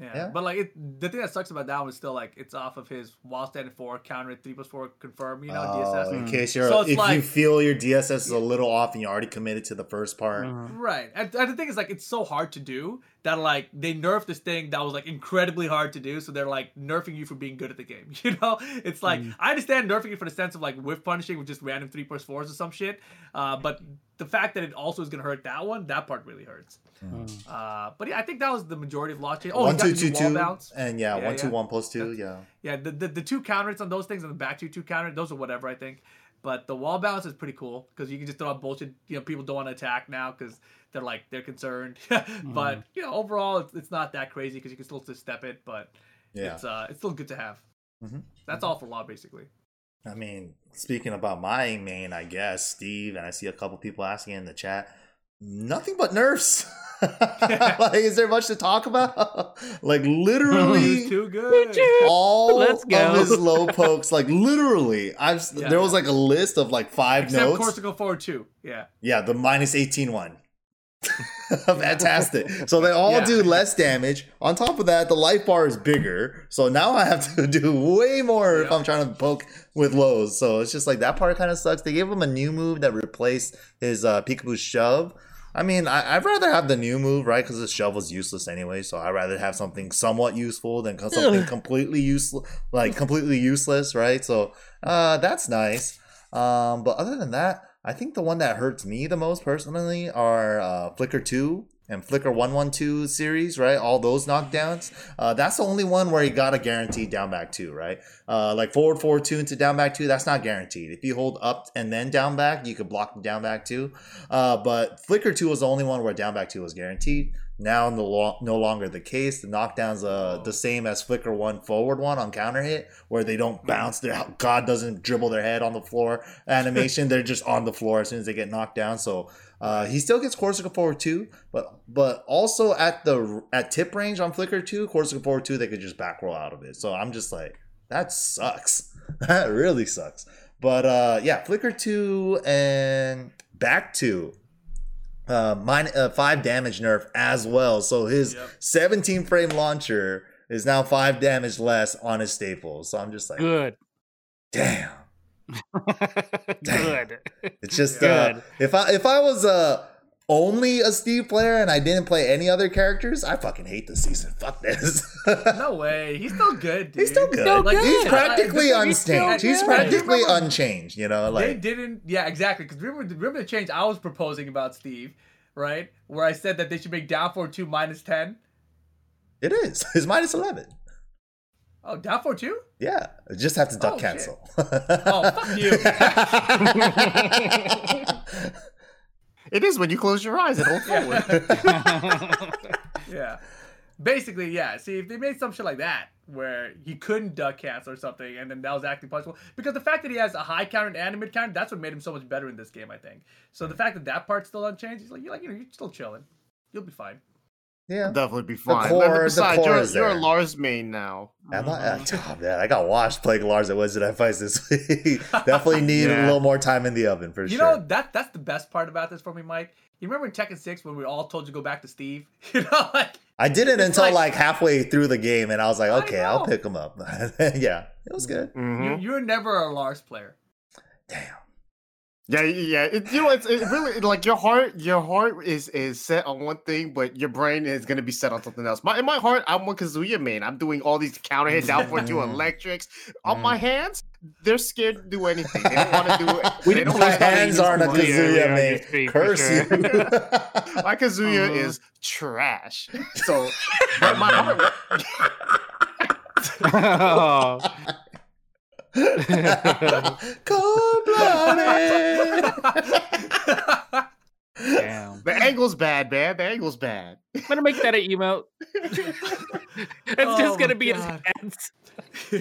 Yeah. Yeah. But like it, the thing that sucks about that one is still like it's off of his while standing four counter at three plus four confirm. You know Oh, DSS. in Mm. case you're, So it's if you feel your DSS is a little off and you're already committed to the first part. Mhm. Right. And, and the thing is, like, it's so hard to do that, like, they nerfed this thing that was, like, incredibly hard to do. So they're, like, nerfing you for being good at the game. *laughs* You know? It's like, Mm. I understand nerfing you for the sense of, like, whiff punishing with just random 3 plus 4s or some shit. Uh, but the fact that it also is going to hurt that one, that part really hurts. Mm. Uh, but yeah, I think that was the majority of law change. Oh, one he got two the two new wall two, bounce. and yeah, Yeah, one two yeah. one plus two. Yeah, Yeah, the, the, the two counter hits on those things and the back two two counter, those are whatever, I think. But the wall bounce is pretty cool because you can just throw out bullshit. You know, people don't want to attack now because they're like they're concerned. *laughs* but you know, overall, it's, it's not that crazy because you can still just step it. But yeah. it's uh, it's still good to have. Mhm. That's all for law, basically. I mean, speaking about my main, I guess Steve, and I see a couple people asking in the chat. Nothing but nerfs. *laughs* like, is there much to talk about? *laughs* like, literally, too good. all Let's go. of his low pokes. Like, literally, I've Yeah. there was like a list of like five Except notes. Corsica forward two. Yeah. Yeah, the minus 18 one. *laughs* Fantastic. So they all Yeah. do less damage. On top of that, the life bar is bigger. So now I have to *laughs* do way more if I'm trying to poke with lows. So it's just like that part kind of sucks. They gave him a new move that replaced his uh, peekaboo shove. I mean, I, I'd rather have the new move, right? Because the shove was useless anyway. So I'd rather have something somewhat useful than something completely useless, like completely useless, right? So uh, that's nice. Um, but other than that, I think the one that hurts me the most personally are uh, Flicker 2 and Flicker 112 series, right? All those knockdowns. Uh, that's the only one where you got a guaranteed down back 2, right? Uh, like forward forward 2 into down back 2, that's not guaranteed. If you hold up and then down back, you could block the down back 2. Uh, but Flicker 2 was the only one where down back 2 was guaranteed. Now no, lo- no longer the case. The knockdown's uh, the same as Flicker 1 forward 1 on counter hit, where they don't bounce. Their God doesn't dribble their head on the floor animation. They're just on the floor as soon as they get knocked down. So uh, he still gets Corsica forward 2, but but also at the at tip range on Flicker 2, Corsica forward 2, they could just back roll out of it. So I'm just like, that sucks. *laughs* that really sucks. But uh, yeah, Flicker 2 and back 2 uh, mine, uh, five damage nerf as well. So his Yep. 17 frame launcher is now five damage less on his staples. So I'm just like, Good. damn. *laughs* Good. It's just uh, Good. if I if I was uh only a Steve player and I didn't play any other characters, I fucking hate this season. Fuck this. *laughs* No way. He's still good, dude. He's still good. still Like, good. He's practically he's unchanged. He's practically Remember- unchanged. You know, they like didn't yeah exactly because remember remember the change i was proposing about steve right where i said that they should make down for 2 minus 10 it is. *laughs* It's minus eleven. oh down for 2 Yeah, just have to duck Oh, cancel. oh fuck you *laughs* It is when you close your eyes hold forward. *laughs* yeah. Basically yeah. See if they made some shit like that where he couldn't duck cancel or something and then that was actually possible. because the fact that he has a high counter and a mid counter that's what made him so much better in this game i think. So the fact that that part's still unchanged he's like you're like you know you're still chilling. You'll be fine yeah. Definitely be fine. The core- And the core you're, is you're a. Lars main now. Am I? *laughs* Uh, oh, man, I got washed playing Lars at Wizard at Fights this week. *laughs* Definitely need a little more time in the oven for You sure. You know that that's the best part about this for me, Mike. You remember in Tekken Six when we all told you to go back to Steve? *laughs* You know, like I did it until like- like, halfway through the game, and I was like, okay, I'll pick him up. yeah, it was good. Mhm. you, you're never a Lars player. Damn. Yeah, yeah. It, you know, it's it really like your heart. Your heart is is set on one thing, but your brain is gonna be set on something else. My in my heart, I'm one Kazuya main. I'm doing all these counter hits, down for two *laughs* Mm. electrics. On my hands, they're scared to do anything. They don't want to do it. *laughs* We don't My hands aren't a. Yeah, Kazuya, yeah, mate. speak, Curse for you. *laughs* My Kazuya Uh-huh. is trash. So, but my heart. oh, *laughs* Cold blooded. *laughs* damn. The angle's bad, man. The angle's bad. I'm gonna make that an emote. *laughs* it's Oh just gonna my be his God. hands.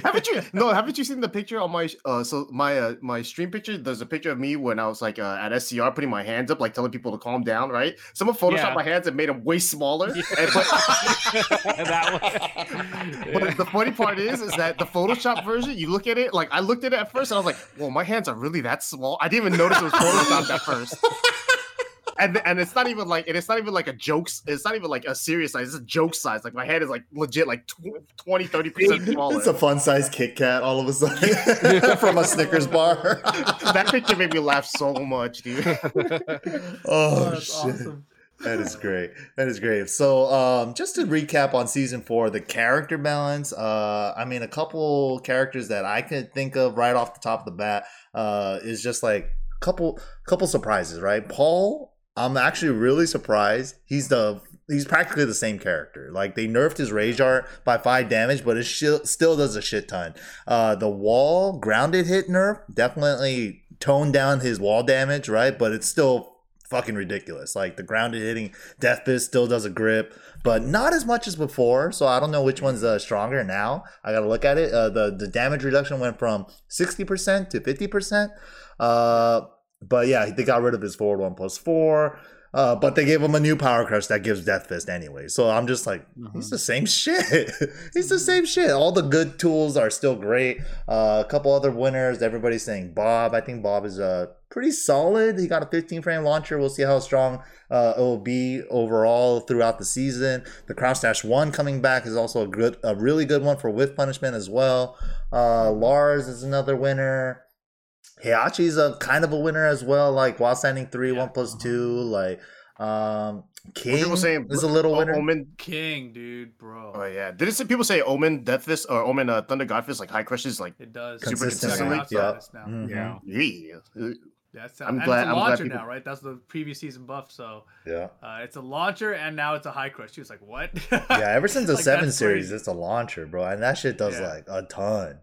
haven't you? *laughs* No, haven't you seen the picture on my uh so my uh, my stream picture? There's a picture of me when I was like uh, at SCR putting my hands up, like telling people to calm down. Right? Someone photoshopped Yeah. my hands and made them way smaller. And, but, *laughs* that one. but the funny part is, is that the Photoshop version, you look at it, like I looked at it at first, and I was like, "Whoa, my hands are really that small." I didn't even notice it was photoshopped at first. And and it's not even like and it's not even like a jokes. It's not even like a serious size. It's a joke size. Like my head is like legit like tw- 20, 30 percent smaller. It's a fun size Kit Kat all of a sudden *laughs* from a Snickers bar. *laughs* that picture made me laugh so much, dude. *laughs* oh that's shit. awesome. That is great. That is great. So, um, just to recap on season four, the character balance. Uh, I mean, a couple characters that I could think of right off the top of the bat uh, is just like a couple couple surprises, right? Paul, I'm actually really surprised. He's the he's practically the same character. Like they nerfed his rage art by five damage, but it sh- still does a shit ton. Uh, the wall grounded hit nerf definitely toned down his wall damage, right? But it's still fucking ridiculous. Like the grounded hitting Death Fist still does a grip, but not as much as before. So I don't know which one's uh, stronger now. I gotta look at it. Uh, the the damage reduction went from sixty percent to fifty percent. Uh, but yeah, they got rid of his forward one plus four. Uh, but they gave him a new power crush that gives Death Fist anyway. So I'm just like, he's the same shit. *laughs* he's the same shit. All the good tools are still great. Uh, a couple other winners. Everybody's saying Bob. I think Bob is uh, pretty solid. He got a 15 frame launcher. We'll see how strong uh, it will be overall throughout the season. The Crown Stash 1 coming back is also a good, a really good one for Whiff Punishment as well. Uh, Lars is another winner. Heihachi's a kind of a winner as well, like while standing three, Yeah. one plus two, like um King people saying is a little O- winner. Omen. King, dude, bro. Oh yeah, did it say people say Omen Death Fist or Omen uh, Thunder God Fist like high crushes like It does. Super Consistently, Check it out, yeah. it's now. Mhm. Yeah. yeah. That's I'm and glad- It's a I'm glad launcher people- now, right? That's the previous season buff. So Yeah. uh, it's a launcher, and now it's a high crush. She was like, "What?" Yeah, ever since the *laughs* Like, seven series, crazy. it's a launcher, bro. And that shit does Yeah. like a ton.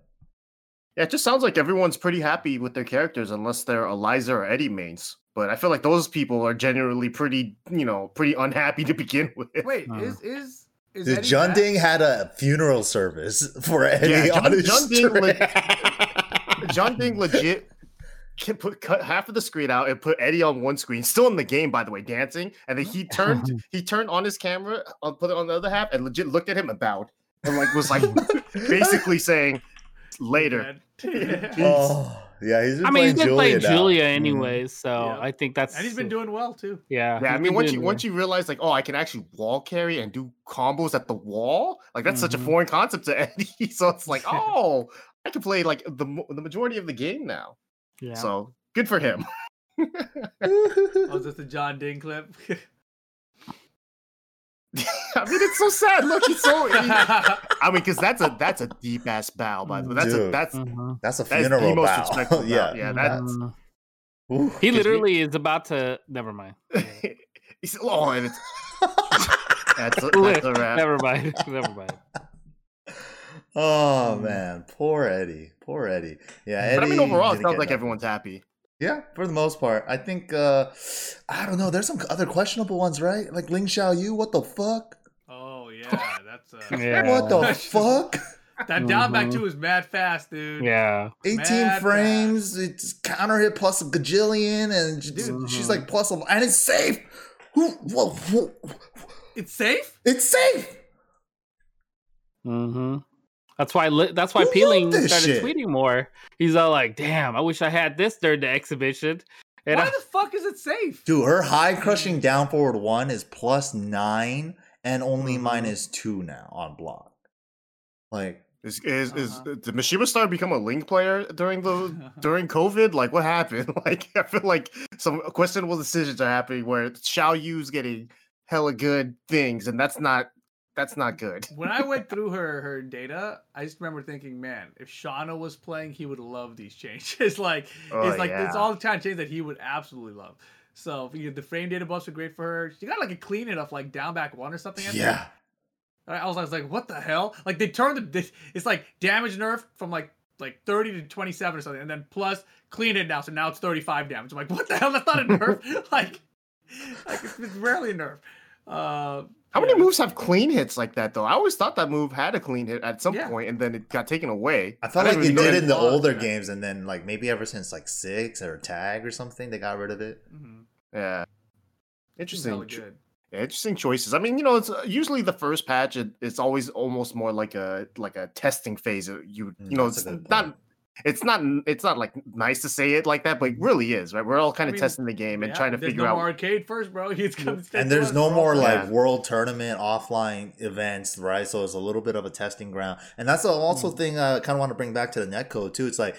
Yeah, it just sounds like everyone's pretty happy with their characters unless they're Eliza or Eddie mains. But I feel like those people are generally pretty, you know, pretty unhappy to *laughs* begin with. Wait, is is is Dude, Eddie John back? Ding had a funeral service *laughs* for Eddie Yeah, on John- his John Ding le- *laughs* John Ding legit can put cut half of the screen out and put Eddie on one screen, still in the game, by the way, dancing. And then he turned he turned on his camera, uh, put it on the other half, and legit looked at him and bowed. And like was like basically saying later. Dead. *laughs* *laughs* oh, yeah, he's been I mean, he's playing been playing Julia, now. Julia Mhm. anyways, so Yeah. I think that's and he's been doing well too. Yeah, Yeah, I mean, once doing you once you realize like, oh, I can actually wall carry and do combos at the wall, like that's such a Mhm. foreign concept to *laughs* Eddie. So it's like, oh, I can play like the the majority of the game now. yeah. So good for him. Oh, is this the John Ding clip? *laughs* I mean, it's so sad. Look, he's so. *laughs* he- I mean, because that's a that's a deep ass bow. By the way, that's a Dude. that's Mhm. That's a that is funeral the most bow. respectful. *laughs* bow. yeah, yeah. That's Mhm. Ooh. he we- literally is about to. Never mind. he's oh, and it's that's a, that's a wrap. Never mind. Never mind. oh Mm. man, poor Eddie, poor Eddie. Yeah, Eddie. But I mean, overall, it sounds like nothing. everyone's happy. Yeah, for the most part. I think uh I don't know, there's some other questionable ones, right? Like Ling Xiao Yu, what the fuck? oh yeah, that's uh, *laughs* Yeah. What the *laughs* fuck? that down back Mhm. two is mad fast, dude. Yeah. 18 Mad frames, it's counter hit plus a gajillion, and j- Dude. she's like plus a, and it's safe. Who, whoa, whoa, It's safe. it's safe. hmm That's why. Li- that's why Who Peeling started shit? tweeting more. He's all like, "Damn, I wish I had this during the exhibition." And Why I, the fuck is it safe? Dude, her high crushing down forward one is plus nine and only Mhm. minus two now on block. Like, Is is, is Uh-huh. did Mishima Star become a Ling player during the *laughs* during COVID? Like, what happened? *laughs* Like, I feel like some questionable decisions are happening where Xiao Yu's getting hella good things, and that's not that's not good. *laughs* when I went through her her data, I just remember thinking, man, if Shauna was playing, he would love these changes. *laughs* like Oh, it's like it's all the kind of changes that he would absolutely love. So you know, the frame data buffs are great for her. She got like a clean it of like down back one or something. I think. yeah. I was, I was like, what the hell? Like they turned the this- it's like damage nerf from like like 30 to 27 or something, and then plus clean it now, so now it's 35 damage. I'm like, what the hell? That's not a nerf. *laughs* like, like it's, it's rarely a nerf. Uh, How many yeah. moves have clean hits like that though? I always thought that move had a clean hit at some Yeah. point, and then it got taken away. I thought I like didn't they did it in that- the older yeah. games, and then like maybe ever since like six or tag or something, they got rid of it. Mhm. Yeah, interesting. good. interesting choices. I mean, you know, it's uh, usually the first patch. It, it's always almost more like a like a testing phase. uh, You Mm, you know, that's it's not point. It's not it's not like nice to say it like that, but it really is, right? We're all kind I of mean, testing the game and Yeah, trying to there's figure no out. more arcade first, bro. It's coming straight and to there's us, no bro. more like Yeah. world tournament offline events, right? So it's a little bit of a testing ground, and that's also Mm. thing I kind of want to bring back to the netcode too. It's like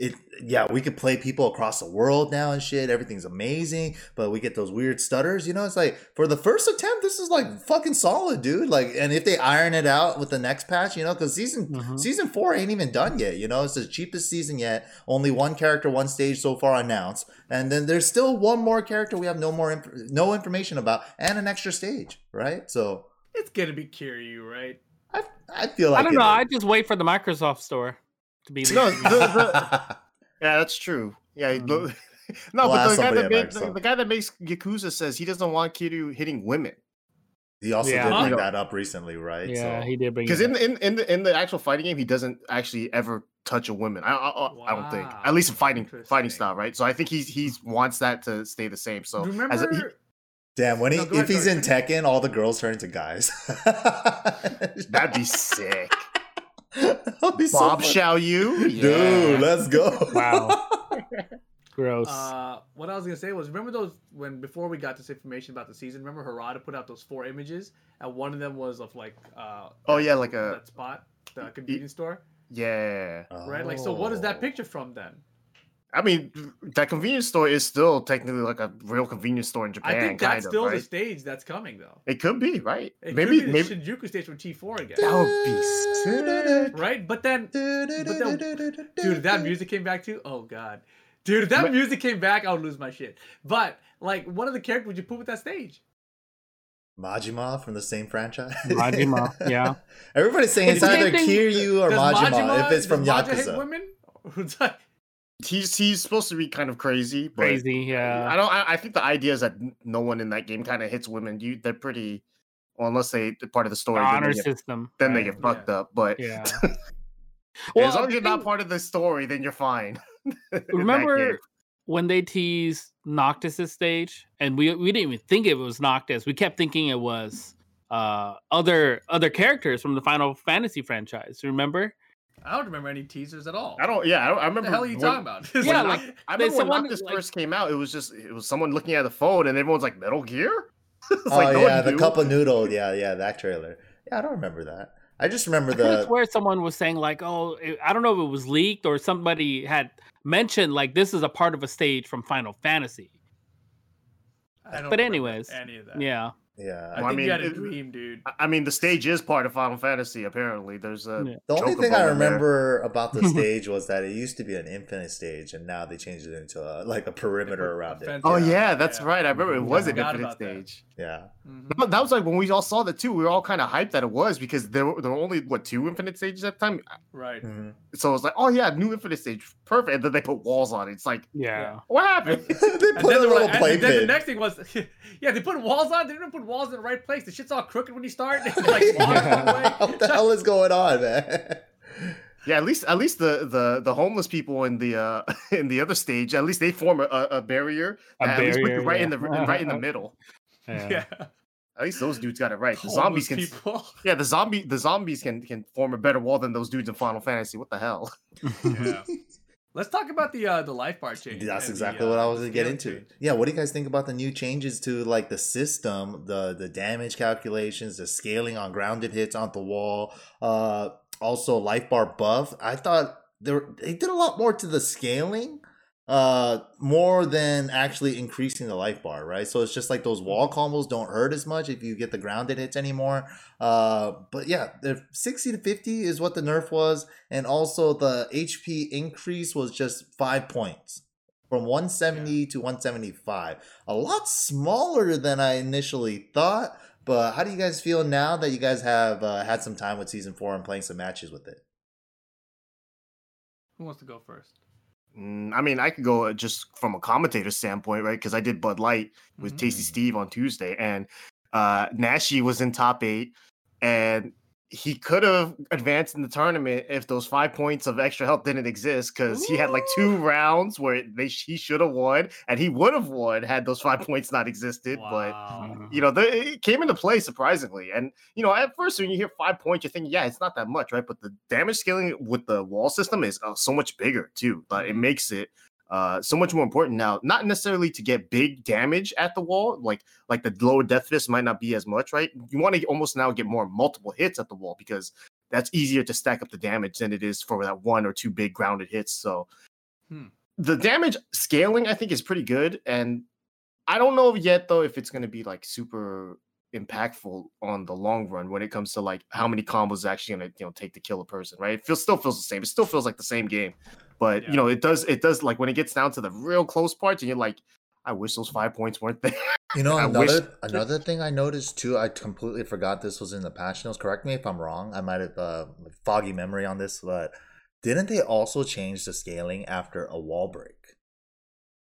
it, yeah, we could play people across the world now and shit. Everything's amazing, but we get those weird stutters. You know, it's like for the first attempt, this is like fucking solid, dude. Like, and if they iron it out with the next patch, you know, because season Mhm. season four ain't even done yet. You know, it's the cheapest season yet. Only one character, one stage so far announced, and then there's still one more character we have no more inf- no information about, and an extra stage, right? So It's gonna be Kiryu, right? I I feel like I don't it know. I just wait for the Microsoft store to be. No, the- the- *laughs* Yeah, that's true. Yeah, hmm. look- *laughs* no, We'll but the guy, that made, the, the guy that makes Yakuza says he doesn't want Kiryu hitting women he also Yeah. did bring that up recently, right? yeah, So- he did bring because it in, up. the- in in the in the actual fighting game he doesn't actually ever touch a woman. I I, I, I don't think at least in fighting fighting Interesting. style, right? So I think he's he's wants that to stay the same. So Do you as remember? a, he- Damn, when he No, go if ahead, he's in. Tekken, all the girls turn into guys. *laughs* that'd be sick. *laughs* That'd be so Bob fun. Xiao Yu, Dude, let's go. Wow. *laughs* Gross. Uh, what I was gonna say was, remember those when before we got this information about the season? Remember Harada put out those four images, and one of them was of like, uh, Oh, yeah, like a- that spot, the convenience store, yeah. right? Like, so what is that Oh. picture from then? I mean, that convenience store is still technically like a real convenience store in Japan. I think kind that's of, still right? the stage that's coming though. It could be right. It maybe could be maybe the Shinjuku stage from T4 again, that would be sick. right? But then, dude, that music came back too. Oh god, dude, if that But- music came back, I would lose my shit. But like, one of the characters would you put with that stage? Majima from the same franchise. Majima, *laughs* yeah. Everybody's saying it's It's either thing- Kiryu or Does Majima, if it's from does Maja hit Yakuza. women? *laughs* He's he's supposed to be kind of crazy, but Crazy, yeah. I don't. I, I think the idea is that no one in that game kind of hits women. You they're pretty, well, unless they they're part of the story. then honor they get, system. then they get fucked Yeah. up. But Yeah. *laughs* as long as you're not part of the story, then you're fine. *laughs* in that game. Remember when they teased Noctis' stage, and we we didn't even think it was Noctis. We kept thinking it was uh other other characters from the Final Fantasy franchise. Remember? I don't remember any teasers at all. I don't. Yeah, I, don't, I What remember. the hell are you when- talking about? *laughs* It's Yeah, like, like- I There's remember when someone, Noctis like- first came out. It was just it was someone looking at the phone, and everyone's like Metal Gear. *laughs* Oh like, no yeah, the cup of *laughs* noodle. Yeah, yeah, that trailer. Yeah, I don't remember that. I just remember I could the. swear someone was saying like, "Oh, it, I don't know if it was leaked or somebody had mentioned like this is a part of a stage from Final Fantasy." I don't But anyways, any of that. Yeah, Yeah, I Well, I think mean, you had a dream, dude. I- I mean, the stage is part of Final Fantasy. Apparently, there's a. Yeah. The only thing I in there. remember about the *laughs* stage was that it used to be an infinite stage, and now they changed it into a, like a perimeter around it. Oh Yeah. yeah, that's Yeah. right. I remember it was I an infinite about that. stage. Yeah, Mhm. That was like when we all saw that too. We were all kind of hyped that it was because there were, there were only what two infinite stages at the time. Right. Mhm. So it was like, oh yeah, new infinite stage, perfect. And then they put walls on it. It's like, yeah. what happened? *laughs* they put then, a little like, play and then the next thing was, *laughs* yeah, they put walls on. They didn't put walls in the right place. The shit's all crooked when you start. *laughs* like, walls the wrong way. *laughs* what the hell is going on, man? yeah, at least at least the the the homeless people in the uh *laughs* in the other stage, at least they form a, a a barrier. A that at least put you barrier, right in the right in the middle. yeah. Yeah. At least those dudes got it right. The Homeless zombies can. people. Yeah, the zombie the zombies can can form a better wall than those dudes in Final Fantasy. What the hell? Yeah. Let's talk about the uh, the life bar change. That's exactly the, what uh, I was gonna get into. change. Yeah, what do you guys think about the new changes to like the system, the the damage calculations, the scaling on grounded hits on the wall, uh also life bar buff. I thought there they did a lot more to the scaling uh more than actually increasing the life bar, right? So it's just like those wall combos don't hurt as much if you get the grounded hits anymore. Uh but yeah, the 60 to 50 is what the nerf was and also the HP increase was just 5 points from 170 to 175. A lot smaller than I initially thought. But how do you guys feel now that you guys have uh, had some time with season four and playing some matches with it? Who wants to go first? Mm, I mean, I could go uh, just from a commentator standpoint, right? Because I did Bud Light with Tasty Mhm. Steve on Tuesday, and uh Nashi was in top eight, and he could have advanced in the tournament if those five points of extra health didn't exist because he had like two rounds where they he should have won and he would have won had those five points not existed. But you know, the, it came into play surprisingly. And you know, at first when you hear five points, you're thinking, yeah, it's not that much, right? But the damage scaling with the wall system is uh, so much bigger too. But it makes it uh, so much more important now. Not necessarily to get big damage at the wall, like like the lower death fist might not be as much, right? You want to almost now get more multiple hits at the wall because that's easier to stack up the damage than it is for that one or two big grounded hits. So Hmm. the damage scaling, I think, is pretty good. And I don't know yet though if it's gonna be like super impactful on the long run when it comes to like how many combos is actually gonna you know take to kill a person, right? It feels still feels the same. It still feels like the same game. But Yeah. you know, it does it does like when it gets down to the real close parts and you're like, I wish those five points weren't there. You know, *laughs* I wish- another another thing I noticed too. I completely forgot this was in the patch notes. Correct me if I'm wrong. I might have uh, foggy memory on this, but didn't they also change the scaling after a wall break?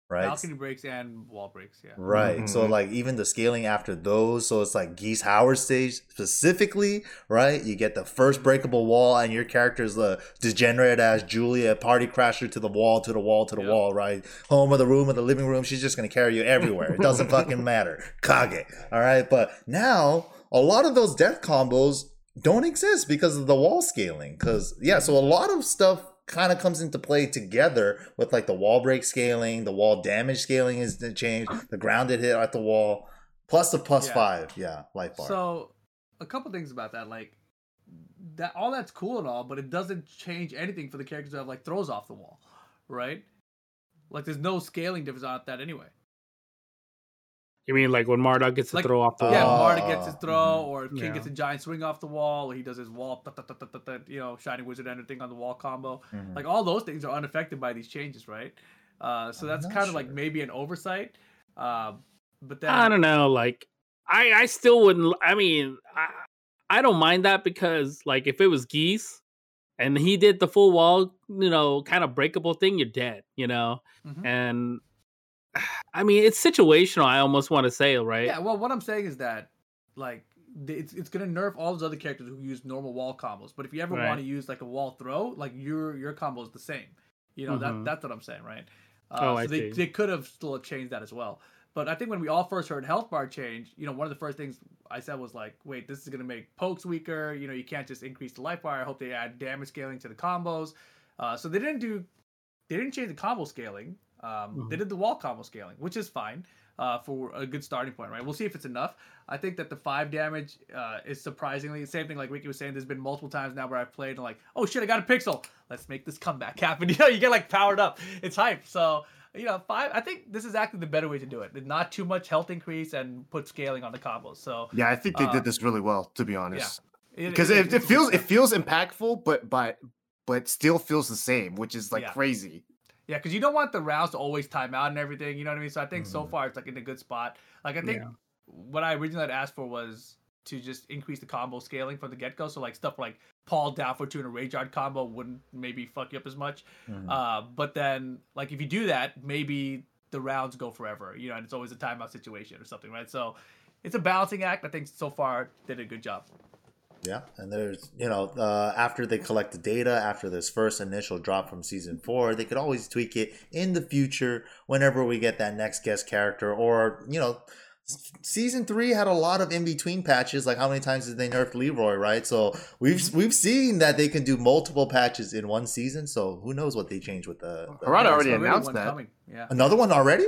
Right. Balcony breaks and wall breaks. Yeah. Right. So Mhm. like even the scaling after those, so it's like Geese Howard stage specifically, right? You get the first breakable wall and your character's the degenerate as Julia, party crasher to the wall, to the wall, to the Yep. wall, right? Home of the room of the living room, she's just gonna carry you everywhere. It doesn't fucking matter. Kage. All right. But now a lot of those death combos don't exist because of the wall scaling. Cause yeah, so a lot of stuff kind of comes into play together with like the wall break scaling, the wall damage scaling is changed, *clears throat* the grounded hit at the wall, plus the plus Yeah. five, yeah, life bar. So, a couple things about that, like that, all that's cool and all, but it doesn't change anything for the characters that have like throws off the wall, right? Like, there's no scaling difference on that anyway. You mean like when Marduk gets to Like- throw off the wall? yeah, wall? Marduk gets his Oh, throw, or King Yeah. gets a giant swing off the wall, or he does his wall, you know, Shining Wizard Ender thing on the wall combo. Mhm. Like all those things are unaffected by these changes, right? Uh, so I'm that's kind of like maybe an oversight. Um, but then I don't know. Like, I I still wouldn't. I mean, I I don't mind that because like if it was geese and he did the full wall, you know, kind of breakable thing, you're dead. You know, Mhm. and I mean it's situational. I almost want to say, right? Yeah, well, what I'm saying is that, like, it's it's gonna nerf all those other characters who use normal wall combos. But if you ever Right. want to use like a wall throw, like your your combo is the same. You know Mhm. that that's what I'm saying, right? Uh, Oh, so I they see. they could have still changed that as well. But I think when we all first heard health bar change, you know, one of the first things I said was like, wait, this is gonna make pokes weaker. You know, you can't just increase the life bar. I hope they add damage scaling to the combos. Uh, so they didn't do, they didn't change the combo scaling. Um, They Mhm. did the wall combo scaling, which is fine uh, for a good starting point, right? We'll see if it's enough. I think that the five damage uh, is surprisingly the same thing. Like Ricky was saying, there's been multiple times now where I've played and like, oh shit, I got a pixel. Let's make this comeback *laughs* happen. *laughs* You know, you get like powered up. It's hype. So you know, five. I think this is actually the better way to do it. Not too much health increase and put scaling on the combos. So yeah, I think they Uh, did this really well, to be honest. it- Because it- it, it it's- feels it feels impactful, but but but still feels the same, which is like Yeah. crazy. Yeah, because you don't want the rounds to always time out and everything. You know what I mean? So I think so Mhm. far it's like in a good spot. Like I think Yeah. what I originally had asked for was to just increase the combo scaling from the get go. So like stuff like Paul down for two and a Rage Art combo wouldn't maybe fuck you up as much. Mhm. Uh, but then like if you do that, maybe the rounds go forever. You know, and it's always a timeout situation or something, right? So it's a balancing act. I think so far did a good job. Yeah, and there's you know uh, after they collect the data after this first initial drop from season four, they could always tweak it in the future whenever we get that next guest character or you know. Season three had a lot of in between patches. Like how many times did they nerf Leroy? Right, so we've we've seen that they can do multiple patches in one season. So who knows what they change with the, the Harada There's already announced that. Coming. Yeah, another one already.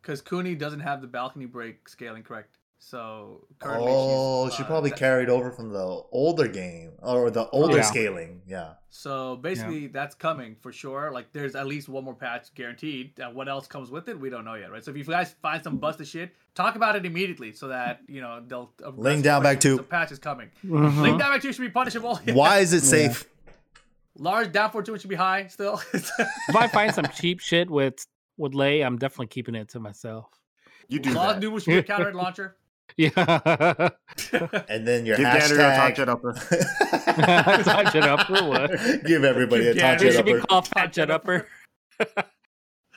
because Kuni doesn't have the balcony break scaling correct. So currently Oh, she's, she uh, probably that- carried over from the older game or the older Yeah. scaling. Yeah. So basically, that's coming for sure. Like, there's at least one more patch guaranteed. Uh, what else comes with it, we don't know yet, right? So if you guys find some busted shit, talk about it immediately so that you know they'll. Ling down back two. The patch is coming. Mhm. Ling down back two should be punishable. *laughs* Why is it Yeah. safe? Large down for two should be high still. *laughs* if I find some cheap shit with with Lei, I'm definitely keeping it to myself. You do Large that. new should be a counter hit launcher. Yeah, And then your Give Gander your touch hashtag. it up. touch it up *laughs* what? Give everybody a Give touch Gander- It it should be up. called Fat Jet Upper.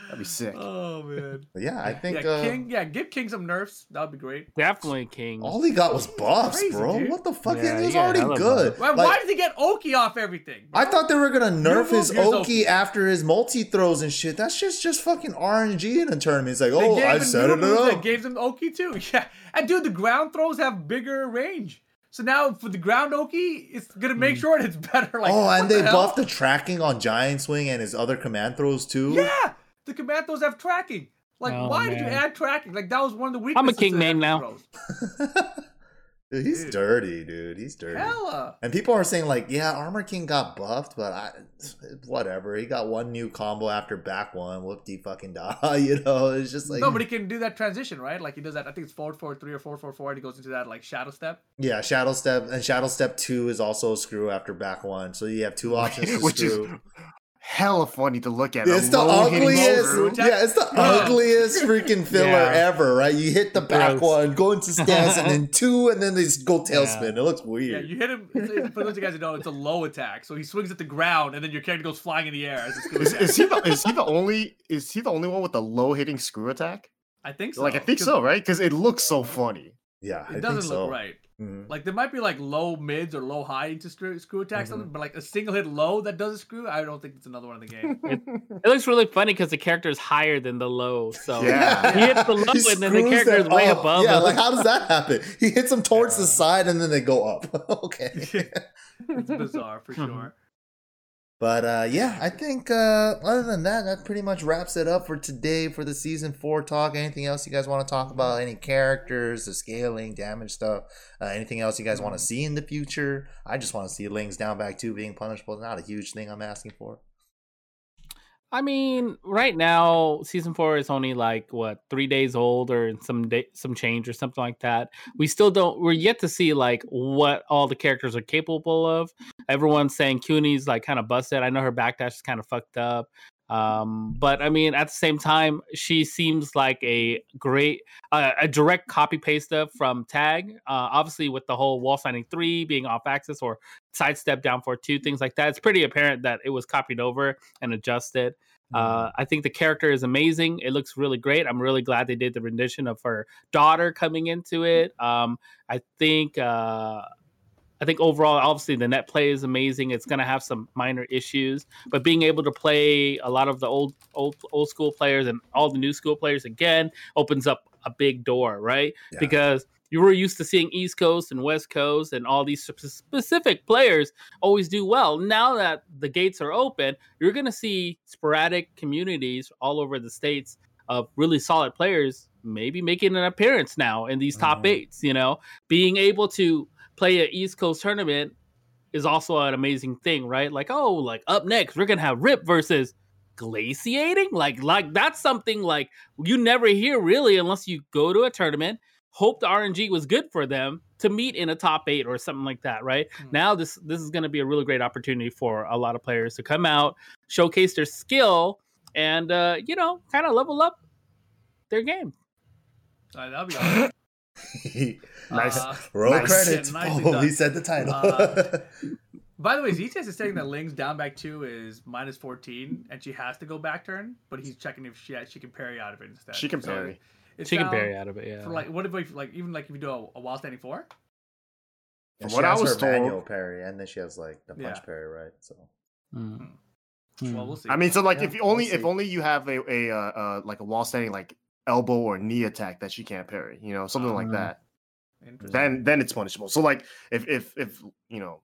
That'd be sick. Oh man. But yeah, I think yeah, uh, King. Yeah, give King some nerfs. That would be great. Definitely King. all he got was buffs, Crazy, bro. dude. What the fuck? Yeah, he was he already good. Why, Like, why did he get Oki off everything? I thought they were gonna nerf New his move, Oki Oki. after his multi throws and shit. That's just just fucking RNG in a tournament. It's like, They oh, I him set new it moves that. Gave him Oki too. *laughs* Yeah, and dude, the ground throws have bigger range. So now for the ground Oki, it's gonna make sure it's better. Like, oh, what and they the hell? buffed the tracking on Giant Swing and his other command throws too. Yeah, the Commandos have tracking. Like, Oh, why did you add tracking? Like that was one of the weakest. I'm a king man now. *laughs* Dude, he's Dude. dirty, dude. He's dirty. Hella. And people are saying like, yeah, Armor King got buffed, but I, whatever. He got one new combo after back one. Whoop de fucking die. *laughs* You know, it's just like nobody can do that transition, right? Like he does that. I think it's forward four three or four four four. And he goes into that like shadow step. yeah, Shadow Step and Shadow Step two is also a screw after back one. So you have two *laughs* options to Which is screw. Hella funny to look at. Yeah, A it's the ugliest. screw. screw. Yeah, it's the ugliest freaking filler Yeah. ever, right? You hit the back Gross. one, go into stance, and then *laughs* two, and then they just go tailspin. It looks weird. Yeah, weird. you hit him. it's- it's- For those of you guys who know, it's a low attack. So he swings at the ground, and then your character goes flying in the air. As Is, is he the is he the only is he the only one with the low hitting screw attack? I think so. Like I think so, right? Because it looks so funny. yeah, I It doesn't think look so. right. Mhm. Like there might be like low mids or low high into screw, screw attack Mhm. something, but like a single hit low that does a screw, I don't think it's another one in the game. It looks really funny because the character is higher than the low. So Yeah. he hits the low He and then the character is way up. above. Yeah, him. like how does that happen? He hits them towards the side and then they go up. *laughs* okay. *laughs* it's bizarre for Mhm. sure. But uh, yeah, I think uh, other than that, that pretty much wraps it up for today for the season four talk. Anything else you guys want to talk about? Any characters, the scaling, damage stuff? Uh, anything else you guys want to see in the future? I just want to see Ling's down back two being punishable. Not a huge thing I'm asking for. I mean, right now, season four is only like what three days old or some day, some change or something like that. We still don't. We're yet to see like what all the characters are capable of. Everyone's saying Kuni's like kind of busted. I know her backdash is kind of fucked up. Um, but I mean, at the same time, she seems like a great, uh, a direct copy paste of from Tag. Uh, obviously, with the whole wall signing three being off axis or sidestep down for two, things like that, it's pretty apparent that it was copied over and adjusted. Uh, I think the character is amazing. It looks really great. I'm really glad they did the rendition of her daughter coming into it. Um, I think. Uh, I think overall, obviously, the net play is amazing. It's going to have some minor issues, but being able to play a lot of the old, old, old school players and all the new school players again opens up a big door, right? Yeah. Because you were used to seeing East Coast and West Coast and all these specific players always do well. Now that the gates are open, you're going to see sporadic communities all over the states of really solid players maybe making an appearance now in these top Mhm. eights. You know, being able to play an East Coast tournament is also an amazing thing, right? Like, oh, like up next we're gonna have Rip versus glaciating. Like, like that's something like you never hear really unless you go to a tournament. Hope the RNG was good for them to meet in a top eight or something like that, right? Hmm. Now this this is going to be a really great opportunity for a lot of players to come out, showcase their skill, and uh, you know, kind of level up their game. Uh, that'll be awesome. *laughs* *laughs* Nice. Uh, Roll Nice. credits. Yeah, nicely oh, he said the title. Uh, By the way, ZTS is saying that *laughs* Ling's down back two is minus 14, and she has to go back turn, but he's checking if she she can parry out of it instead. She can So parry. it's She can parry out of it, yeah. For like, what if we, like even like if you do a, a while standing four? And From she what I has was her told- manual parry, and then she has like the punch Yeah. parry, right? So Mm. Well, we'll see. I mean, so like Yeah, if you only we'll if only you have a a uh, uh like a wall standing like elbow or knee attack that she can't parry, you know, something like Mhm. that. Then then it's punishable. So like if if if you know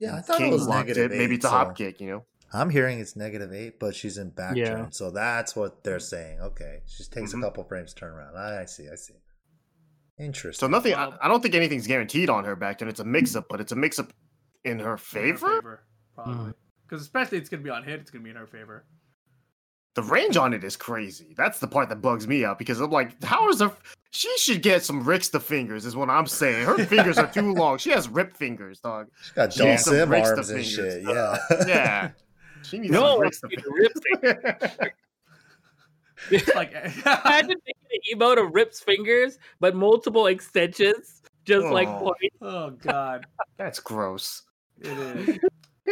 yeah, I thought King it was blocked negative it, maybe eight, it's a so- hop kick, you know. I'm hearing it's negative eight, but she's in back Yeah. turn, so that's what they're saying. Okay, she just takes Mhm. a couple frames to turn around. I, I see, I see. Interesting. So nothing. I, I don't think anything's guaranteed on her back turn. It's a mix up, but it's a mix up in her In her favor. probably. Because especially it's gonna be on hit, it's gonna be in her favor. The range on it is crazy. That's the part that bugs me out because I'm like, how is her? She should get some ricks the fingers, is what I'm saying. Her *laughs* fingers are too long. She has rip fingers, dog. She's got She dual needs some sim Ricks the arms and fingers, shit. uh, Yeah, Yeah, *laughs* she needs No, some ricks the it's fingers. rip It's *laughs* like Imagine making an emote of Rip's fingers, but multiple extensions, just like Oh. oh god, That's gross. it is.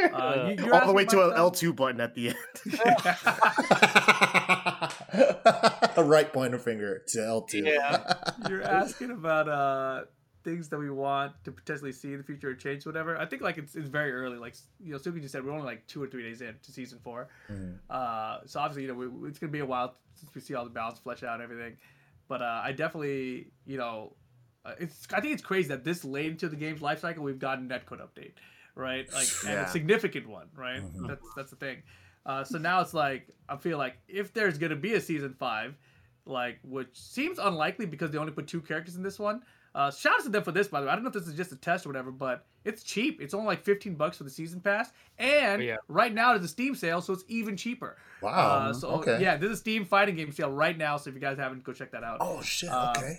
Uh, you- you're All the way to an L2 button at the end. *laughs* *laughs* A right pointer finger to L2. Yeah. *laughs* You're asking about uh things that we want to potentially see in the future or change whatever. I think like it's it's very early. Like you know, Suki just said we're only like two or three days in to season four. Mhm. Uh, so obviously you know we, it's gonna be a while since we see all the balance flesh out and everything. But uh, I definitely you know uh, it's I think it's crazy that this late into the game's life cycle we've gotten netcode update, right? *laughs* Like and Yeah. a significant one, right? Mhm. That's that's the thing. Uh, so now it's like I feel like if there's gonna be a season five, like which seems unlikely because they only put two characters in this one. Uh, shout out to them for this, by the way. I don't know if this is just a test or whatever, but it's cheap. It's only like 15 bucks for the season pass, and Yeah. right now there's a Steam sale, so it's even cheaper. Wow. Uh, so okay. yeah, there's a Steam fighting game sale right now. So if you guys haven't, go check that out. Oh shit. Uh, Okay.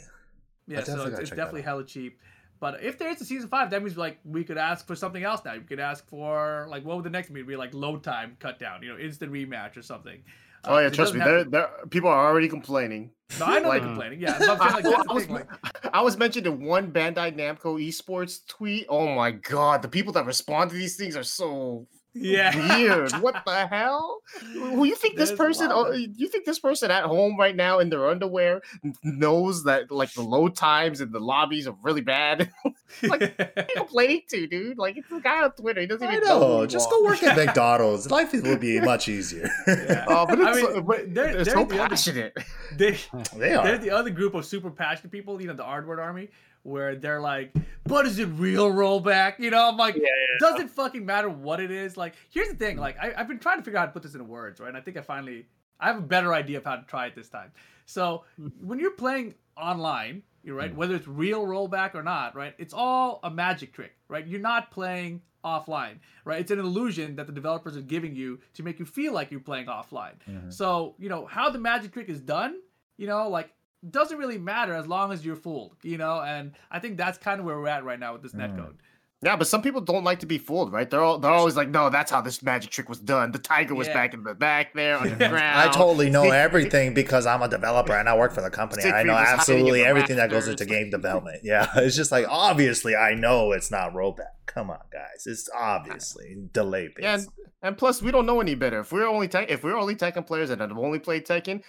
yeah, definitely so it's, it's definitely out. hella cheap. But if there is a season five, that means like we could ask for something else now. You could ask for like what would the next meet Be like load time cut down, you know, instant rematch or something. Uh, Oh yeah, trust me. There, there, people are already complaining. No, I know like- they're complaining. Yeah, I I, was. Like, *laughs* I was mentioned in one Bandai Namco esports tweet. Oh my god, the people that respond to these things are so yeah, weird. what the hell? Who you think this There's a person? Of- you think this person at home right now in their underwear knows that like the load times in the lobbies are really bad? *laughs* Like, What you complaining to, dude? Like it's the guy on Twitter. He doesn't I even know. who know. Just go work at *laughs* McDonald's. Life would be much easier. *laughs* Yeah. Oh, but I mean, uh, but they're- they're, they're so the other- passionate. they they are. The other group of super passionate people, you know, the Ardward Army, where they're like, "But is it real rollback?" You know, I'm like, Yeah, doesn't fucking matter what it is. Like, here's the thing. Like, I, I've been trying to figure out how to put this into words, right? And I think I finally, I have a better idea of how to try it this time. So, when you're playing online, you're right, Mm. whether it's real rollback or not, right? It's all a magic trick, right? You're not playing offline, right? It's an illusion that the developers are giving you to make you feel like you're playing offline. Mhm. So, you know, how the magic trick is done, you know, like doesn't really matter as long as you're fooled, you know, and I think that's kind of where we're at right now with this Mm. netcode. Yeah, but some people don't like to be fooled, right? They're all they're always like, no, that's how this magic trick was done. The tiger was Yeah. back in the back there on the *laughs* ground. I totally know *laughs* everything because I'm a developer and I work for the company. Stick I know figures hiding in absolutely the everything that goes into game development. Yeah, *laughs* it's just like obviously I know it's not rollback. Come on, guys, it's obviously delay based. Yeah, and, and plus we don't know any better. If we're only tech, if we're only Tekken players and have only played Tekken,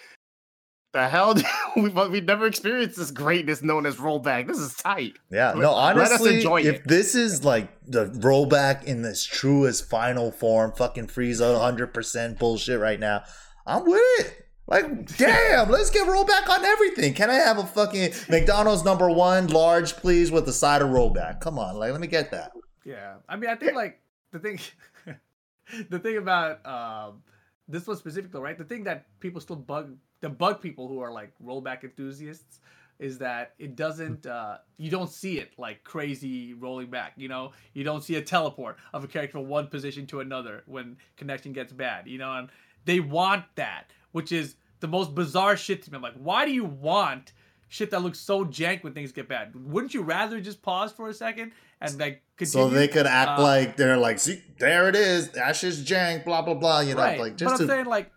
the hell *laughs* we've we've never experienced this greatness known as rollback. This is tight. Yeah, Let- no, let us honestly, enjoy if it. this is like the rollback in this truest final form, fucking Frieza 100% bullshit right now, I'm with it. Like, damn, let's get rollback on everything. Can I have a fucking McDonald's number one large, please, with a side of rollback? Come on, like, let me get that. Yeah. I mean, I think like the thing *laughs* the thing about um this one specifically, right? The thing that people still bug the bug people who are like rollback enthusiasts is that it doesn't uh you don't see it like crazy rolling back, you know? You don't see a teleport of a character from one position to another when connection gets bad, you know, and they want that, which is the most bizarre shit to me. I'm like, why do you want shit that looks so jank when things get bad? Wouldn't you rather just pause for a second and like continue? So they could act Uh, like they're like, see, there it is. Shit's jank, blah, blah, blah. You know, right. like but I'm to. saying like,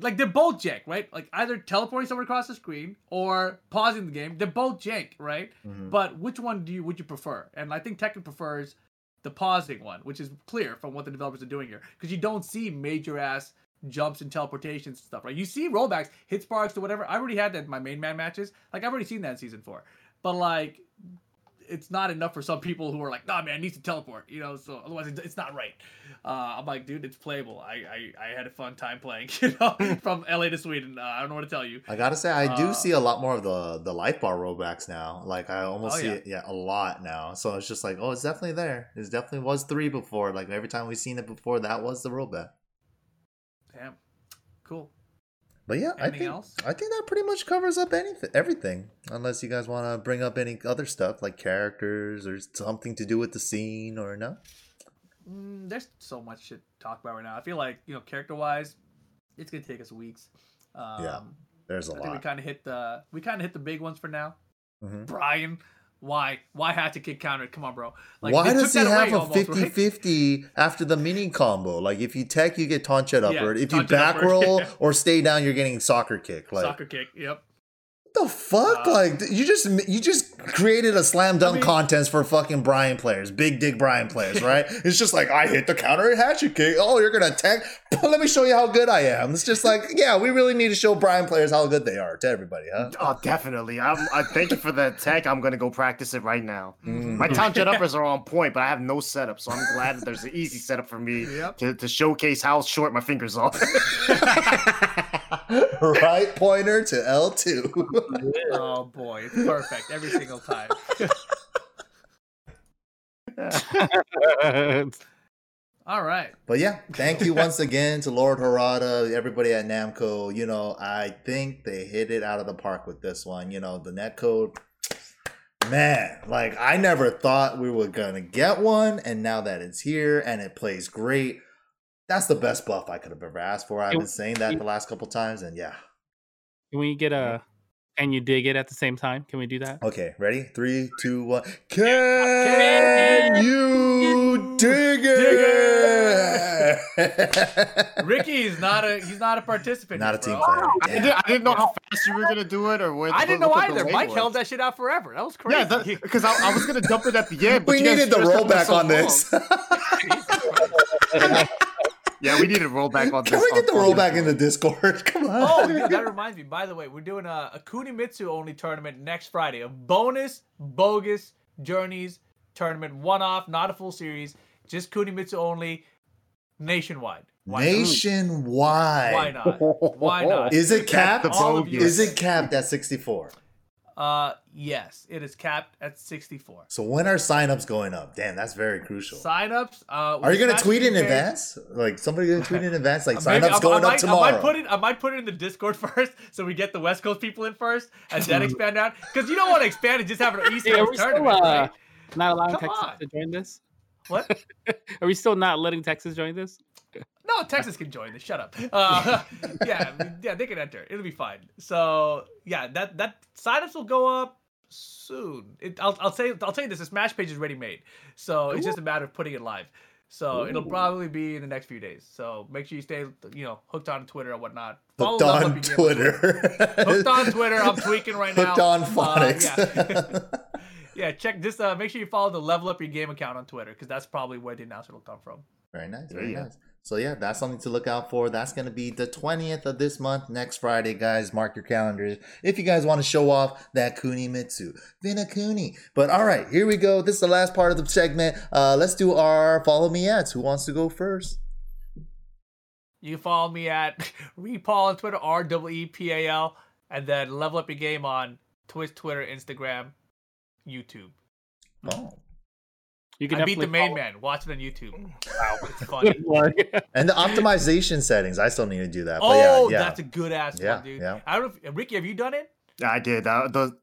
like they're both jank, right? Like either teleporting someone across the screen or pausing the game. They're both jank, right? Mhm. But which one do you would you prefer? And I think Tekken prefers the pausing one, which is clear from what the developers are doing here, because you don't see major ass jumps and teleportations and stuff, right? You see rollbacks, hit sparks to whatever. I already had that in my main man matches. Like I've already seen that in season four, but like. It's not enough for some people who are like, nah, man, it needs to teleport, you know. So otherwise, it's not right. Uh, I'm like, dude, it's playable. I, I I had a fun time playing, *laughs* you know, from LA to Sweden. Uh, I don't know what to tell you. I gotta say, I do Uh, see a lot more of the the life bar rollbacks now. Like I almost Oh, see yeah. it, yeah, a lot now. So it's just like, oh, it's definitely there. It definitely was three before. Like every time we've seen it before, that was the rollback. Damn, cool. But yeah, I think else? I think that pretty much covers up anything, everything. Unless you guys want to bring up any other stuff like characters or something to do with the scene or no. Mm, there's so much shit to talk about right now. I feel like you know, character wise, it's gonna take us weeks. Um, Yeah, There's a I think we kind of hit the we kind of hit the big ones for now. Mhm. Brian, why why had to kick counter? Come on, bro. Like, Why does he have a almost, 50 right? 50 after the mini combo? Like, if you tech, you get taunched Yeah, upward. if you back upward, roll *laughs* or stay down, you're getting soccer kick. Like, Soccer kick. Yep. The fuck? Uh, like you just you just created a slam dunk mean- contest for fucking Brian players, big dick Brian players, right? *laughs* it's just like I hit the counter and hatchet kick. Oh, you're gonna attack? *laughs* Let me show you how good I am. It's just like yeah, we really need to show Brian players how good they are to everybody, huh? Oh, definitely. I'm, I thank you for that tech. I'm gonna go practice it right now. Mm. My taunt jet *laughs* uppers are on point, but I have no setup, so I'm glad that there's an easy setup for me Yep. to, to showcase how short my fingers are. *laughs* right pointer to L two. *laughs* Oh boy, it's perfect every single time. *laughs* All right. But yeah, thank you once again to Lord Harada, everybody at Namco. You know, I think they hit it out of the park with this one. You know, the netcode, man, like I never thought we were gonna get one, and now that it's here and it plays great, that's the best buff I could have ever asked for. I've been saying that the last couple times, and yeah. Can we get a? Can you dig it at the same time? Can we do that? Okay, ready? Three, two, one. Can you dig it? Ricky is not a he's not a participant. Not a team bro. player. I, didn't, I didn't know how fast you were gonna do it, or what. I didn't what- know what either. Mike was. held that shit out forever. That was crazy. Yeah, because I, I was gonna dump it at the end. *laughs* But we you needed the stretched it for rollback so on long. this. *laughs* *laughs* Yeah, we need a rollback on *laughs* this. Can we get the on- rollback in the Discord? *laughs* Come on. Oh, yeah, that reminds me. By the way, we're doing a, a Kunimitsu only tournament next Friday. A bonus bogus journeys tournament, one off, not a full series, just Kunimitsu only, nationwide. Why not? Nationwide. Why not? Why not? Is it capped? the All of you. Is it capped at 64? Uh, yes, it is capped at 64. So when are signups going up? Damn, that's very crucial. Signups. Uh, Are you gonna Smash tweet in PK advance? Like somebody gonna tweet in advance? Like *laughs* maybe- signups I- going I up might, tomorrow. I might put it. I might put it in the Discord *laughs* first, so we get the West Coast people in first, and then *laughs* expand out. Because you don't want to expand and just have an East Hey, are Coast still tournament, uh, right? not allowing Come Texas on. to join this? What? Are we still not letting Texas join this? No, Texas can join this. Shut up. Uh, *laughs* yeah, yeah, they can enter. It'll be fine. So yeah, that that signups will go up soon. It, I'll I'll say I'll tell you this: the Smash page is ready made, so it's just a matter of putting it live. So it'll probably be in the next few days. So make sure you stay, you know, hooked on Twitter or whatnot. Follow Hooked Level on Twitter. *laughs* Hooked on Twitter. I'm tweaking right now. Hooked on Uh, yeah. *laughs* yeah, check. Just uh, make sure you follow the Level Up Your Game account on Twitter because that's probably where the announcement will come from. Very nice. Very Yeah. nice. So yeah, that's something to look out for. That's gonna be the twentieth of this month, next Friday, guys. Mark your calendars if you guys want to show off that Kuni Mitsu, Vinakuni. But all right, here we go. This is the last part of the segment. Uh, let's do our follow me ads. Who wants to go first? You follow me at *laughs* Repaul on Twitter, R W E P A L, and then Level Up Your Game on Twitch, Twitter, Instagram, YouTube. Oh, You can I beat the main follow- man. Watch it on YouTube. Wow, *laughs* it's funny. *laughs* And the optimization settings. I still need to do that. But oh, yeah, yeah. that's a good ass Yeah, one, dude. yeah. I don't know, if, Ricky, have you done it? I did. Uh, the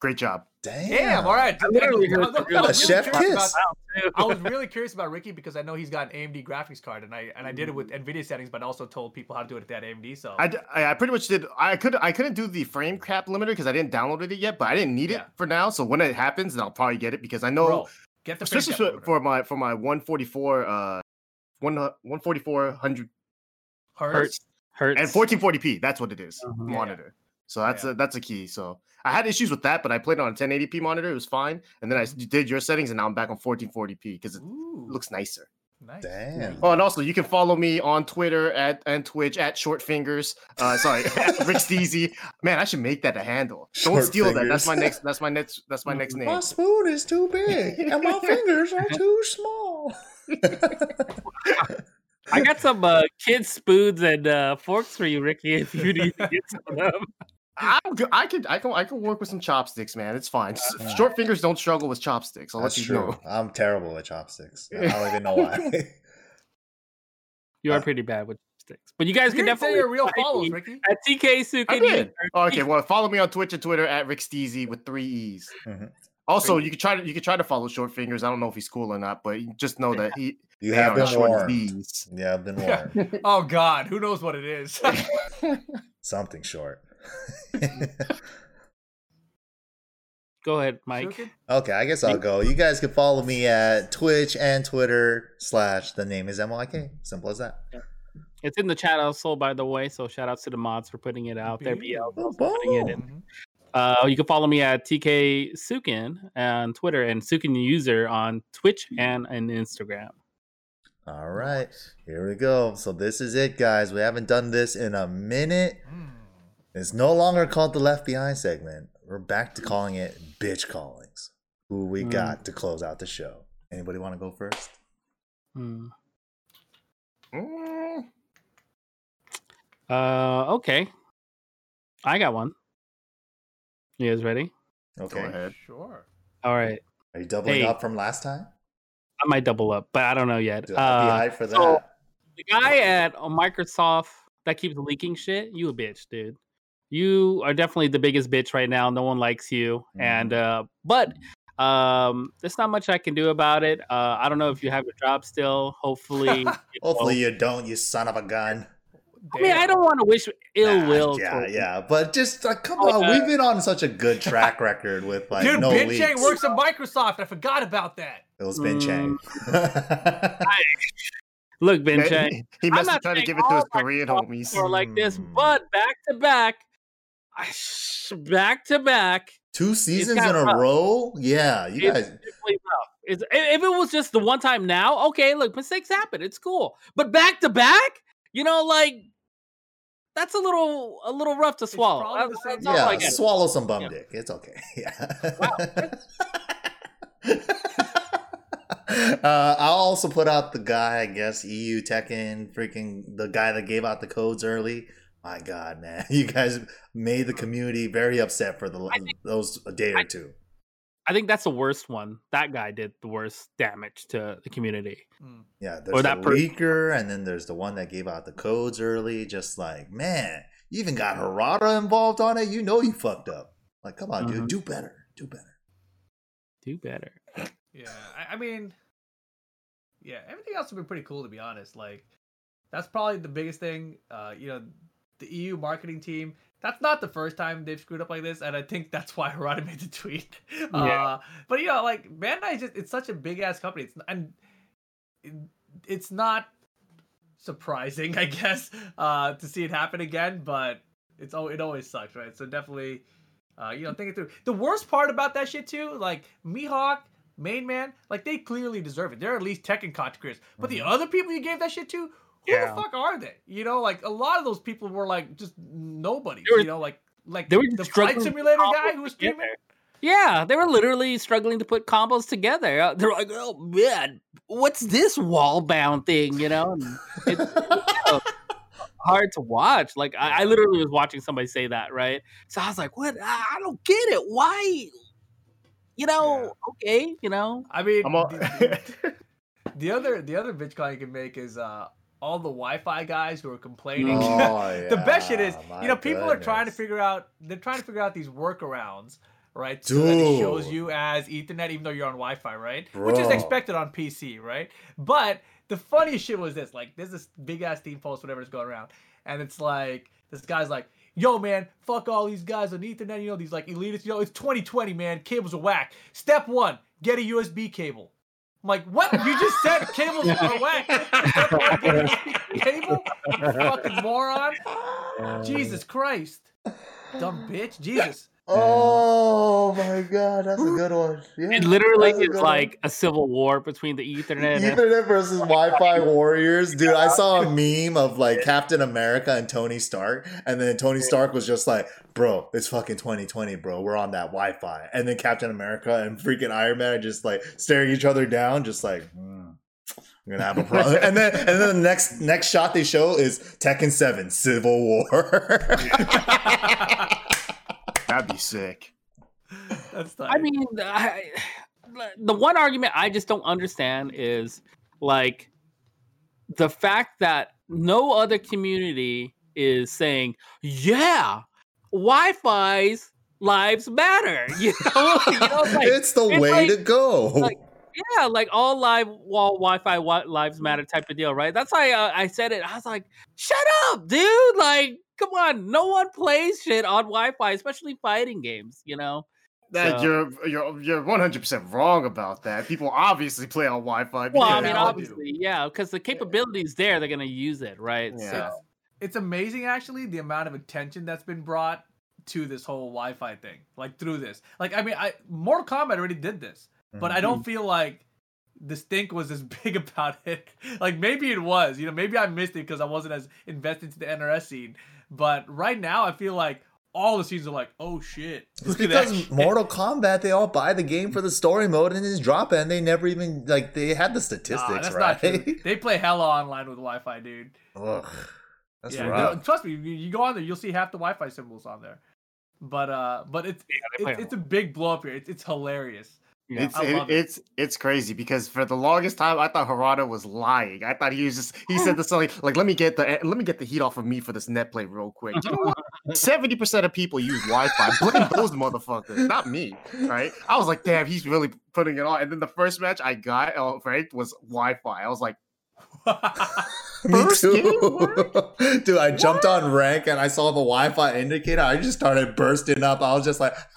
great job. Damn. Damn. All right. I literally heard I was- I was A really chef curious kiss. about- I was *laughs* really curious about Ricky because I know he's got an AMD graphics card, and I and I did it with NVIDIA settings, but also told people how to do it at that AMD. So I, I pretty much did. I could I couldn't do the frame cap limiter because I didn't download it yet, but I didn't need Yeah. it for now. So when it happens, then I'll probably get it because I know, bro, get the frame especially cap for, for my for my 144 uh one 144 hundred Hertz. Hurts. and 1440p. That's what it is. Yeah. monitor. So that's Yeah. a, that's a key. So I had issues with that, but I played on a 1080p monitor. It was fine, and then I did your settings, and now I'm back on 1440p because it Ooh, looks nicer. nice. Damn. Oh, and also you can follow me on Twitter at and Twitch at Short Fingers. Uh, sorry, *laughs* at Rick Steezy. Man, I should make that a handle. Don't Short steal that. That's my next. That's my next. That's my next name. My spoon is too big and my *laughs* fingers are too small. I got some uh, kids spoons and uh, forks for you, Ricky. If you need to get some of them. I'm good. I could. I can. I can work with some chopsticks, man. It's fine. Yeah. Short fingers don't struggle with chopsticks. I'll That's let you true. know. *laughs* I'm terrible at chopsticks. I don't even know why. *laughs* You are Uh, pretty bad with sticks, but you guys You can definitely your real find follows, Ricky. at TK I Sukin. did. Oh, okay, well, follow me on Twitch and Twitter at Rick Steezy with three E's. Mhm. Also, Great. you could try to you could try to follow Short Fingers. I don't know if he's cool or not, but you just know that he You have been short warned. Yeah, I've been *laughs* warned. Oh God, who knows what it is? Something short. *laughs* Go ahead, Mike. Shukin? okay, I guess I'll go. You guys can follow me at Twitch and Twitter slash the name is MYK. Simple as that. It's in the chat also, by the way. So shout outs to the mods for putting it out there. BL for putting it in. Mhm. Uh, you can follow me at TK Sukin on Twitter and Sukin User on Twitch and, and Instagram. All right, here we go. So this is it, guys. We haven't done this in a minute. Mm. It's no longer called the Left Behind segment. We're back to calling it bitch callings. Who we Mm. got to close out the show? Anybody want to go first? Hmm. Mm, Uh, okay. I got one. You guys ready? Go Okay. ahead. Sure. All right. Are you doubling Hey. up from last time? I might double up, but I don't know yet. Dude, I'd be Uh, for that. so- the guy at Microsoft that keeps leaking shit, you a bitch, dude. You are definitely the biggest bitch right now. No one likes you, and uh, but um, there's not much I can do about it. Uh, I don't know if you have your job still. Hopefully, *laughs* you. Hopefully you don't, you son of a gun. I mean, I don't want to wish ill Nah, will. Yeah, towards- yeah, but just like, come Oh, on, uh, we've been on such a good *laughs* track record with like Dude, no Ben leaks. Chang works at Microsoft. I forgot about that. It was Ben Mm. *laughs* Chang. Look, Ben He- Chang. He I'm must not have tried to give it to his all Korean Microsoft homies. Or like this, but back to back, I- back to back. Two seasons in a rough. row? Yeah, you It's guys. rough. It's, if it was just the one time now, okay, look, mistakes happen. It's cool. But back to back, you know, like that's a little a little rough to swallow. probably That- the same- that's all Yeah, I get. swallow some bum Yeah. dick. It's okay. *laughs* Yeah. *laughs* uh, I'll also put out the guy, I guess, EU Tekken, freaking the guy that gave out the codes early. My God, man, *laughs* you guys made the community very upset for the I think- those a day or I- two. I think that's the worst one. That guy did the worst damage to the community. Mm. Yeah, there's that the per- leaker, and then there's the one that gave out the codes early. Just like, man, you even got Harada involved on it. You know you fucked up. Like, come on, dude, Mhm. do better, do better. Do better. Yeah, I, I mean, yeah, everything else has been pretty cool to be honest. Like, that's probably the biggest thing. Uh, you know, the EU marketing team. That's not the first time they've screwed up like this, and I think that's why *laughs* Harada made the tweet. Yeah. Uh, but you know, like Bandai just it's such a big ass company. It's and it, it's not surprising, *laughs* I guess, uh, to see it happen again. But it's oh, it always sucks, right? So definitely, uh, you know, think it through. The worst part about that shit too, like Mihawk, Main Man, like they clearly deserve it. They're at least Tekken content creators. But the other people you gave that shit to, who Yeah. the fuck are they? You know, like a lot of those people were like just nobody. Were- you know, like like They were the just flight struggling to simulator guy who was streaming. Yeah, they were literally struggling to put combos together. Uh, They're like, "Oh man, what's this wall bound thing?" You know, and it's *laughs* hard to watch. Like, I, I literally was watching somebody say that, right? So I was like, "What? I, I don't get it. Why?" You know, okay, you know, I mean, I'm all- the, *laughs* the other the other bitch call you can make is uh all the Wi-Fi guys who are complaining. Oh, *laughs* the best shit is, yeah, you know, people are trying to figure out they're trying to figure out these workarounds, right? So that it shows you as Ethernet, even though you're on Wi-Fi, right? Which is expected on PC, right? But the funniest shit was this: like, there's this big ass theme post, whatever is going around, and it's like this guy's like. Yo, man, fuck all these guys on Ethernet. You know, these like elitists. You know, it's 2020, man. Cables are whack. Step one, get a USB cable. I'm like, what? You just said cables are whack. Step one, get a USB cable? You fucking moron. Oh. Jesus Christ. Dumb bitch. Jesus. Oh my god, that's a good one. Yeah, it literally that's a is good like a civil war between the Ethernet. and Ethernet versus Wi-Fi *laughs* warriors, dude. I saw a *laughs* meme of like Captain America and Tony Stark, and then Tony Stark was just like, "Bro, it's fucking 2020, bro. We're on that Wi-Fi." And then Captain America and freaking Iron Man are just like staring each other down, just like, hmm, "I'm gonna have a problem." *laughs* and then and then the next next shot they show is Tekken Seven Civil War. That'd be sick. That's I mean, I, the one argument I just don't understand is like the fact that no other community is saying, "Yeah, Wi-Fi's lives matter." *laughs* You know, you know, like, *laughs* it's the it's way like- to go. like- yeah, like all live wall Wi-Fi wi- lives matter type of deal, right? That's why uh, I said it. I was like, "Shut up, dude!" Like, come on, no one plays shit on Wi-Fi, especially fighting games. You know, That So- you're you're you're 100 percent wrong about that. People obviously play on Wi-Fi. Well, I mean, they all do. obviously, yeah, because the capability's there, they're gonna use it, right? Yeah. So, it's amazing actually the amount of attention that's been brought to this whole Wi-Fi thing. Like through this. Like I mean, I Mortal Kombat already did this, but I don't mm-hmm. feel like the stink was as *laughs* big about it. Like maybe it was, you know, maybe I missed it because I wasn't as invested into the NRS scene. But right now, I feel like all the scenes are like, oh shit, It's look at that because shit. Mortal Kombat, they all buy the game for the story mode and just drop it, and they never even like they had the Nah, statistics, that's right? not true. *laughs* They play hella online with Wi-Fi, dude. Ugh, that's yeah, rough. trust me, you, you go on there, you'll see half the Wi-Fi symbols on there. But uh, but it's they play it's, it's a big blow up here. It's, it's hilarious. Yeah. It's it- it. it's it's crazy because for the longest time I thought Harada was lying. I thought he was just he said *laughs* this like like let me get the let me get the heat off of me for this net play real quick. You know? *laughs* Seventy percent of people use Wi-Fi. Blame those motherfuckers, not me. Right? I was like, damn, he's really putting it on. And then the first match I got, uh, right, was Wi-Fi. I was like, *laughs* *laughs* Me too. Dude, I jumped on rank and I saw the Wi-Fi indicator. I just started bursting up. I was just like, *laughs*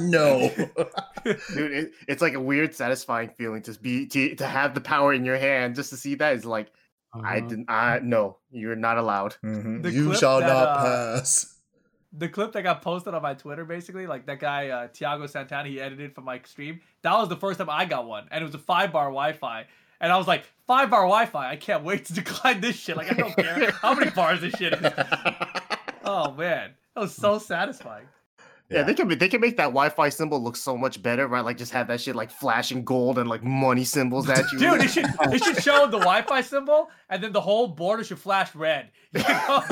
no. *laughs* dude, it, it's like a weird, satisfying feeling to be to, to have the power in your hand. Just to see that is like, I Uh-huh. didn't. I no, you're not allowed. Mhm. You shall that, not uh, pass. the clip that got posted on my Twitter, basically, like that guy uh, Tiago Santana, he edited for my stream. That was the first time I got one, and it was a five bar Wi-Fi. And I was like, five bar Wi-Fi. I can't wait to *laughs* decline this shit. Like I don't care how many *laughs* bars this shit is. Oh man, that was so satisfying. Yeah, they can they can make that Wi-Fi symbol look so much better, right? Like just have that shit like flashing gold and like money symbols at you. Dude, it should *laughs* it should show the Wi-Fi symbol, and then the whole border should flash red. You know?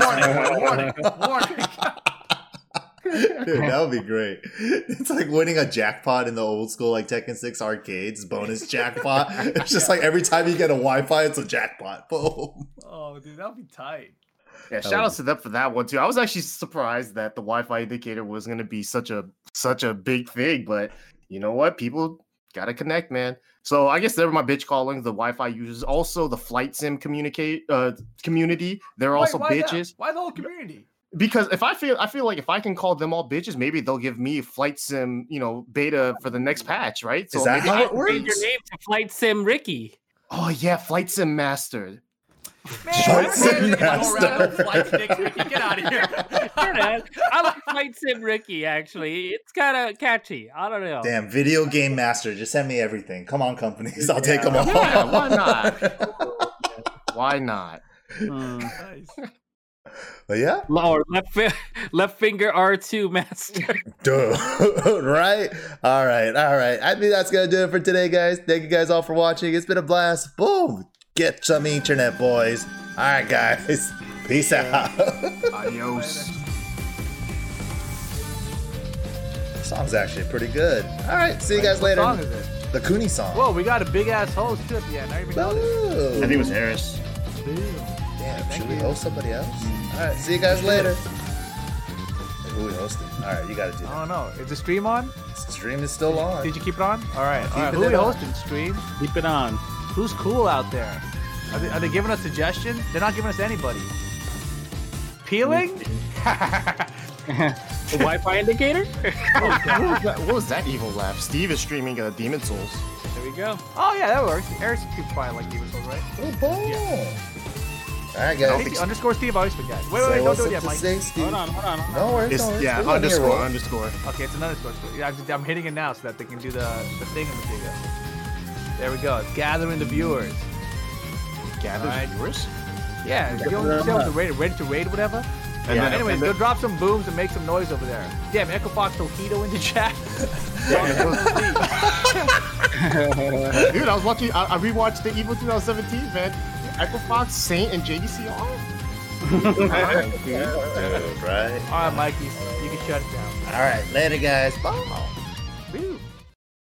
warning, warning, warning. *laughs* Dude, that would be great. It's like winning a jackpot in the old school like Tekken 6 arcades, bonus jackpot. *laughs* It's just like every time you get a Wi-Fi, it's a jackpot. *laughs* Boom. Oh, dude, that would be tight. Yeah, shout out to them for that one too. I was actually surprised that the Wi-Fi indicator was gonna be such a such a big thing, but you know what? People gotta connect, man. So I guess they're my bitch calling the Wi-Fi users. Also, the flight sim communicate uh community. They're Why- also why that? bitches. Why the whole community? Because if I feel I feel like if I can call them all bitches, maybe they'll give me flight sim, you know, beta for the next patch, right? Is that how I- it works? Change your name to Flight Sim Ricky. Oh yeah, flight sim master. Man, Flight man, Sim go around Master. with flight sticks, Ricky, Get out of here. *laughs* Sure, man. I like Flight Sim Ricky. Actually, it's kind of catchy. I don't know. Damn, video game master. Just send me everything. Come on, companies. I'll take them all. Yeah, why not? *laughs* Why not? Hmm. Nice. But yeah, Or left, fi- *laughs* left finger R2 master. *laughs* duh. *laughs* right? All right, all right. I think that's gonna do it for today, guys. Thank you guys all for watching. It's been a blast. Boom. Get some internet, boys. All right, guys. Peace out. Adios. Song's actually pretty good. All right, see you guys What later. song is it? The Kuni song. Whoa, we got a big ass host too at the end. I didn't even know this. I think it was Aris. Damn, should Thank we host somebody else? All right, see you guys later. Hey, Who we hosting? All right, you got to do I that. don't know. Is the stream on? The Stream is still on. Did you keep it on? All right. All right. Who it we on. hosting? Stream. Keep it on. Who's cool out there? Are they, are they giving us suggestions? They're not giving us anybody. Peeling? *laughs* The Wi-Fi indicator. *laughs* what, was that, what was that evil laugh? Steve is streaming uh, Demon's Souls. There we go. oh yeah, that works. Eric's too probably like Demon's Souls, right? Oh, boom. All right, I guys. think the underscore Steve always forget. Wait, wait, wait, don't do it yet, to Mike. say, Steve. Hold on, hold on. Hold on. No worries. It's, no worries. yeah, We're on underscore, roll. underscore. Okay, it's an underscore. Yeah, I'm, I'm hitting it now so that they can do the the thing in the bigger. There we go. It's gathering the viewers. Gathering Alright. viewers. Yeah, if you want to say ready, ready to raid, whatever. And yeah. then- Anyways, and go drop some booms and make some noise over there. Damn, Echo Fox Tokido in the chat. *laughs* *laughs* Dude, I was watching. I, I rewatched the Evo 2017, man. Echo Fox, Saint, and JDCR. *laughs* Right. All right, Mikey, you can shut it down. All right. Later, guys. Bye.